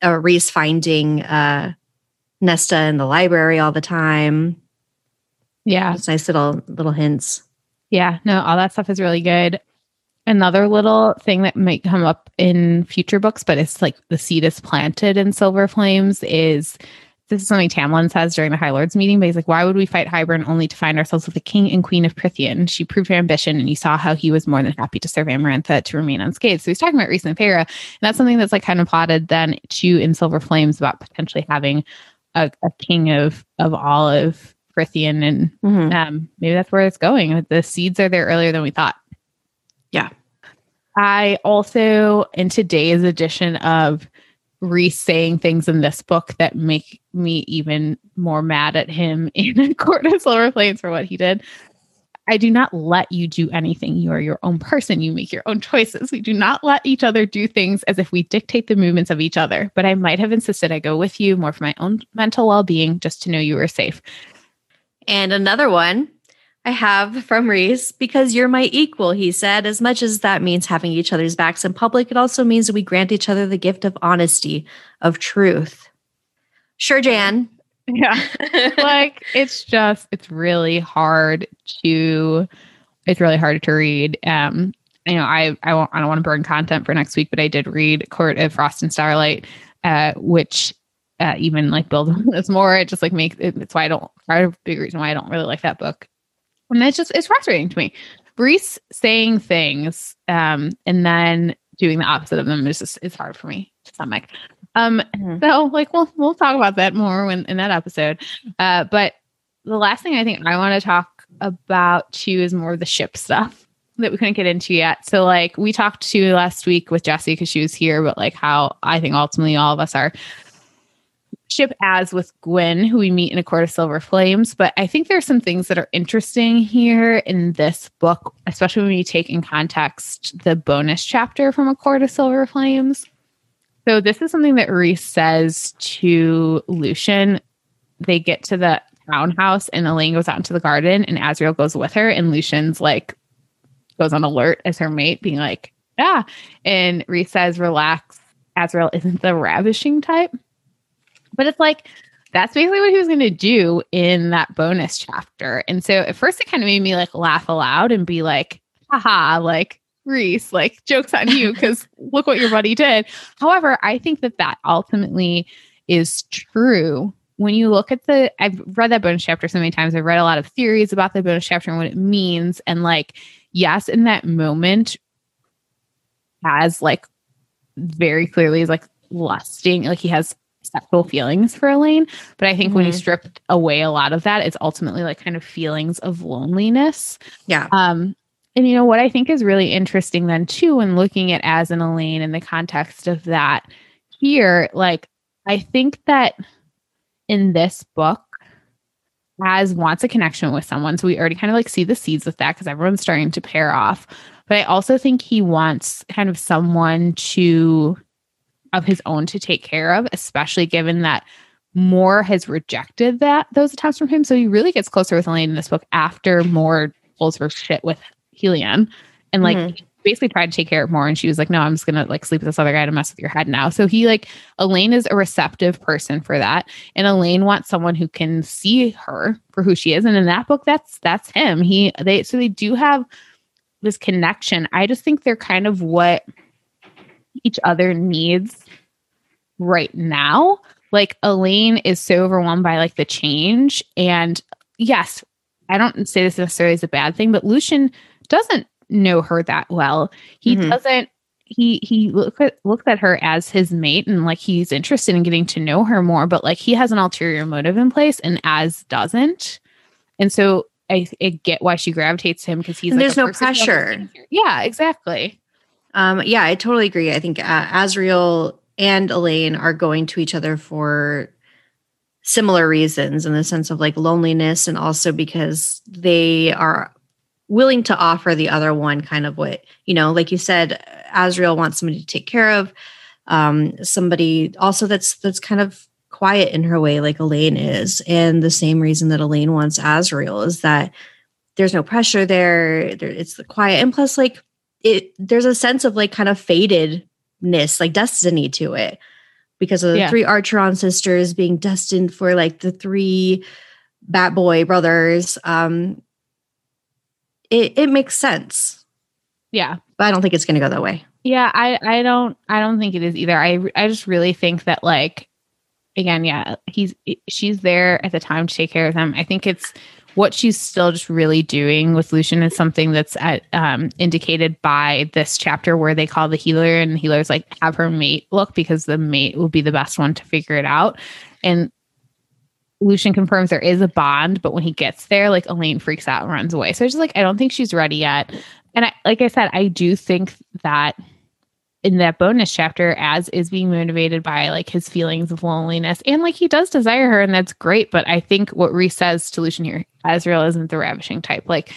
Uh, Rhys finding uh, Nesta in the library all the time. Yeah. It's nice little little hints. Yeah, no, all that stuff is really good. Another little thing that might come up in future books, but it's like the seed is planted in Silver Flames is this is something Tamlin says during the High Lords meeting, but he's like, Why would we fight Hybern only to find ourselves with the king and queen of Prythian? She proved her ambition, and you saw how he was more than happy to serve Amarantha to remain unscathed. So he's talking about Rhys and and that's something that's like kind of plotted then to in Silver Flames about potentially having a, a king of of all of Prythian, and mm-hmm. um, maybe that's where it's going. The seeds are there earlier than we thought. Yeah. I also, in today's edition of re-saying things in this book that make me even more mad at him in court of silver flames for what he did. I do not let you do anything. You are your own person. You make your own choices. We do not let each other do things as if we dictate the movements of each other. But I might have insisted I go with you more for my own mental well being, just to know you were safe. And another one I have from Rhys because you're my equal, he said. As much as that means having each other's backs in public, it also means that we grant each other the gift of honesty, of truth. Sure, Jan. Yeah. like it's just, it's really hard to, it's really hard to read. Um, you know, I, I won't, I don't want to burn content for next week, but I did read Court of Frost and Starlight, uh, which uh, even like builds on this more. It just like makes it, it's why I don't, part of big reason why I don't really like that book and it's just it's frustrating to me. Rhys saying things um, and then doing the opposite of them is just it's hard for me to stomach. Um, mm-hmm. so like we'll we'll talk about that more when in that episode. Uh, but the last thing I think I want to talk about too is more of the ship stuff that we couldn't get into yet. So like we talked to last week with Jessie because she was here, but like how I think ultimately all of us are ship as with Gwen, who we meet in A Court of Silver Flames. But I think there's some things that are interesting here in this book, especially when you take in context the bonus chapter from A Court of Silver Flames. So this is something that Rhys says to Lucien. They get to the townhouse and Elain goes out into the garden and Azriel goes with her and Lucien's like goes on alert as her mate, being like, yeah. And Rhys says, relax. Azriel isn't the ravishing type. But it's like, that's basically what he was going to do in that bonus chapter. And so at first it kind of made me like laugh aloud and be like, haha, like Rhys, like jokes on you because look what your buddy did. However, I think that that ultimately is true. When you look at the, I've read that bonus chapter so many times. I've read a lot of theories about the bonus chapter and what it means. And like, yes, in that moment, has like very clearly is like lusting, like he has sexual feelings for Elain. But I think mm-hmm. when you mm-hmm. strip away a lot of that, it's ultimately like kind of feelings of loneliness. Yeah. Um, and you know what I think is really interesting then too, when looking at Az an Elain in the context of that here, like I think that in this book, Az wants a connection with someone. So we already kind of like see the seeds with that because everyone's starting to pair off. But I also think he wants kind of someone to of his own to take care of, especially given that Mor has rejected that those attempts from him. So he really gets closer with Elain in this book after Mor pulls her shit with Helion and like mm-hmm. basically tried to take care of Mor. And she was like, no, I'm just gonna like sleep with this other guy to mess with your head now. So he like Elain is a receptive person for that. And Elain wants someone who can see her for who she is. And in that book, that's that's him. He they so they do have this connection. I just think they're kind of what each other needs right now. Like Elain is so overwhelmed by like the change. And yes, I don't say this necessarily as a bad thing, but Lucien doesn't know her that well. He mm-hmm. doesn't he he look at, looks at her as his mate and like he's interested in getting to know her more, but like he has an ulterior motive in place and Az doesn't. And so I, I get why she gravitates to him because he's like there's no pressure. Yeah, exactly. Um, yeah, I totally agree. I think uh, Azriel and Elain are going to each other for similar reasons in the sense of like loneliness and also because they are willing to offer the other one kind of what you know like you said azriel wants somebody to take care of um, somebody also that's that's kind of quiet in her way like Elain is and the same reason that Elain wants azriel is that there's no pressure there, there it's the quiet and plus like it there's a sense of like kind of fatedness like destiny to it because of the yeah. three archeron sisters being destined for like the three bat boy brothers um it, it makes sense. Yeah. But I don't think it's going to go that way. Yeah, I I don't I don't think it is either. I I just really think that like again, yeah, he's she's there at the time to take care of them. I think it's what she's still just really doing with Lucien is something that's at, um, indicated by this chapter where they call the healer and the healer's like have her mate look because the mate will be the best one to figure it out. And Lucien confirms there is a bond, but when he gets there, like Elain freaks out and runs away. So it's just like I don't think she's ready yet. And I, like I said, I do think that in that bonus chapter, Az is being motivated by like his feelings of loneliness, and like he does desire her, and that's great. But I think what rhys says to lucien here, Azriel isn't the ravishing type. Like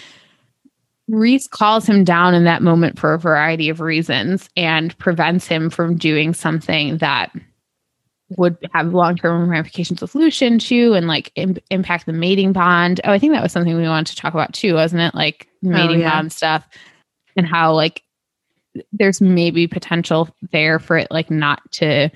rhys calls him down in that moment for a variety of reasons and prevents him from doing something that would have long term ramifications with lucien too, and like Im- impact the mating bond. Oh, I think that was something we wanted to talk about too, wasn't it? Like oh, mating oh, yeah. bond stuff and how like there's maybe potential there for it like not to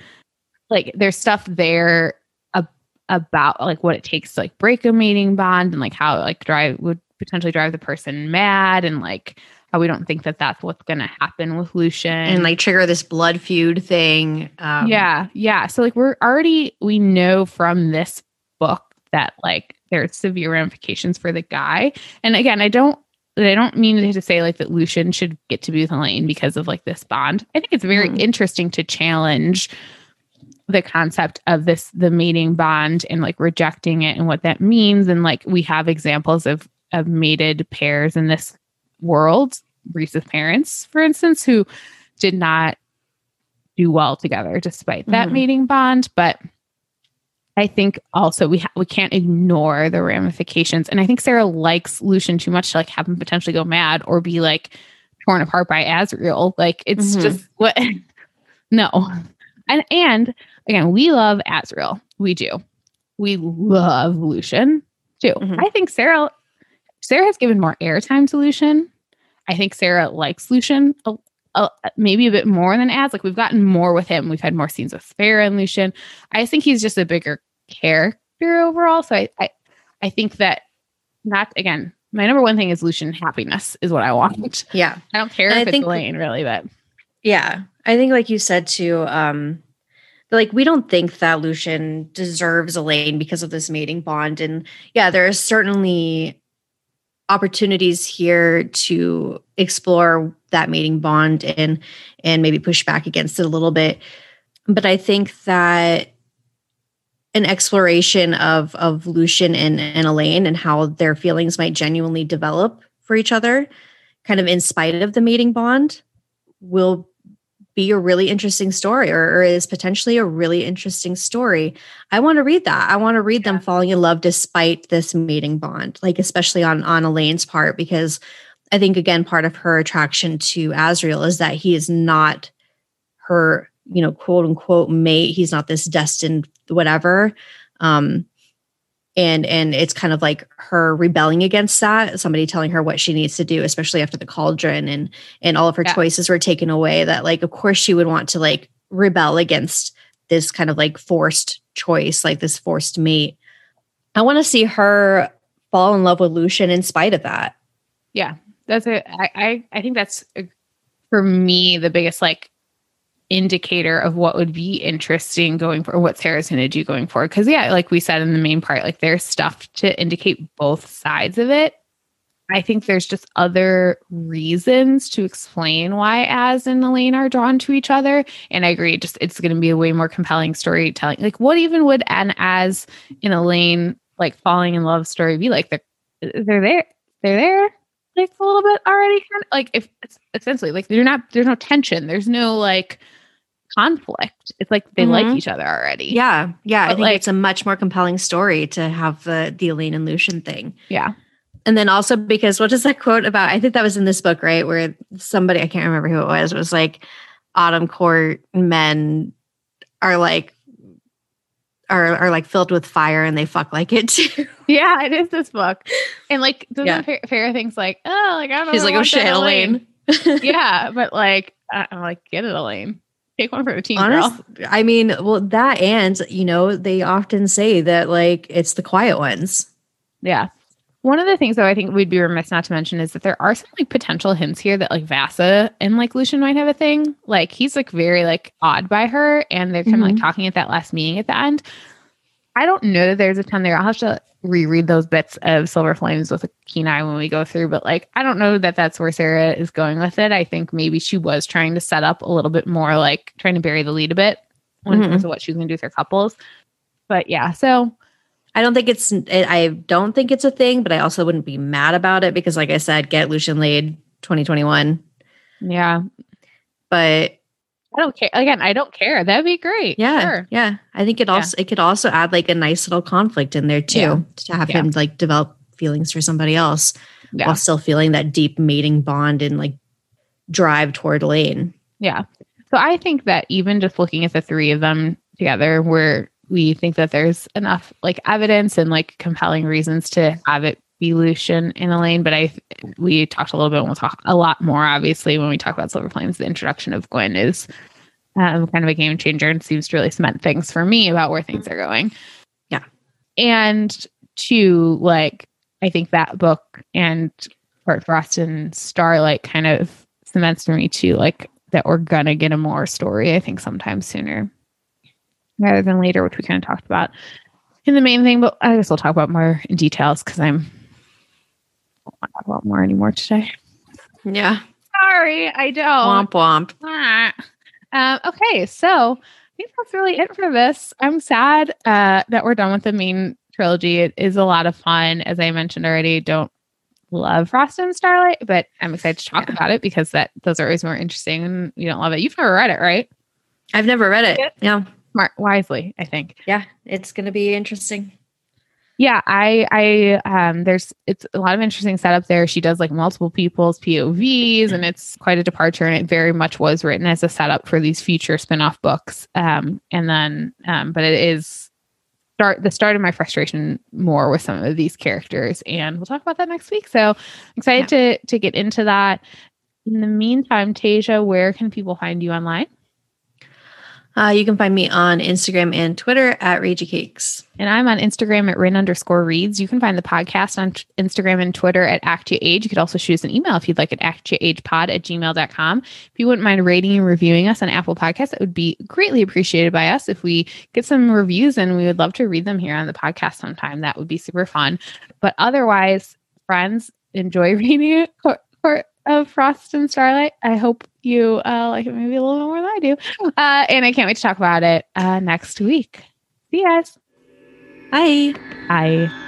like there's stuff there ab- about like what it takes to like break a mating bond and like how like drive would potentially drive the person mad and like how we don't think that that's what's going to happen with Lucien and like trigger this blood feud thing. Um, yeah, yeah. So like we're already we know from this book that like there's severe ramifications for the guy. And again, I don't I don't mean to say like that Lucien should get to be with Elain because of like this bond. I think it's very mm. interesting to challenge the concept of this the mating bond and like rejecting it and what that means and like we have examples of of mated pairs in this world, rhys's parents, for instance, who did not do well together despite that mm-hmm. mating bond. But I think also we ha- we can't ignore the ramifications. And I think Sarah likes Lucien too much to like have him potentially go mad or be like torn apart by Azriel. Like it's mm-hmm. just what no. And and again, we love Azriel. We do. We love Lucien too. Mm-hmm. I think Sarah Sarah has given more airtime to Lucien. I think Sarah likes Lucien a, a, maybe a bit more than Az. Like we've gotten more with him. We've had more scenes with Feyre and Lucien. I think he's just a bigger character overall. So I, I, I think that not again. My number one thing is Lucien happiness is what I want. Yeah, I don't care and if I it's think, Elain really, but yeah, I think like you said too. Um, like we don't think that Lucien deserves Elain because of this mating bond, and yeah, there are certainly opportunities here to explore that mating bond and and maybe push back against it a little bit but i think that an exploration of of lucien and, and elain and how their feelings might genuinely develop for each other kind of in spite of the mating bond will be a really interesting story or, or, is potentially a really interesting story. I want to read that. I want to read yeah. them falling in love despite this mating bond, like especially on on Elain's part, because I think again, part of her attraction to Azriel is that he is not her, you know, quote unquote mate. He's not this destined whatever. Um, and and it's kind of like her rebelling against that somebody telling her what she needs to do especially after the cauldron and and all of her yeah. choices were taken away that like of course she would want to like rebel against this kind of like forced choice like this forced mate i want to see her fall in love with lucien in spite of that yeah that's it I, I i think that's for me the biggest like indicator of what would be interesting going for what Sarah's going to do going forward. Because yeah, like we said in the main part, like there's stuff to indicate both sides of it. I think there's just other reasons to explain why Az and Elain are drawn to each other. And I agree, just it's going to be a way more compelling storytelling. Like, what even would an Az in Elain like falling in love story be like? They're they're there, they're there, like a little bit already. Like, if essentially like they're not, there's no tension, there's no like conflict. It's like they mm-hmm. like each other already. Yeah, yeah. But I think like, it's a much more compelling story to have the the Elain and Lucien thing. Yeah. And then also because what is that quote about? I think that was in this book, right? Where somebody, I can't remember who it was, was like autumn court men are like are are like filled with fire and they fuck like it too. Yeah, it is this book. And like doesn't yeah. Feyre thinks like, oh like I don't She's like, oh shit, Elain. yeah, but like I'm like, get it, Elain. Take one for the team. I mean, well, that and you know, they often say that like it's the quiet ones. Yeah. One of the things, though, I think we'd be remiss not to mention is that there are some like potential hints here that like Vassa and like Lucien might have a thing. Like he's like very like awed by her, and they're kind of mm-hmm. like talking at that last meeting at the end. I don't know that there's a ton there. I'll have to reread those bits of Silver Flames with a keen eye when we go through, but like I don't know that that's where Sarah is going with it. I think maybe she was trying to set up a little bit more, like trying to bury the lead a bit when mm-hmm. terms of what she's going to do with her couples. But yeah, so I don't think it's I don't think it's a thing, but I also wouldn't be mad about it because like I said, get Lucien laid 2021. Yeah. But I don't care. Again, I don't care. That'd be great. Yeah. Sure. Yeah. I think it also yeah. it could also add like a nice little conflict in there too yeah. to have yeah. him like develop feelings for somebody else while still feeling that deep mating bond and like drive toward Lane. Yeah. So I think that even just looking at the three of them together, we're we think that there's enough like evidence and like compelling reasons to have it be Lucien and Elain, But I we talked a little bit and we'll talk a lot more obviously when we talk about Silver Flames. The introduction of Gwen is um, kind of a game changer and seems to really cement things for me about where things are going. Yeah. And to like I think that book and Court Frost and Starlight kind of cements for me too, like that we're gonna get a Mor story, I think, sometime sooner rather than later, which we kind of talked about in the main thing. But I guess we'll talk about Mor in details because I'm I don't want to talk about Mor anymore today. Yeah. Sorry, I don't. Womp womp. Ah. Um, okay, so I think that's really it for this. I'm sad uh, that we're done with the main trilogy. It is a lot of fun, as I mentioned already. Don't love Frost and Starlight, but I'm excited to talk yeah. about it because that those are always more interesting. And you don't love it. You've never read it, right? I've never read it. Yeah smart wisely, I think. Yeah, it's going to be interesting. Yeah, I I um there's it's a lot of interesting setup there. She does like multiple people's POVs and it's quite a departure and it very much was written as a setup for these future spin-off books. Um and then um but it is start the start of my frustration more with some of these characters and we'll talk about that next week. So excited yeah. to to get into that. In the meantime, Tasia, where can people find you online? Uh, you can find me on Instagram and Twitter at Ragey Cakes. And I'm on Instagram at Rin underscore reads. You can find the podcast on Instagram and Twitter at Act Your Age. You could also shoot us an email if you'd like at actyouragepod at gmail.com. If you wouldn't mind rating and reviewing us on Apple Podcasts, it would be greatly appreciated by us. If we get some reviews and we would love to read them here on the podcast sometime, that would be super fun. But otherwise, friends, enjoy reading it of Frost and Starlight. I hope you uh, like it maybe a little bit more than I do. Uh, and I can't wait to talk about it uh, next week. See you guys. Bye. Bye.